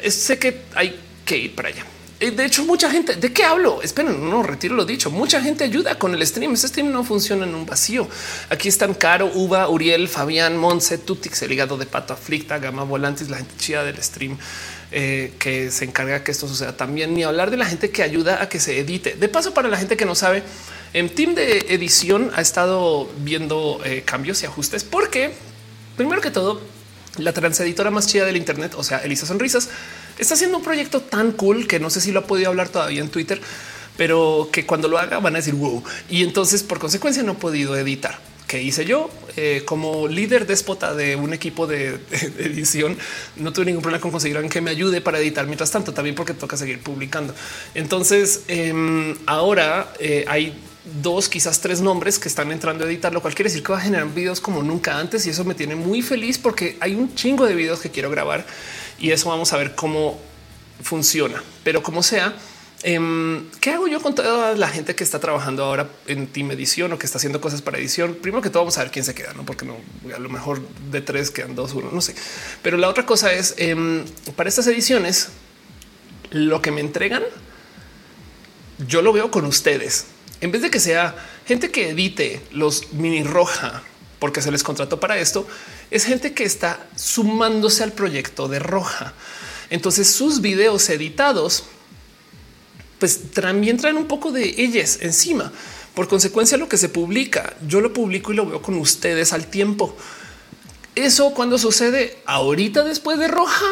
sé que hay que ir para allá. De hecho, mucha gente, ¿de qué hablo? Esperen, no retiro lo dicho. Mucha gente ayuda con el stream. Este stream no funciona en un vacío. Aquí están Caro, Uva, Uriel, Fabián, Monse, Tutix, el hígado de pato aflicta, Gama Volantis, la gente chida del stream eh, que se encarga que esto suceda también. Ni hablar de la gente que ayuda a que se edite. De paso, para la gente que no sabe, en team de edición ha estado viendo eh, cambios y ajustes porque, primero que todo, la transeditora más chida del Internet, o sea, Elisa Sonrisas, está haciendo un proyecto tan cool que no sé si lo ha podido hablar todavía en Twitter, pero que cuando lo haga van a decir wow. Y entonces, por consecuencia, no he podido editar. ¿Qué hice yo? Eh, como líder déspota de un equipo [LAUGHS] de, edición, no tuve ningún problema con conseguir alguien que me ayude para editar. Mientras tanto, también porque toca seguir publicando. Entonces, em, ahora eh, hay dos, quizás tres nombres que están entrando a editar, lo cual quiere decir que va a generar videos como nunca antes. Y eso me tiene muy feliz porque hay un chingo de videos que quiero grabar y eso vamos a ver cómo funciona. Pero como sea, em, ¿qué hago yo con toda la gente que está trabajando ahora en team edición o que está haciendo cosas para edición? Primero que todo vamos a ver quién se queda, no porque no a lo mejor de tres quedan dos, uno, no sé. Pero la otra cosa es em, para estas ediciones, lo que me entregan, yo lo veo con ustedes. En vez de que sea gente que edite los mini roja porque se les contrató para esto, es gente que está sumándose al proyecto de Roja. Entonces sus videos editados, pues también traen un poco de ellas encima. Por consecuencia, lo que se publica, yo lo publico y lo veo con ustedes al tiempo. Eso cuando sucede ahorita después de Roja,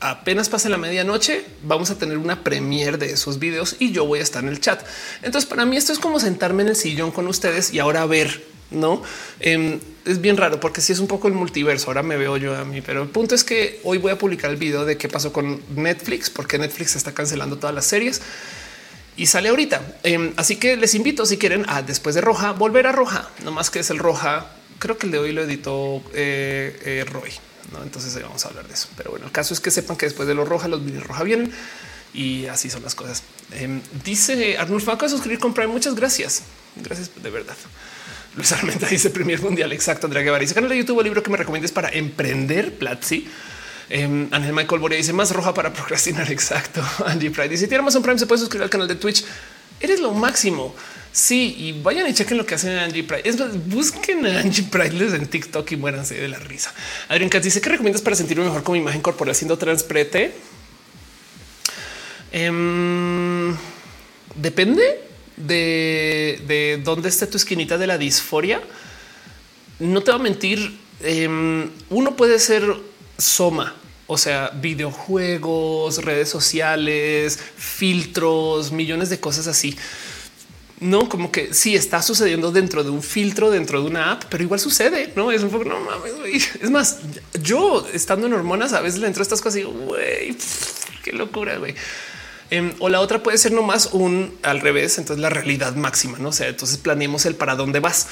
apenas pase la medianoche, vamos a tener una premier de esos videos y yo voy a estar en el chat. Entonces, para mí esto es como sentarme en el sillón con ustedes y ahora ver no em, es bien raro porque si es un poco el multiverso. Ahora me veo yo a mí, pero el punto es que hoy voy a publicar el video de qué pasó con Netflix, porque Netflix está cancelando todas las series y sale ahorita. Em, así que les invito si quieren a después de Roja volver a Roja, no más que es el Roja. Creo que el de hoy lo editó eh, eh, Roy. ¿no? Entonces vamos a hablar de eso. Pero bueno, el caso es que sepan que después de los roja, los mini roja vienen y así son las cosas. Em, dice Arnulfo, acabo suscribir con Prime. Muchas gracias. Gracias de verdad. Luis Armenta dice Primer Mundial. Exacto. Andrea Guevara dice canal de YouTube, el libro que me recomiendes para emprender Platzi. Eh, Ángel Michael Borea dice más roja para procrastinar. [LAUGHS] Exacto. Andy Pride dice tiene un Prime. Se puede suscribir al canal de Twitch. Eres lo máximo. Sí, y vayan y chequen lo que hacen Angie Pride. Es más, busquen a Angie Pride en TikTok y muéranse de la risa. Adrián Katz dice que recomiendas para sentirme mejor con mi imagen corporal siendo transprete. Em, depende de, de dónde esté tu esquinita de la disforia. No te va a mentir. Em, uno puede ser soma, o sea, videojuegos, redes sociales, filtros, millones de cosas así no como que sí está sucediendo dentro de un filtro, dentro de una app, pero igual sucede. No es un poco no mames. Es más, yo estando en hormonas a veces le entro a estas cosas y güey, qué locura, güey. Em, o la otra puede ser nomás un al revés. Entonces la realidad máxima, no o sea, entonces planeemos el para dónde vas,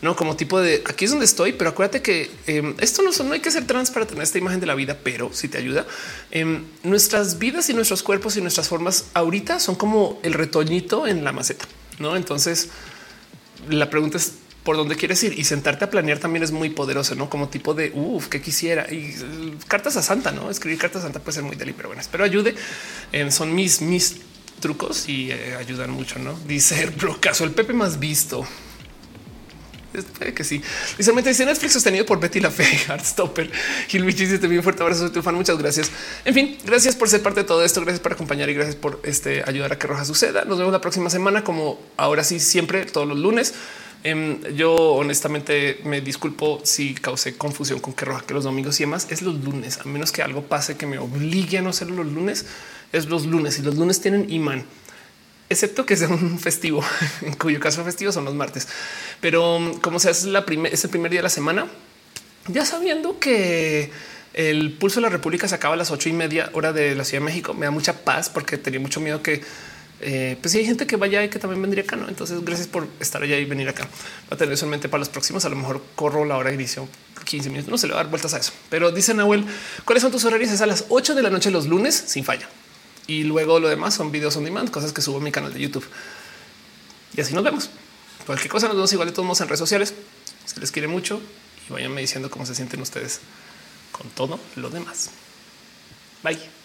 no como tipo de aquí es donde estoy, pero acuérdate que em, esto no, son, no hay que ser trans para tener esta imagen de la vida, pero si te ayuda, em, nuestras vidas y nuestros cuerpos y nuestras formas ahorita son como el retoñito en la maceta. No, entonces la pregunta es por dónde quieres ir y sentarte a planear también es muy poderoso, no como tipo de uff, que quisiera y uh, cartas a Santa, no escribir cartas a Santa puede ser muy deli, pero bueno, espero ayude. Eh, son mis, mis trucos y eh, ayudan mucho. No [LAUGHS] dice el caso el Pepe más visto. Puede que sí. Visualmente dice Netflix sostenido por Betty la Fe, Heartstopper. [LAUGHS] Gilmichi dice bien fuerte abrazo, soy tu fan. Muchas gracias. En fin, gracias por ser parte de todo esto. Gracias por acompañar y gracias por este, ayudar a que Roja suceda. Nos vemos la próxima semana, como ahora sí, siempre todos los lunes. Em, yo honestamente me disculpo si causé confusión con que Roja que los domingos y demás es los lunes, a menos que algo pase que me obligue a no hacerlo los lunes. Es los lunes y los lunes tienen imán excepto que sea [LAUGHS] un festivo, en cuyo caso festivo son los martes. Pero um, como sea, es, la es el primer día de la semana, ya sabiendo que el pulso de la República se acaba a las ocho y media hora de la Ciudad de México, me da mucha paz porque tenía mucho miedo que eh, pues si hay gente que vaya y que también vendría acá. ¿no? Entonces, gracias por estar allá y venir acá. Va a tener solamente para los próximos. A lo mejor corro la hora de inicio 15 minutos. No se le va a dar vueltas a eso, pero dice Nahuel, ¿cuáles son tus horarios? Es a las 8 de la noche los lunes sin falla y luego lo demás son videos on demand, cosas que subo a mi canal de YouTube. Y así nos vemos. Cualquier cosa nos vemos igual de todos modos en redes sociales. Se les quiere mucho y váyanme diciendo cómo se sienten ustedes con todo lo demás. Bye.